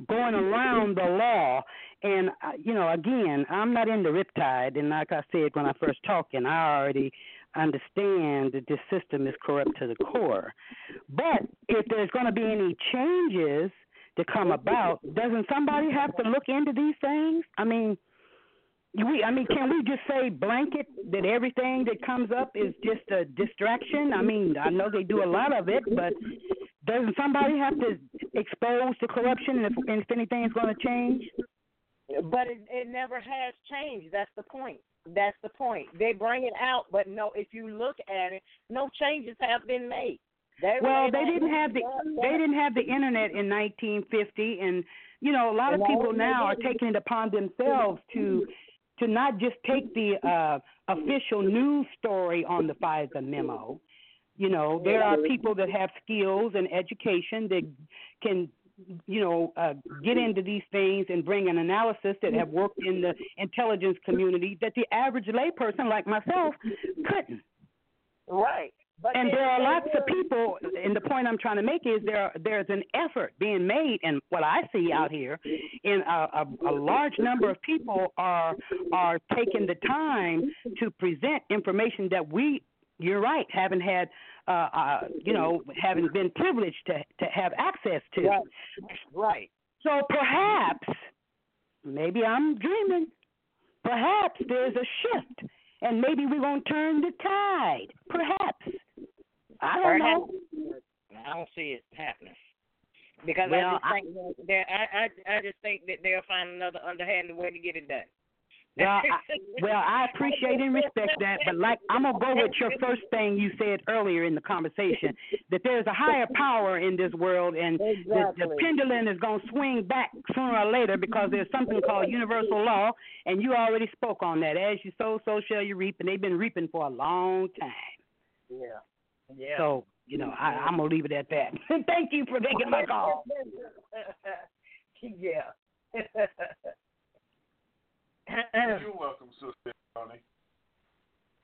going around the law. And uh, you know, again, I'm not into Riptide, and like I said when I first talked, and I already understand that this system is corrupt to the core. But if there's going to be any changes to come about, doesn't somebody have to look into these things? I mean, we I mean, can we just say blanket that everything that comes up is just a distraction? I mean, I know they do a lot of it, but doesn't somebody have to expose the corruption if, if anything is going to change?
But it, it never has changed. That's the point. That's the point. They bring it out, but no. If you look at it, no changes have been made.
They well, they didn't have the they didn't have the internet in 1950, and you know a lot of people now are taking it upon themselves to to not just take the uh, official news story on the FISA memo. You know, there are people that have skills and education that can you know, uh, get into these things and bring an analysis that have worked in the intelligence community that the average layperson like myself couldn't.
Right.
But and there are lots of people, and the point I'm trying to make is there there's an effort being made, and what I see out here, in a, a, a large number of people are are taking the time to present information that we, you're right, haven't had uh, uh, you know, having been privileged to to have access to.
Right. right.
So perhaps, maybe I'm dreaming. Perhaps there's a shift, and maybe we're gonna turn the tide. Perhaps. I don't
perhaps. know. I don't see it happening because well, I just think I, I I I just think that they'll find another underhanded way to get it done.
Well, I, well, I appreciate and respect that, but like I'm gonna go with your first thing you said earlier in the conversation that there's a higher power in this world, and
exactly.
the, the pendulum is gonna swing back sooner or later because there's something called universal law, and you already spoke on that. As you sow, so shall you reap, and they've been reaping for a long time.
Yeah. Yeah.
So you know, I, I'm gonna leave it at that. Thank you for taking my call.
yeah.
You're welcome, Sister Tony.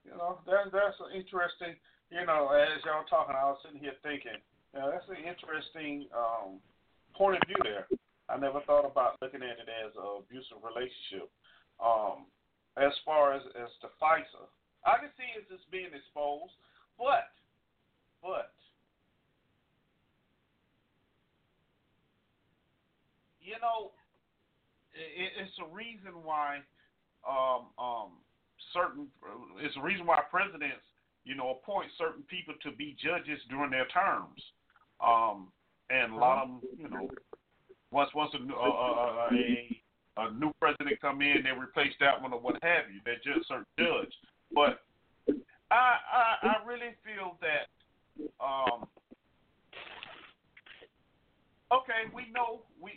You know, that, that's an interesting, you know, as y'all talking, I was sitting here thinking, you know, that's an interesting um, point of view there. I never thought about looking at it as an abusive relationship. Um, as far as, as the FISA, I can see it's as being exposed, but, but, you know, it, it's a reason why um, um, certain. It's the reason why presidents, you know, appoint certain people to be judges during their terms. Um, and a lot of them, you know, once once a, uh, a a new president come in, they replace that one or what have you. They're just certain judge. But I I, I really feel that um, okay, we know we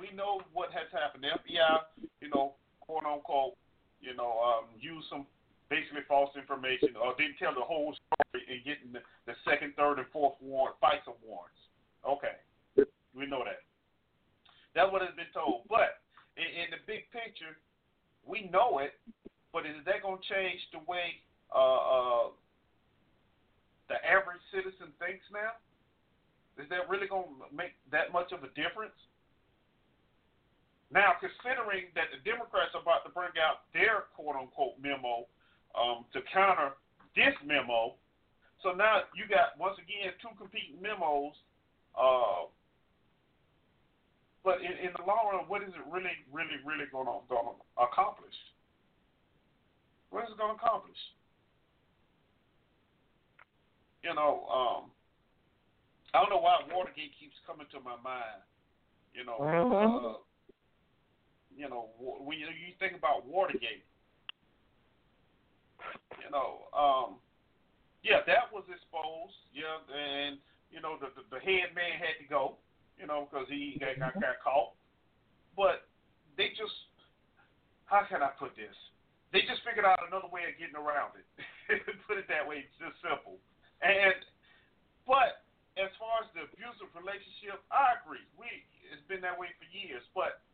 we know what has happened. The FBI, you know, quote unquote, you know, um, used some basically false information or didn't tell the whole story and getting the, the second, third, and fourth warrant, FISA warrants. Okay, we know that. That's what has been told. But in, in the big picture, we know it. But is that going to change the way uh, uh, the average citizen thinks now? Is that really going to make that much of a difference? Now, considering that the Democrats are about to bring out their quote unquote memo um, to counter this memo, so now you got, once again, two competing memos. Uh, but in, in the long run, what is it really, really, really going to, going to accomplish? What is it going to accomplish? You know, um, I don't know why Watergate keeps coming to my mind. You know, uh, you know, when you, you think about Watergate, you know, um, yeah, that was exposed. Yeah, and you know, the the, the head man had to go. You know, because he got, got got caught. But they just, how can I put this? They just figured out another way of getting around it. put it that way, it's just simple. And but as far as the abusive relationship, I agree. We it's been that way for years, but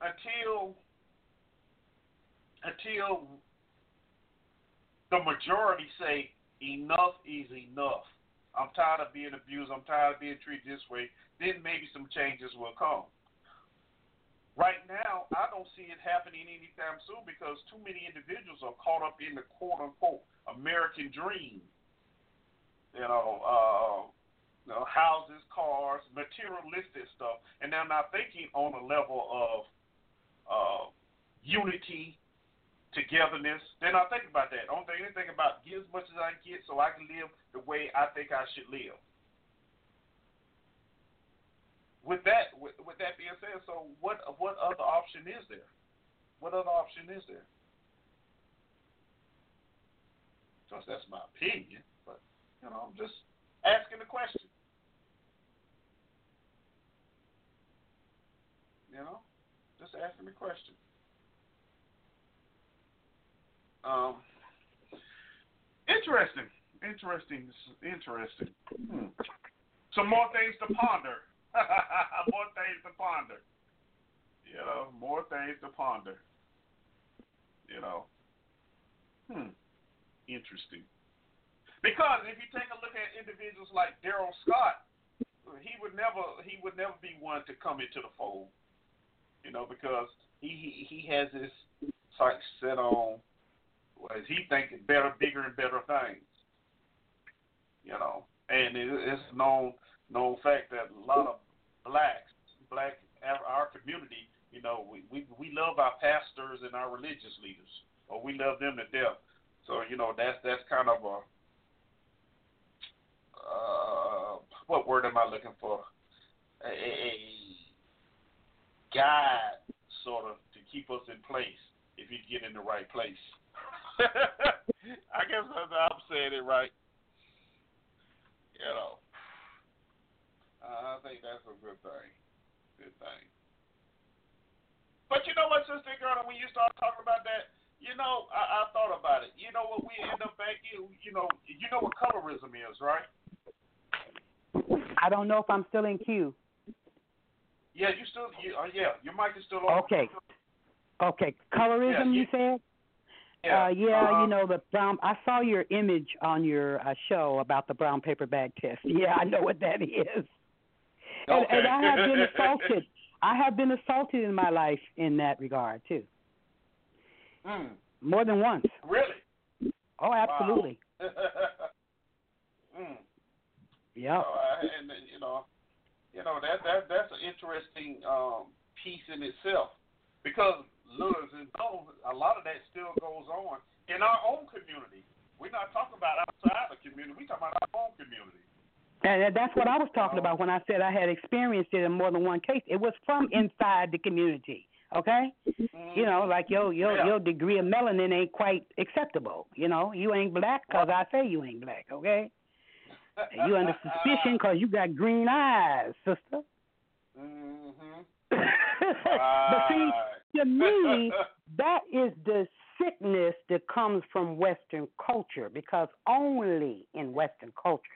until until the majority say enough is enough. I'm tired of being abused. I'm tired of being treated this way. Then maybe some changes will come. Right now, I don't see it happening anytime soon because too many individuals are caught up in the quote unquote American dream. You know, uh, you know, houses, cars, materialistic stuff, and they're not thinking on a level of uh, unity, togetherness. They're not thinking about that. Thing they think anything about get as much as I get so I can live the way I think I should live. With that, with, with that being said, so what what other option is there? What other option is there? Of course, that's my opinion, but you know, I'm just asking the question. You know, just asking the question. Um, interesting, interesting, interesting. Hmm. Some more things to ponder. more things to ponder. You know, more things to ponder. You know. Hmm. Interesting. Because if you take a look at individuals like Darrell Scott, he would never he would never be one to come into the fold. You know, because he he, has his sights set on as he thinking better, bigger, and better things. You know, and it, it's known known fact that a lot of blacks, black our community, you know, we, we we love our pastors and our religious leaders, or we love them to death. So you know, that's that's kind of a uh, what word am I looking for? A, a guide, sort of, to keep us in place if you get in the right place. I guess I'm saying it right. You know, uh, I think that's a good thing. Good thing. But you know what, Sister Girl, when you start talking about that, you know, I, I thought about it. You know what we end up back in, you know, you know what colorism is, right?
I don't know if I'm still in queue.
Yeah, you still, you, uh, yeah, your mic is still on.
Okay. Okay, colorism,
Yeah,
you said?
Yeah,
Uh, yeah,
uh-huh.
you know the brown. I saw your image on your uh, show about the brown paper bag test. Yeah, I know what that is. And, and I have been assaulted. I have been assaulted in my life in that regard too,
Mm,
more than once.
really?
Oh, absolutely.
mm.
Yeah.
So, uh, and and, you know, you know that that that's an interesting um, piece in itself because know a lot of that still goes on in our own community. We're not talking about outside the community. We're talking about our own community.
And that's what I was talking about when I said I had experienced it in more than one case. It was from inside the community. Okay, you know, like your your
Yeah.
your degree of melanin ain't quite acceptable. You know, you ain't black 'cause I say you ain't black. Okay, you under suspicion 'cause you got green eyes, sister.
Mm-hmm.
but see, to me, that is the sickness that comes from Western culture because only in Western cultures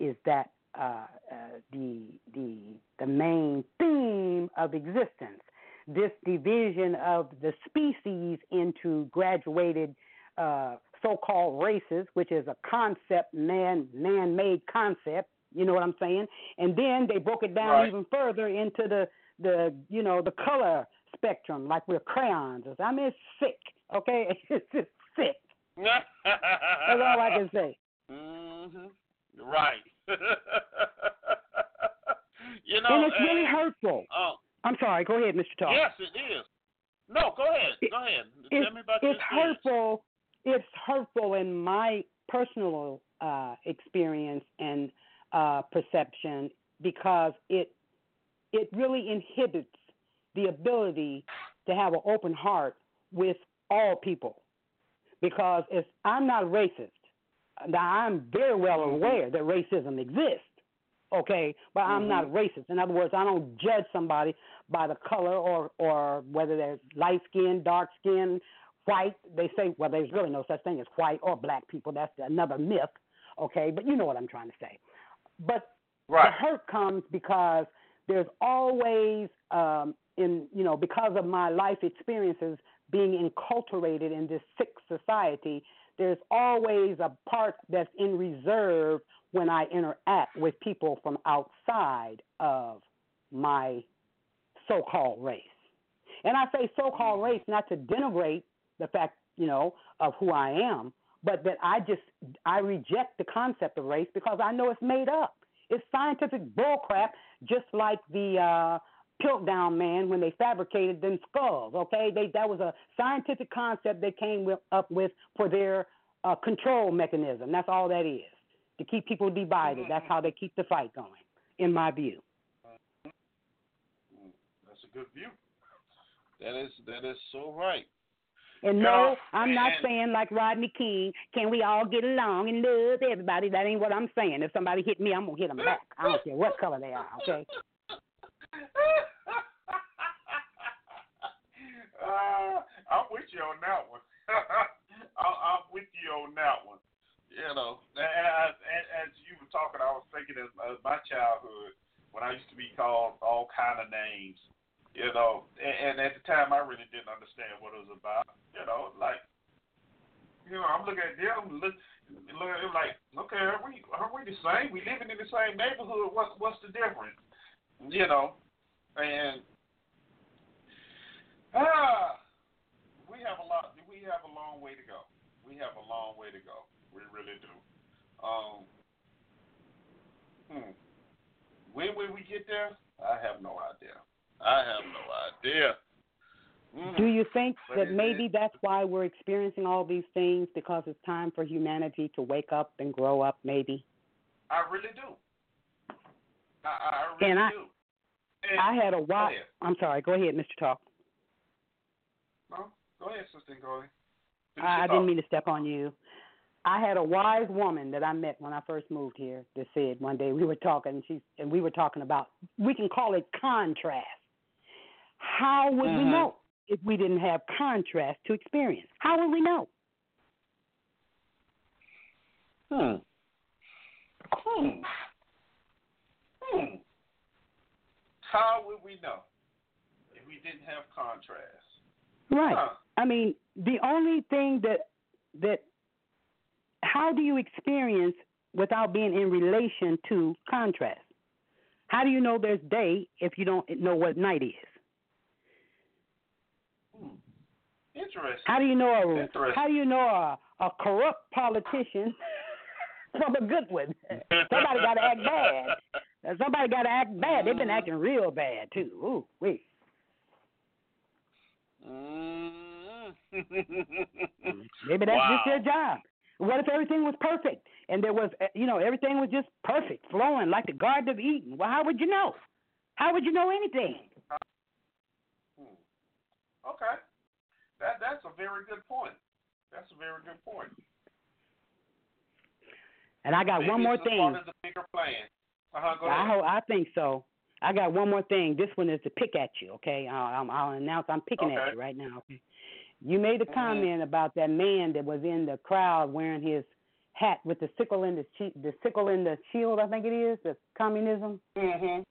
is that uh, uh, the the the main theme of existence. This division of the species into graduated uh, so-called races, which is a concept, man man-made concept. You know what I'm saying? And then they broke it down
Right.
even further into the the you know the color spectrum, like we're crayons. I mean, it's sick. Okay, it's just sick. That's all I can say.
hmm Right. you know,
and it's really hurtful.
Oh,
I'm sorry. Go ahead, Mr. Talk.
yes, it is. No, go ahead. Go ahead. Tell me about
it's hurtful. It's hurtful in my personal uh, experience and uh, perception because it it really inhibits the ability to have an open heart with all people. Because if I'm not racist, now I'm very well aware that racism exists. Okay, but I'm not racist. In other words, I don't judge somebody by the color or or whether they're light skinned, dark skinned, white. They say well, there's really no such thing as white or black people. That's another myth. Okay, but you know what I'm trying to say. But
Right.
the hurt comes because there's always um in you know because of my life experiences being enculturated in this sick society there's always a part that's in reserve when i interact with people from outside of my so-called race and i say so-called race not to denigrate the fact you know of who i am but that i just i reject the concept of race because i know it's made up it's scientific bullcrap, just like the uh, Piltdown man when they fabricated them skulls. Okay, they that was a scientific concept they came with, up with for their uh, control mechanism. That's all that is to keep people divided. That's how they keep the fight going, in my view.
That's a good view. That is that is so right.
And no, I'm not saying like Rodney King, can we all get along and love everybody? That ain't what I'm saying. If somebody hit me, I'm gonna hit them back. I don't care what color they are. Okay.
uh, I'm with you on that one. I'm, I'm with you on that one. You know, as, as, as you were talking, I was thinking of, of my childhood when I used to be called all kind of names. You know, and, and at the time I really didn't understand what it was about. You know, like, you know, I'm looking at them, look, look at them like, okay, are we are we the same? We living in the same neighborhood. What's what's the difference? You know, and ah, we have a lot. We have a long way to go. We have a long way to go. We really do. Um, hmm. When will we get there? I have no idea. I have no idea. Mhm.
Do you think that maybe that's why we're experiencing all these things because it's time for humanity to wake up and grow up? Maybe.
I really do. I, I really
And I-
do. And,
I had a wife. I'm sorry. Go ahead, Mr. Talk.
No, go ahead, Sister Golden.
I, I didn't mean to step on you. I had a wise woman that I met when I first moved here that said one day we were talking and she and we were talking about we can call it contrast. How would we
Mhm.
know if we didn't have contrast to experience? How would we know?
Hmm. Hmm. Hmm. How would we know if we didn't have contrast?
Right.
Huh.
I mean, the only thing that that how do you experience without being in relation to contrast? How do you know there's day if you don't know what night is?
Hmm. Interesting.
How do you know a how do you know a, a corrupt politician from a good one? Somebody got to act bad. Somebody got to act bad. They've been acting real bad too. Ooh, wait.
Mm.
Maybe that's just their job. What if everything was perfect and there was, uh, you know, everything was just perfect, flowing like the Garden of Eden? Well, how would you know? How would you know anything?
Hmm. Okay. That that's a very good point. That's a very good point.
And I got
Maybe
one more thing.
Part of the bigger plan. Uh-huh, go
I hope, I think so. I got one more thing. This one is to pick at you. Okay, I'll, I'll, I'll announce I'm picking at you right now. Okay. You made a
Mhm.
comment about that man that was in the crowd wearing his hat with the sickle in the the sickle in the shield. I think it is the communism.
Mm-hmm.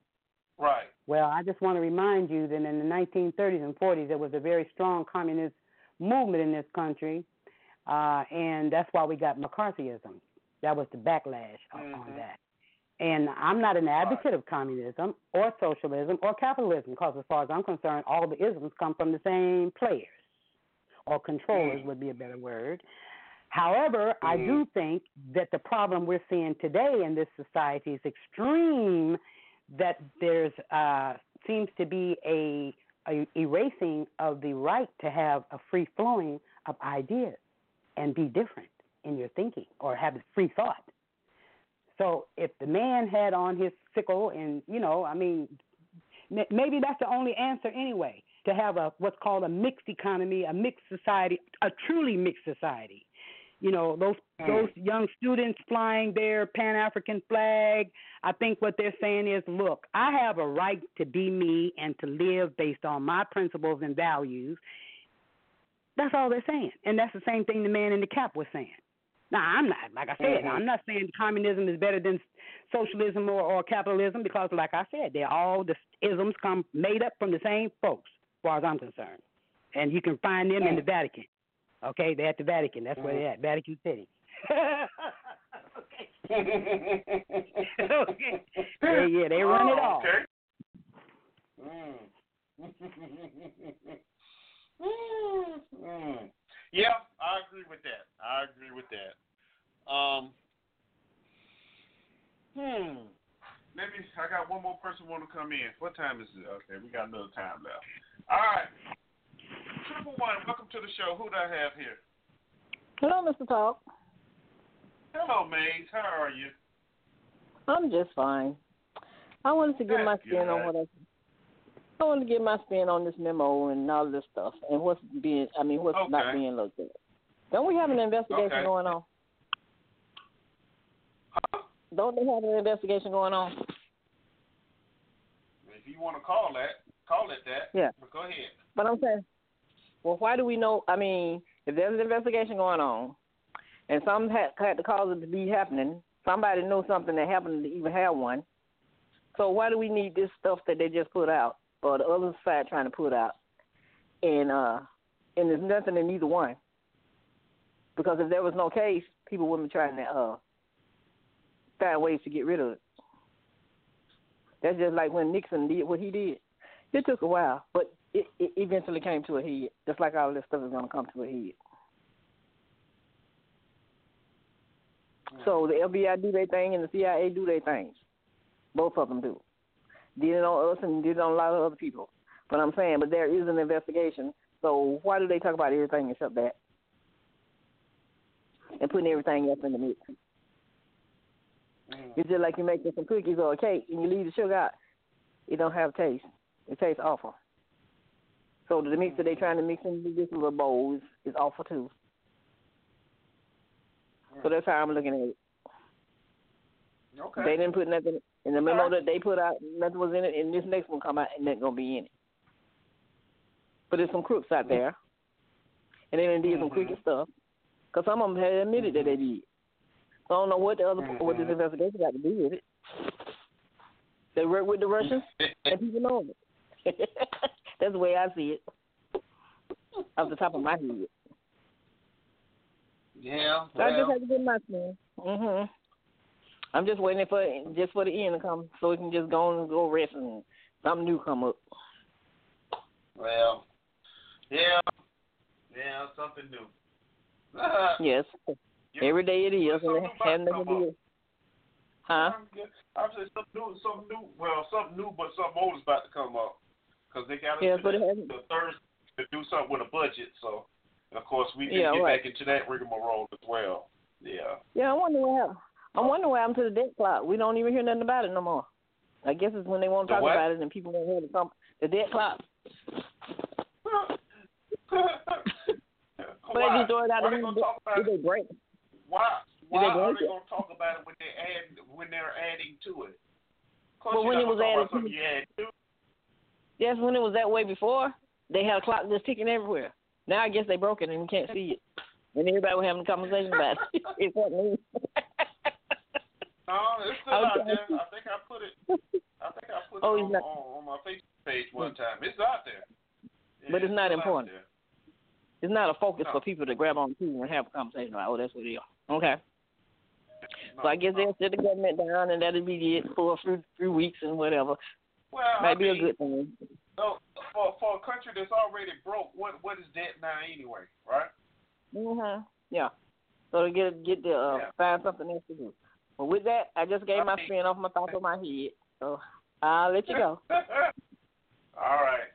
Right.
Well, I just want to remind you that in the 1930s and 40s, there was a very strong communist movement in this country, uh, and that's why we got McCarthyism. That was the backlash on-
Mhm.
on that. And I'm not an advocate of communism or socialism or capitalism because, as far as I'm concerned, all the isms come from the same players, or controllers
Mm.
would be a better word. However, I
Mhm.
do think that the problem we're seeing today in this society is extreme. That there's uh, seems to be a, a erasing of the right to have a free flowing of ideas and be different in your thinking or have free thought. So if the man had on his sickle and you know, I mean, maybe that's the only answer anyway to have a what's called a mixed economy, a mixed society, a truly mixed society. You know, those those young students flying their Pan African flag. I think what they're saying is, look, I have a right to be me and to live based on my principles and values. That's all they're saying, and that's the same thing the man in the cap was saying. Now, I'm not, like I said,
Mhm.
I'm not saying communism is better than socialism or, or capitalism because, like I said, they're all the isms come made up from the same folks, as far as I'm concerned. And you can find them in the Vatican. Okay, they're at the Vatican. That's where they're at, Vatican City. okay. okay. Yeah, yeah, they run it
Oh,
all.
Okay. Mm. mm. Yeah, I agree with that. I agree with that. Um. Hmm. Let me. I got one more person want to come in. What time is it? Okay, we got another time left. All right. Triple one. Welcome to the show. Who do I have here?
Hello, Mr. Talk.
Hello, Maze. How are you?
I'm just fine. I wanted to get my spin on what I. I wanted to get my spin on this memo and all this stuff and what's being. I mean, what's not being looked at. Don't we have an investigation
Okay.
going on?
Huh?
Don't they have an investigation going on?
If you want to call that, call it that.
Yeah.
But go ahead.
But I'm saying, well, why do we know? I mean, if there's an investigation going on, and some had, had to cause it to be happening, somebody knew something that happened to even have one. So why do we need this stuff that they just put out, or the other side trying to put out, and uh, and there's nothing in either one. Because if there was no case, people wouldn't be trying to uh find ways to get rid of it. That's just like when Nixon did what he did. It took a while, but it, it eventually came to a head, just like all this stuff is going to come to a head. So the FBI do their thing and the CIA do their things. Both of them do. Did it on us and did it on a lot of other people. But I'm saying, but there is an investigation. So why do they talk about everything except that? And putting everything else in the mix.
Mm.
It's just like you making some cookies or a cake and you leave the sugar out. It don't have taste. It tastes awful. So the mix that they mm-hmm. trying to mix into this little bowl is, is awful too. So that's how I'm looking at it.
Okay.
They didn't put nothing in the memo that they put out. Nothing was in it, and this next one come out and nothing gonna be in it. But there's some crooks out mm-hmm. there, and they done did some
Mhm.
crooked mm-hmm. stuff. Cause some of them had admitted that they did. So I don't know what the other what this investigation got to do with it. They work with the Russians, and people know it. That's the way I see it, off the top of my head.
yeah.
So I just have to get my spin. Mhm. I'm just waiting for just for the end to come, so we can just go on and go rest and something new come up.
Well, yeah, yeah, something new.
Yes,
Yeah.
every day it is, and
Something
it has nothing to do. Huh?
I'm saying something new, something new. Well, something new, but something old is about to come up because they got
Yeah,
to
but it
the. Thursday to do something with a budget. So, of course, we can
Yeah,
get
right.
back into that rigmarole as well. Yeah.
Yeah, I wonder what happened. I wonder what happened to the debt clock. We don't even hear nothing about it no more. I guess it's when they want to
The
talk
what?
about it and people won't hear the come the debt clock.
Why?
just throw it out
Why
of
they gonna talk about it?
they break?
Why? Why
they
are
break
they
it?
gonna talk about it when they add when they're adding to it? Of course
Well, when it was added to-
add to.
Yes, when it was that way before, they had a clock just ticking everywhere.
Now I guess they broke it and we can't see it. And everybody was having a conversation about it. it wasn't me.
No, it's still out there. I think I put it. I think I put
Oh,
it on,
not-
on, on my Facebook page one time. It's out there.
But it's not
still
important. It's not a focus
No.
for people to grab on to and have a conversation about. Oh, that's what they are. Okay. So I guess
no.
they'll sit the government down and that'll be it for a few, few weeks and whatever.
Well,
Might
I
be a good thing.
So for for a country that's already broke, what what is debt now anyway, right?
Mhm. Yeah. So to get get the uh,
Yeah.
find something else to do. But with that, I just gave my spin off my top of my head. So I'll let you go.
All right.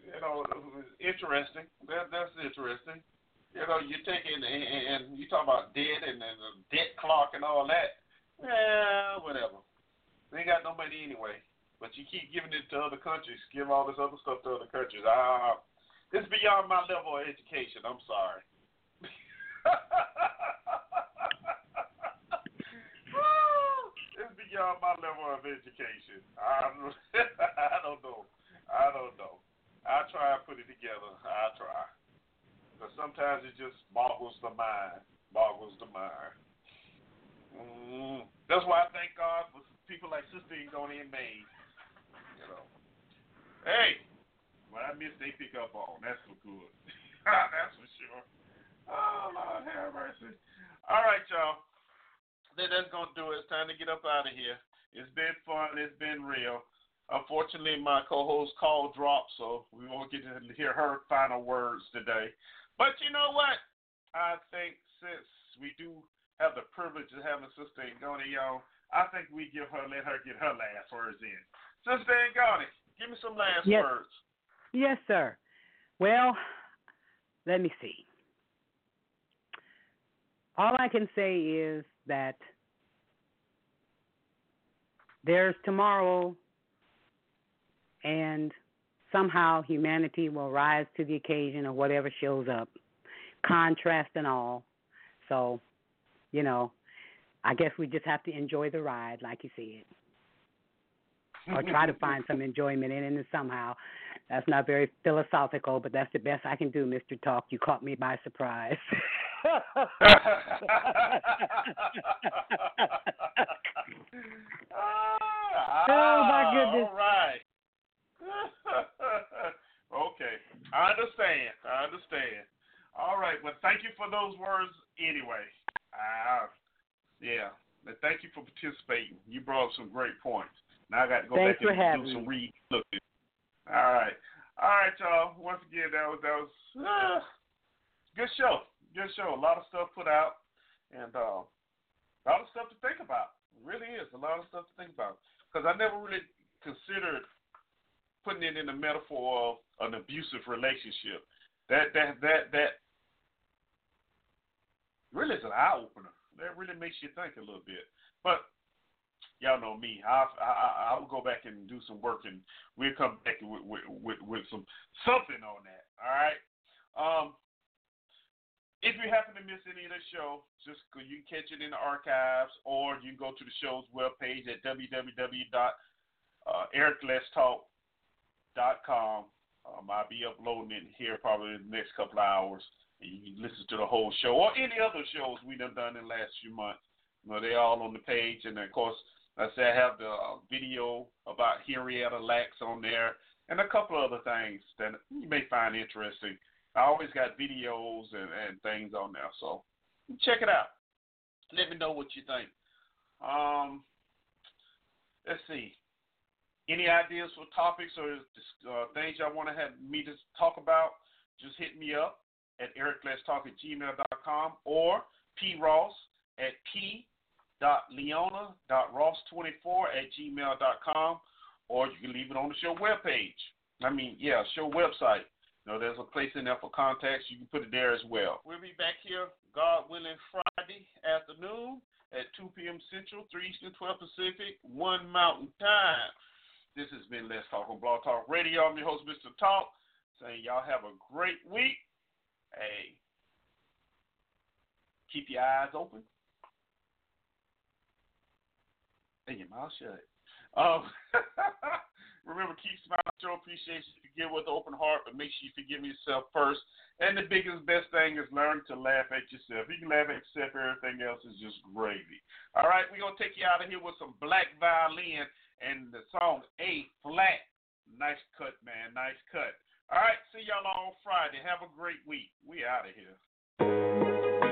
You know, interesting. That that's interesting. You know, you take it and, and, and you talk about debt and, and the debt clock and all that. Yeah, whatever. They ain't got no money anyway. But you keep giving it to other countries, give all this other stuff to other countries. Ah, it's beyond my level of education. I'm sorry. it's beyond my level of education. I, I don't know. I don't know. I try and put it together. I try. But sometimes it just boggles the mind. Boggles the mind. Mm. That's why I thank God for people like Sister Ingoni and May. You know. Hey, what I miss they pick up on. That's for good. That's for sure. Oh Lord have mercy. All right, y'all. Then that's gonna do it. It's time to get up out of here. It's been fun. It's been real. Unfortunately, my co-host call dropped, so we won't get to hear her final words today. But you know what? I think since we do have the privilege of having Sister Ngoni on, I think we give her, let her get her last words in. Sister Ngoni, give me some last
Yes.
words.
Yes, sir. Well, let me see. All I can say is that there's tomorrow, and somehow humanity will rise to the occasion of whatever shows up, contrast and all. So, you know, I guess we just have to enjoy the ride, like you said, or try to find some enjoyment in it somehow. That's not very philosophical, but that's the best I can do, Mr. Talk. You caught me by surprise. Oh, my goodness.
All right. okay. I understand. I understand. All right. Well, thank you for those words anyway. Uh, yeah. But thank you for participating. You brought up some great points. Now I got to go
Thanks
back and do some
me.
read looking. All right. All right, y'all. Once again, that was that was uh, good show. Good show. A lot of stuff put out, and uh, a lot of stuff to think about. It really is a lot of stuff to think about because I never really considered putting it in the metaphor of an abusive relationship. That that that that really is an eye opener. That really makes you think a little bit. But y'all know me. I I I will go back and do some work, and we'll come back with with with, with some something on that. All right. Um. If you happen to miss any of the show, just you can catch it in the archives, or you can go to the show's webpage at www.ericlesstalk.com. Um, I'll be uploading it here probably in the next couple of hours. And you can listen to the whole show or any other shows we done in the last few months. You know, they're all on the page, and of course, I say I have the uh, video about Henrietta Lacks on there, and a couple of other things that you may find interesting. I always got videos and, and things on there, so check it out. Let me know what you think. Um, let's see. Any ideas for topics or uh, things y'all want to have me to talk about? Just hit me up at ericlesstalk at gmail.com or pross at p.leona.ross24 at gmail.com or you can leave it on the show webpage. I mean, yeah, show website. Know, there's a place in there for contacts. You can put it there as well. We'll be back here, God willing, Friday afternoon at 2 p.m. Central, 3 Eastern, 12 Pacific, 1 Mountain Time. This has been Let's Talk on Blog Talk Radio. I'm your host, Mr. Talk, saying y'all have a great week. Hey, keep your eyes open and your mouth shut. Um, Remember, keep smiling, show appreciation, forgive with an open heart, but make sure you forgive yourself first. And the biggest, best thing is learn to laugh at yourself. You can laugh at yourself, everything else is just gravy. All right, we're going to take you out of here with some black violin and the song A Flat. Nice cut, man. Nice cut. All right, see y'all on Friday. Have a great week. We out of here.